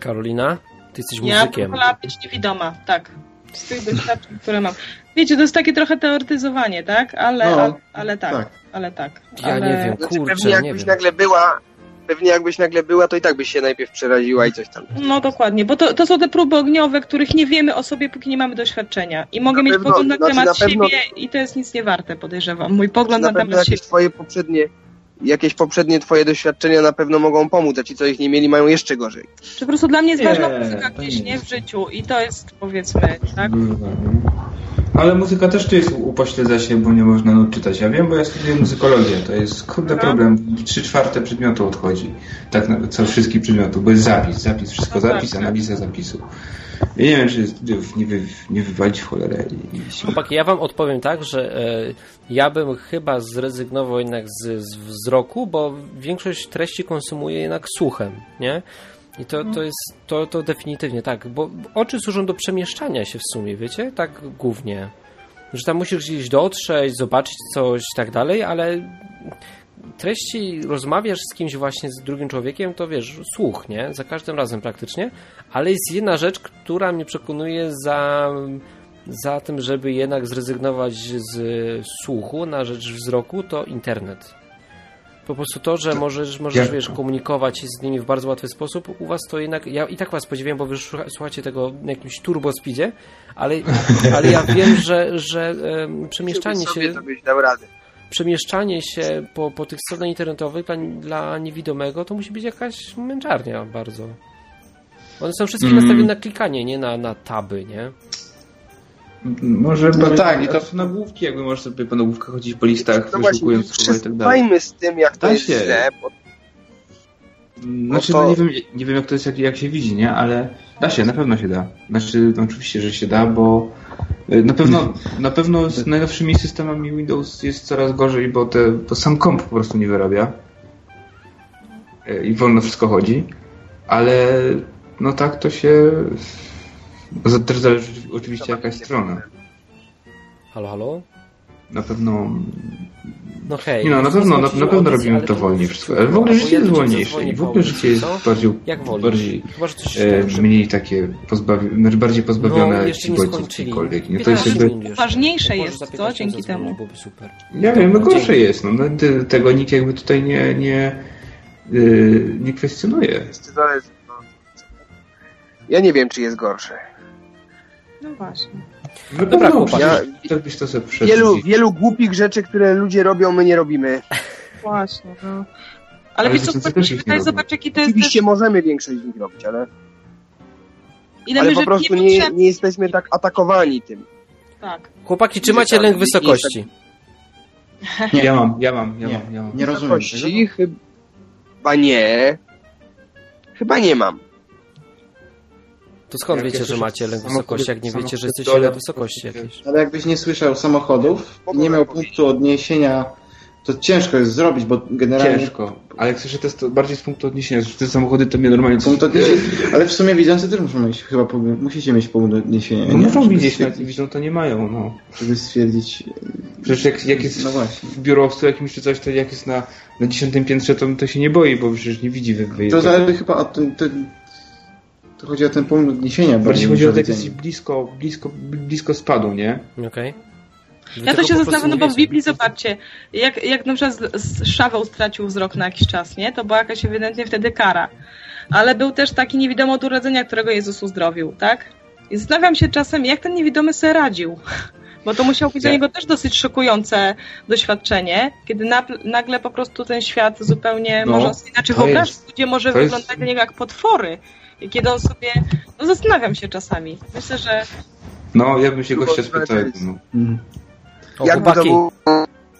Karolina, Ty jesteś Ja muzykiem. bym wolała być niewidoma, tak. Z tych doświadczeń, które mam. Wiecie, to jest takie trochę teoretyzowanie, tak? Ale, No, ale, ale tak, tak. ale tak. Ja ale... nie wiem, Znaczy, pewnie kurczę, nie jakbyś wiem. nagle była, pewnie jakbyś nagle była, to i tak byś się najpierw przeraziła i coś tam. No dokładnie, bo to, to są te próby ogniowe, których nie wiemy o sobie, póki nie mamy doświadczenia. I mogę Na mieć pewno, pogląd na znaczy, temat na pewno- siebie i to jest nic nie warte, podejrzewam. Mój pogląd na, Na pewno temat siebie. twoje poprzednie, jakieś poprzednie twoje doświadczenia na pewno mogą pomóc, a ci, co ich nie mieli, mają jeszcze gorzej. Czy po prostu dla mnie jest Nie, ważna muzyka gdzieś, nie. nie? W życiu i to jest, powiedzmy, tak? Ale muzyka też tu jest upośledza się, bo nie można no, czytać. Ja wiem, bo ja studiuję muzykologię. To jest kurde Aha. problem. Trzy czwarte przedmiotu odchodzi. Tak co wszystkich przedmiotów, bo jest zapis, zapis, wszystko No tak, zapis, tak. analiza zapisu. Ja nie wiem, czy studiów nie, wy, nie wywalić w cholerę. I, się... Chłopaki, ja wam odpowiem tak, że e, ja bym chyba zrezygnował jednak z, z wzroku, bo większość treści konsumuję jednak słuchem, nie? I to, to jest, to, to definitywnie tak, bo oczy służą do przemieszczania się w sumie, wiecie? Tak głównie. Że tam musisz gdzieś dotrzeć, zobaczyć coś i tak dalej, ale treści rozmawiasz z kimś właśnie z drugim człowiekiem, to wiesz, słuch, nie? Za każdym razem praktycznie, ale jest jedna rzecz, która mnie przekonuje za, za tym, żeby jednak zrezygnować z słuchu na rzecz wzroku, to internet. Po prostu to, że możesz, możesz wiesz, komunikować się z nimi w bardzo łatwy sposób, u was to jednak, ja i tak was podziwiam, bo wy słucha- słuchacie tego na jakimś turbo speedzie, ale, ale ja wiem, że, że em, przemieszczanie Sobie, się to byś dał radę. Przemieszczanie się po, po tych stronach internetowych dla, dla niewidomego to musi być jakaś męczarnia bardzo. One są wszystkie Mm. nastawione na klikanie, nie na, na taby, nie? Może No no tak, i to- to nagłówki, jakby możesz sobie po nagłówkach chodzić po listach, No wyszukując słowa i tak dalej. z tym, jak to Da jest się. źle, bo Znaczy, No to- no nie, wiem, nie wiem jak to jest, jak, jak się widzi, nie? Ale da się, na pewno się da. Znaczy, no oczywiście, że się da, bo Y, Na pewno, na pewno z najnowszymi systemami Windows jest coraz gorzej, bo, te, bo sam komp po prostu nie wyrabia. Y, I wolno wszystko chodzi. Ale no tak to się... Też zależy oczywiście jaka jest strona. Halo, halo? Na pewno... No hej. Nie no, na pewno, na, na pewno robimy to nie wolniej wszystko. Ale w ogóle życie jest wolniejsze. I w ogóle życie jest bardziej... Bardziej Chyba, że coś e, dobrze. mniej takie pozbawi... znaczy bardziej pozbawione No, jeszcze nie skończyli. Nie? To jest 15 jakby... Ważniejsze jest to 15 dzięki temu. Byłoby super. Ja wiem, no gorsze jest. No, no, te- tego nikt jakby tutaj nie, nie, yy, nie kwestionuje. No. Ja nie wiem, czy jest gorsze. No właśnie. No Dobra, przecież tak byś to sobie. Wielu, wielu głupich rzeczy, które ludzie robią, my nie robimy. Właśnie, no. Ale, Ale wiesz co, nie wydaje, robią. zobacz jaki to jest... Oczywiście możemy większość z nich robić, ale, Ile ale my po prostu nie, niepotrzebnych- nie jesteśmy tak atakowani tym. Tak. Chłopaki, czy Nie, macie lęk nie- nie wysokości? Nie. Ja mam, ja mam, ja Nie, mam, ja mam. nie rozumiem. Wysokości chyba nie. Chyba nie mam. To skąd Jak wiecie, że słyszę macie lęk wysokości, jak nie wiecie, że jesteście na wysokości to- jakiejś? Ale jakbyś nie słyszał samochodów i nie miał punktu odniesienia, to ciężko jest zrobić, bo generalnie Ciężko. Ale chcę, że to jest to bardziej z punktu odniesienia, że te samochody to mnie normalnie... punkt odniesienia, ale w sumie widzący też muszą mieć, chyba musicie mieć punkt odniesienia. No nie? muszą Żeby widzieć, nawet widzą, to nie mają, no. Żeby stwierdzić, Przecież jak, jak jest no właśnie. w biurowcu jakimś czy coś, to jak jest na, na dziesiątym piętrze, to, to się nie boi, bo przecież nie widzi wy, wy, To zależy chyba o ten, ten to chodzi o ten punkt odniesienia Bardziej bardziej chodzi o to, jak jesteś blisko, blisko, blisko spadu, nie? Okej. Wy Ja to się zastanawiam, no bo w. Biblii zobaczcie, jak, jak na przykład z- z Szaweł stracił wzrok na jakiś czas, nie? To była jakaś ewidentnie wtedy kara. Ale był też taki niewidomy od urodzenia, którego Jezus uzdrowił, tak? I zastanawiam się czasem, jak ten niewidomy sobie radził. Bo to musiało być dla niego też dosyć szokujące doświadczenie, kiedy nagle po prostu ten świat zupełnie No, może inaczej wyobrazić, ludzie może to jest- wyglądać dla niego jak potwory. I kiedy on sobie... No zastanawiam się czasami. Myślę, że No, ja bym się gościa spytał. No. Jakby to chłopaki, był...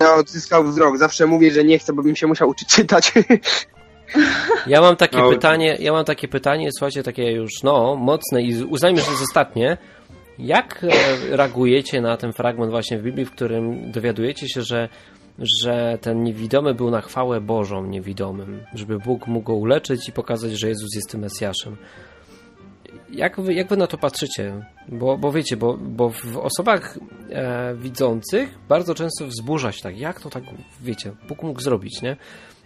Ja odzyskał wzrok. Zawsze mówię, że nie chcę, bo bym się musiał uczyć czytać. ja mam takie No. pytanie, ja mam takie pytanie, słuchajcie, takie już, no, mocne i uznajmy, że jest ostatnie. Jak e, reagujecie na ten fragment właśnie w Biblii, w którym dowiadujecie się, że, że ten niewidomy był na chwałę Bożą niewidomym, żeby Bóg mógł go uleczyć i pokazać, że Jezus jest tym Mesjaszem. Jak wy, jak wy na to patrzycie? Bo, bo wiecie, bo, bo w osobach e, widzących bardzo często wzburza się tak, jak to tak, wiecie, Bóg mógł zrobić, nie?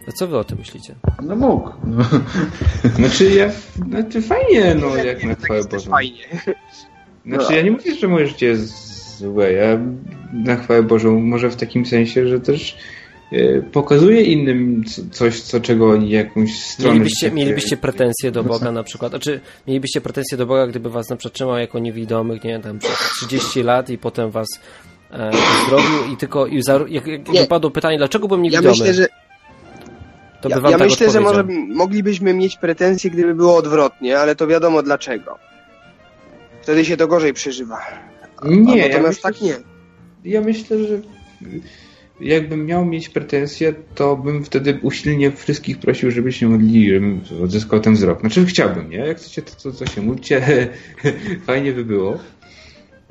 To co wy o tym myślicie? No mógł. No. Znaczy, ja, znaczy fajnie, no, jak na tak chwałę Bożą. fajnie. Znaczy, No. ja nie mówię, że moje życie jest złe. Ja na chwałę Bożą może w takim sensie, że też e, pokazuje innym coś, co czego oni jakąś stronę... Mielibyście, mielibyście pretensje do Boga na przykład, znaczy mielibyście pretensje do Boga, gdyby was na przykład trzymał jako niewidomych, nie wiem, tam przez 30 lat i potem was e, uzdrowił i tylko i za, jak, jak Nie. dopadło pytanie, dlaczego byłem Ja niewidomy, myślę, że, to by ja, wam ja tak myślę, że może moglibyśmy mieć pretensje, gdyby było odwrotnie, ale to wiadomo dlaczego. Wtedy się to gorzej przeżywa. Nie, a ja natomiast myślę, tak nie. Ja myślę, że jakbym miał mieć pretensje, to bym wtedy usilnie wszystkich prosił, żeby się modlili, żebym odzyskał ten wzrok. Znaczy chciałbym, nie? Jak chcecie, to, to, to się módlcie. Fajnie by było.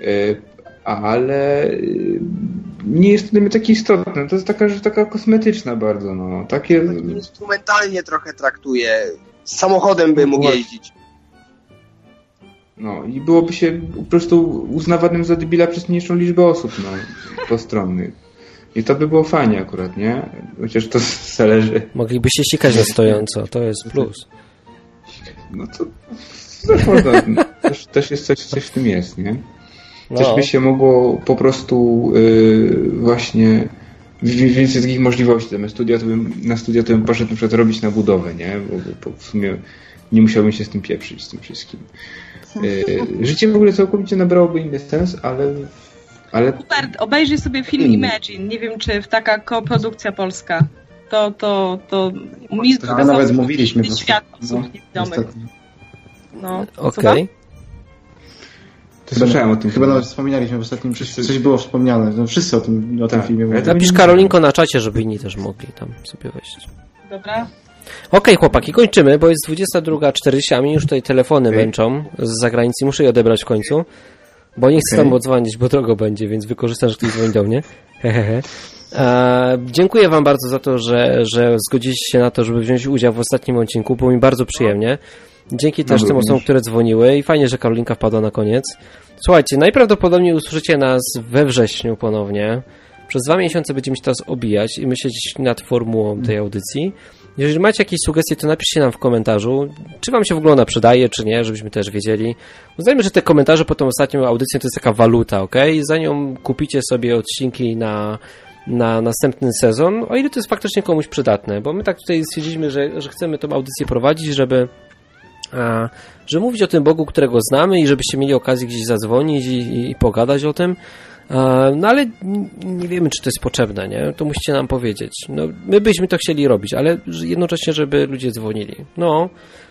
E, Ale e, nie jest to dla mnie takie istotne. To jest taka, że taka kosmetyczna bardzo, no. Takie... Instrumentalnie trochę traktuje. Z samochodem by mógł Właśnie. jeździć. No i byłoby się po prostu uznawanym za debila przez mniejszą liczbę osób, no, postronnych. I to by było fajnie akurat, nie? Chociaż to zależy. Moglibyście sikać na stojąco, to jest plus. No to też można, też, też jest coś, coś w tym jest, nie? Też No, by się mogło po prostu yy, właśnie wi- więcej takich możliwości. Zamiast studia, to bym, na studia to bym poszedł na przykład robić na budowę, nie? Bo, bo w sumie nie musiałbym się z tym pieprzyć, z tym wszystkim. Yy, życie w ogóle całkowicie nabrałoby inny sens, ale, ale Hubert, obejrzyj sobie film Mm. Imagine. Nie wiem, czy w taka koprodukcja polska. To, to, to mi To chyba nawet mówiliśmy. w świat osób no, niewidomych. No, okej. to słyszałem o tym. Chyba nawet wspominaliśmy w ostatnim, coś, coś było wspomniane. No, wszyscy o tym, o tym Tak. filmie to- Napisz Karolinko na czacie, żeby inni też mogli tam sobie wejść. Dobra. Okej, chłopaki, kończymy, bo jest 22.40, a mnie już tutaj telefony Okej. męczą z zagranicy, muszę je odebrać w końcu. Bo nie chcę Okej. tam odzwonić, bo drogo będzie, więc wykorzystam, że ktoś dzwoni do mnie. Hehehe. E, dziękuję Wam bardzo za to, że, że zgodziliście się na to, żeby wziąć udział w ostatnim odcinku. Było mi bardzo przyjemnie. Dzięki też Nam tym osobom, które dzwoniły i fajnie, że Karolinka wpadła na koniec. Słuchajcie, najprawdopodobniej usłyszycie nas we wrześniu ponownie. Przez dwa miesiące będziemy się teraz obijać i myśleć nad formułą tej audycji. Jeżeli macie jakieś sugestie, to napiszcie nam w komentarzu, czy wam się w ogóle ona przydaje, czy nie, żebyśmy też wiedzieli. Uznajmy, że te komentarze po tą ostatnią audycję to jest taka waluta, ok? Za nią kupicie sobie odcinki na, na następny sezon, o ile to jest faktycznie komuś przydatne, bo my tak tutaj stwierdziliśmy, że, że chcemy tą audycję prowadzić, żeby a, żeby mówić o tym Bogu, którego znamy i żebyście mieli okazję gdzieś zadzwonić i, i, i pogadać o tym. A, No ale nie wiemy, czy to jest potrzebne, nie? To musicie nam powiedzieć. No, my byśmy to chcieli robić, ale jednocześnie, żeby ludzie dzwonili. No,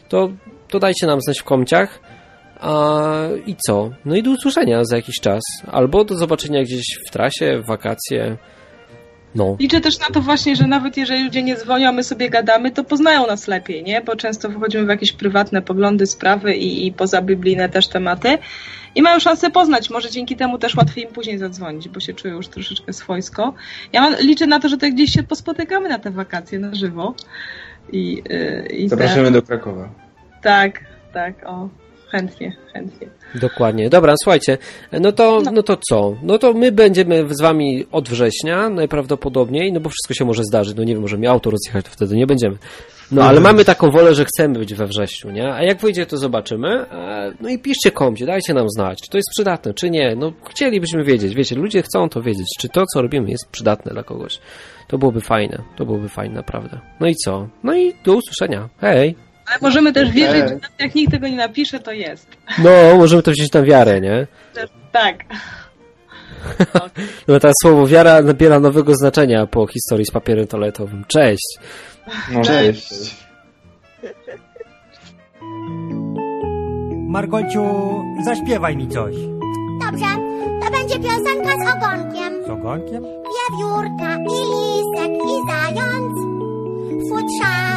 to, to dajcie nam znać w komciach. A, I co? No i do usłyszenia za jakiś czas. Albo do zobaczenia gdzieś w trasie, w wakacje. No. Liczę też na to właśnie, że nawet jeżeli ludzie nie dzwonią, my sobie gadamy, to poznają nas lepiej, nie? Bo często wchodzimy w jakieś prywatne poglądy, sprawy i, i pozabiblijne też tematy i mają szansę poznać. Może dzięki temu też łatwiej im później zadzwonić, bo się czują już troszeczkę swojsko. Ja mam, liczę na to, że to gdzieś się pospotykamy na te wakacje na żywo. I, yy, i te, Zapraszamy do Krakowa. Tak, tak, o, chętnie, chętnie. Dokładnie. Dobra, słuchajcie, no to, no to co? No to my będziemy z wami od września najprawdopodobniej, no bo wszystko się może zdarzyć. No nie wiem, może mi auto rozjechać, to wtedy nie będziemy. No ale mamy taką wolę, że chcemy być we wrześniu, nie? A jak wyjdzie, to zobaczymy. E, No i piszcie komcie, dajcie nam znać, czy to jest przydatne, czy nie. No chcielibyśmy wiedzieć, wiecie, ludzie chcą to wiedzieć, czy to, co robimy, jest przydatne dla kogoś. To byłoby fajne, to byłoby fajne, naprawdę. No i co? No i do usłyszenia. Hej! Ale możemy też wierzyć, że nawet jak nikt tego nie napisze, to jest. No, możemy to wziąć na wiarę, nie? Tak. No ta słowo wiara nabiera nowego znaczenia po historii z papierem toaletowym. Cześć! No, Cześć. Margolciu, zaśpiewaj mi coś. Dobrze, to będzie piosenka z ogonkiem. Z ogonkiem? Wiewiórka i lisek i zając futrzane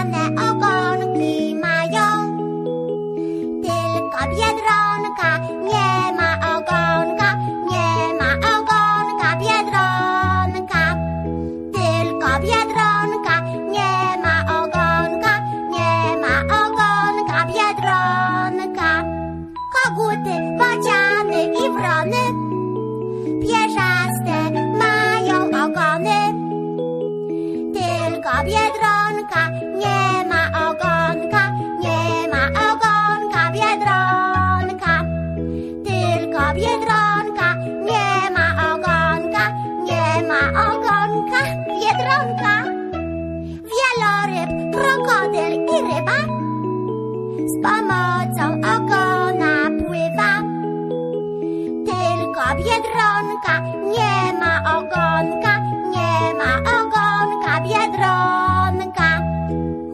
krokodyl i ryba z pomocą ogona pływa. Tylko biedronka nie ma ogonka, nie ma ogonka biedronka.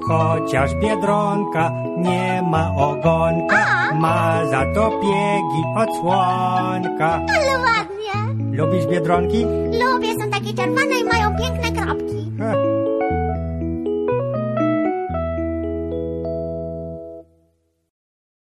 Chociaż biedronka nie ma ogonka, A? ma za to piegi od słonka. Ale ładnie. Lubisz biedronki? Lubię, są takie czerwone i mają piękne kropki.